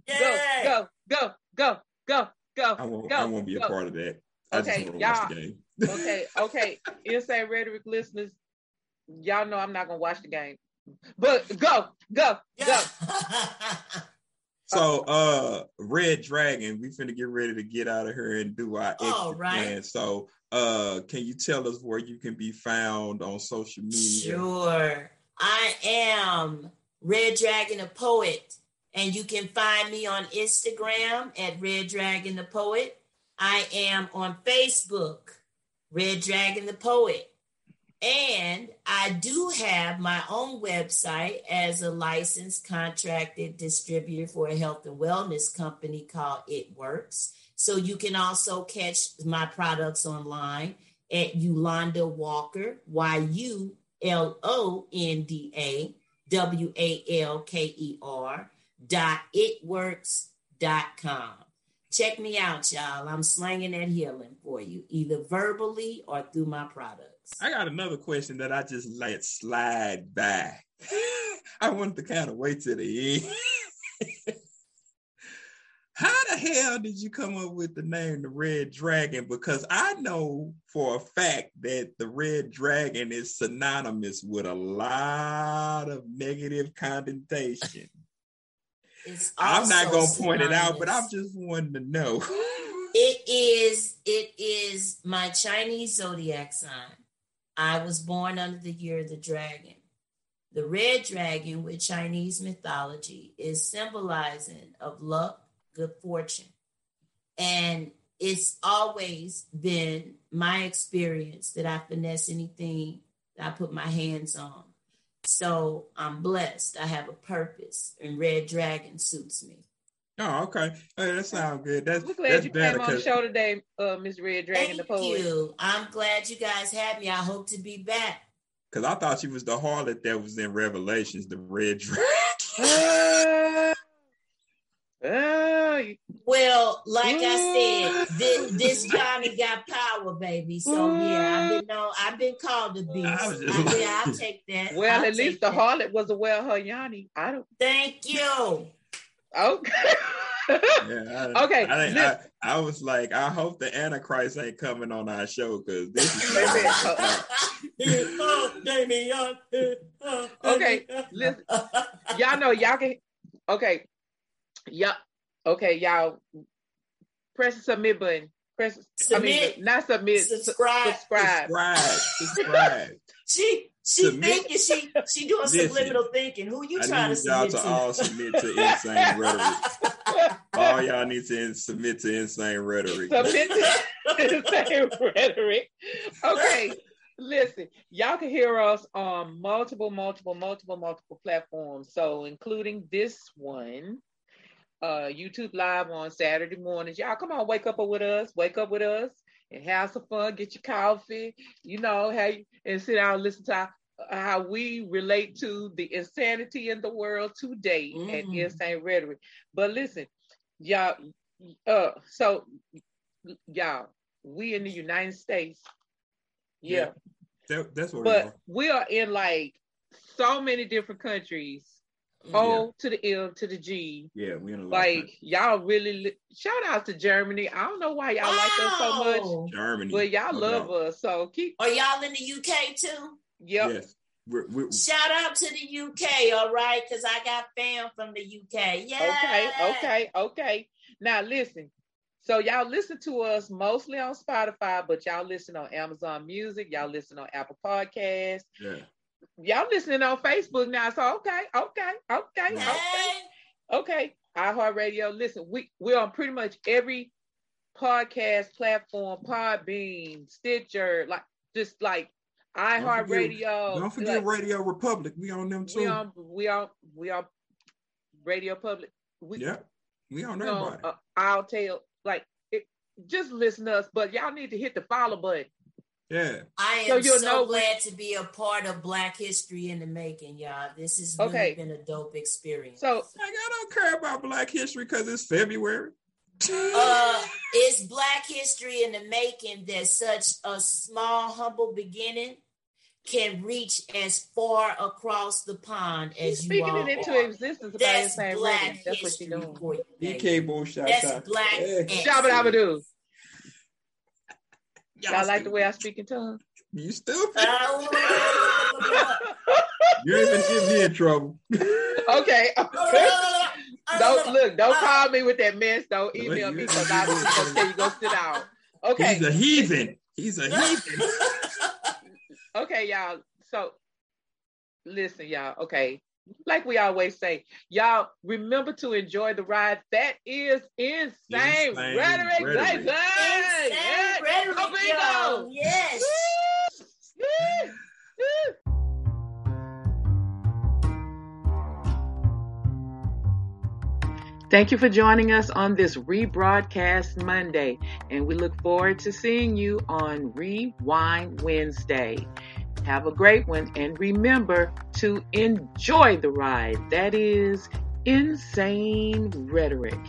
Yeah. Go, go, go, go, go, I won't, go. I won't be go. a part of that. I okay, y'all. okay, okay. Insane rhetoric listeners, y'all know I'm not gonna watch the game. But go, go, go. so uh Red Dragon, we finna get ready to get out of here and do our extra right. plan. So uh can you tell us where you can be found on social media? Sure. I am Red Dragon the Poet. And you can find me on Instagram at Red Dragon the Poet. I am on Facebook, Red Dragon the Poet. And I do have my own website as a licensed contracted distributor for a health and wellness company called It Works. So you can also catch my products online at Yulonda Walker, Y U L O N D A W A L K E R dot itworks.com. Check me out, y'all. I'm slanging that healing for you, either verbally or through my products. I got another question that I just let slide by. I wanted to kind of wait till the end. How the hell did you come up with the name the Red Dragon? Because I know for a fact that the Red Dragon is synonymous with a lot of negative connotation. I'm not gonna point it out, but I'm just wanting to know. it is it is my Chinese zodiac sign. I was born under the year of the dragon. The red dragon with Chinese mythology is symbolizing of luck, good fortune. And it's always been my experience that I finesse anything that I put my hands on. So I'm blessed. I have a purpose, and Red Dragon suits me. Oh, okay. Hey, that sounds good. That's we're glad that's you came on the show today, uh, Miss Red Dragon, Thank the poet. you. I'm glad you guys had me. I hope to be back. Cause I thought she was the harlot that was in Revelations, the Red Dragon. Well, like I said, this, this Johnny got power, baby. So yeah, I've been known, I've been called a beast. I, yeah, I'll take that. Well, I'll at least the that. harlot was a well her Yanni. I don't. Thank you. Okay. yeah, I, okay. I, I, I, was like, I hope the Antichrist ain't coming on our show because this is. okay, listen, y'all know y'all can. Okay, yeah. Okay, y'all. Press the submit button. Press. Submit. I mean, not submit. Subscribe. Subscribe. Subscribe. subscribe. she she submit. thinking she she doing Listen, subliminal thinking. Who you I trying to y'all to, to all submit to insane rhetoric. all y'all need to submit to insane rhetoric. Submit to insane rhetoric. Okay. Listen, y'all can hear us on multiple, multiple, multiple, multiple platforms. So, including this one, uh, YouTube live on Saturday mornings. Y'all come on, wake up with us, wake up with us and have some fun, get your coffee, you know, hey, and sit down and listen to how, how we relate to the insanity in the world today mm. and insane rhetoric. But listen, y'all, uh, so y'all, we in the United States, yeah. yeah that, that's what but we are. we are in like so many different countries O yeah. to the L to the G. Yeah, we in a like y'all really li- shout out to Germany. I don't know why y'all wow. like us so oh! much. Germany, but y'all love us. So keep. Are y'all in the UK too? Yep. Yes. We're, we're... Shout out to the UK, all right, because I got fam from the UK. Yeah. Okay, okay, okay. Now listen, So y'all listen to us mostly on Spotify, but y'all listen on Amazon Music, y'all listen on Apple Podcasts. Yeah. Y'all listening on Facebook now. So okay, okay, okay, okay, okay. iHeartRadio. Listen, we we're on pretty much every podcast platform, Podbean, Stitcher, like just like iHeartRadio. Don't forget like, Radio Republic. We on them too. We on we on we on Radio Public. We, yeah, we on everybody. Uh, I'll tell like it, just listen to us, but y'all need to hit the follow button. Yeah. I am so, so glad to be a part of Black History in the Making, y'all. This has really okay. been a dope experience. So like, I don't care about Black History because it's February. uh, it's Black History in the Making that such a small, humble beginning can reach as far across the pond as He's you speaking it into are. existence. That's black That's what you're doing. DK boom shot. That's black. Yeah. Shabba do. Y'all like the way I speak in tongues? You stupid. you ain't been getting me in trouble. okay. don't look. Don't call me with that mess. Don't email me because I'm gonna tell you go sit down. Okay. He's a heathen. He's a heathen. okay, y'all. So listen, y'all. Okay. Like we always say, y'all remember to enjoy the ride. That is insane, insane rhetoric. rhetoric. Insane yeah. rhetoric, oh, Yes. Thank you for joining us on this rebroadcast Monday, and we look forward to seeing you on Rewind Wednesday. Have a great one, and remember to enjoy the ride. That is insane rhetoric.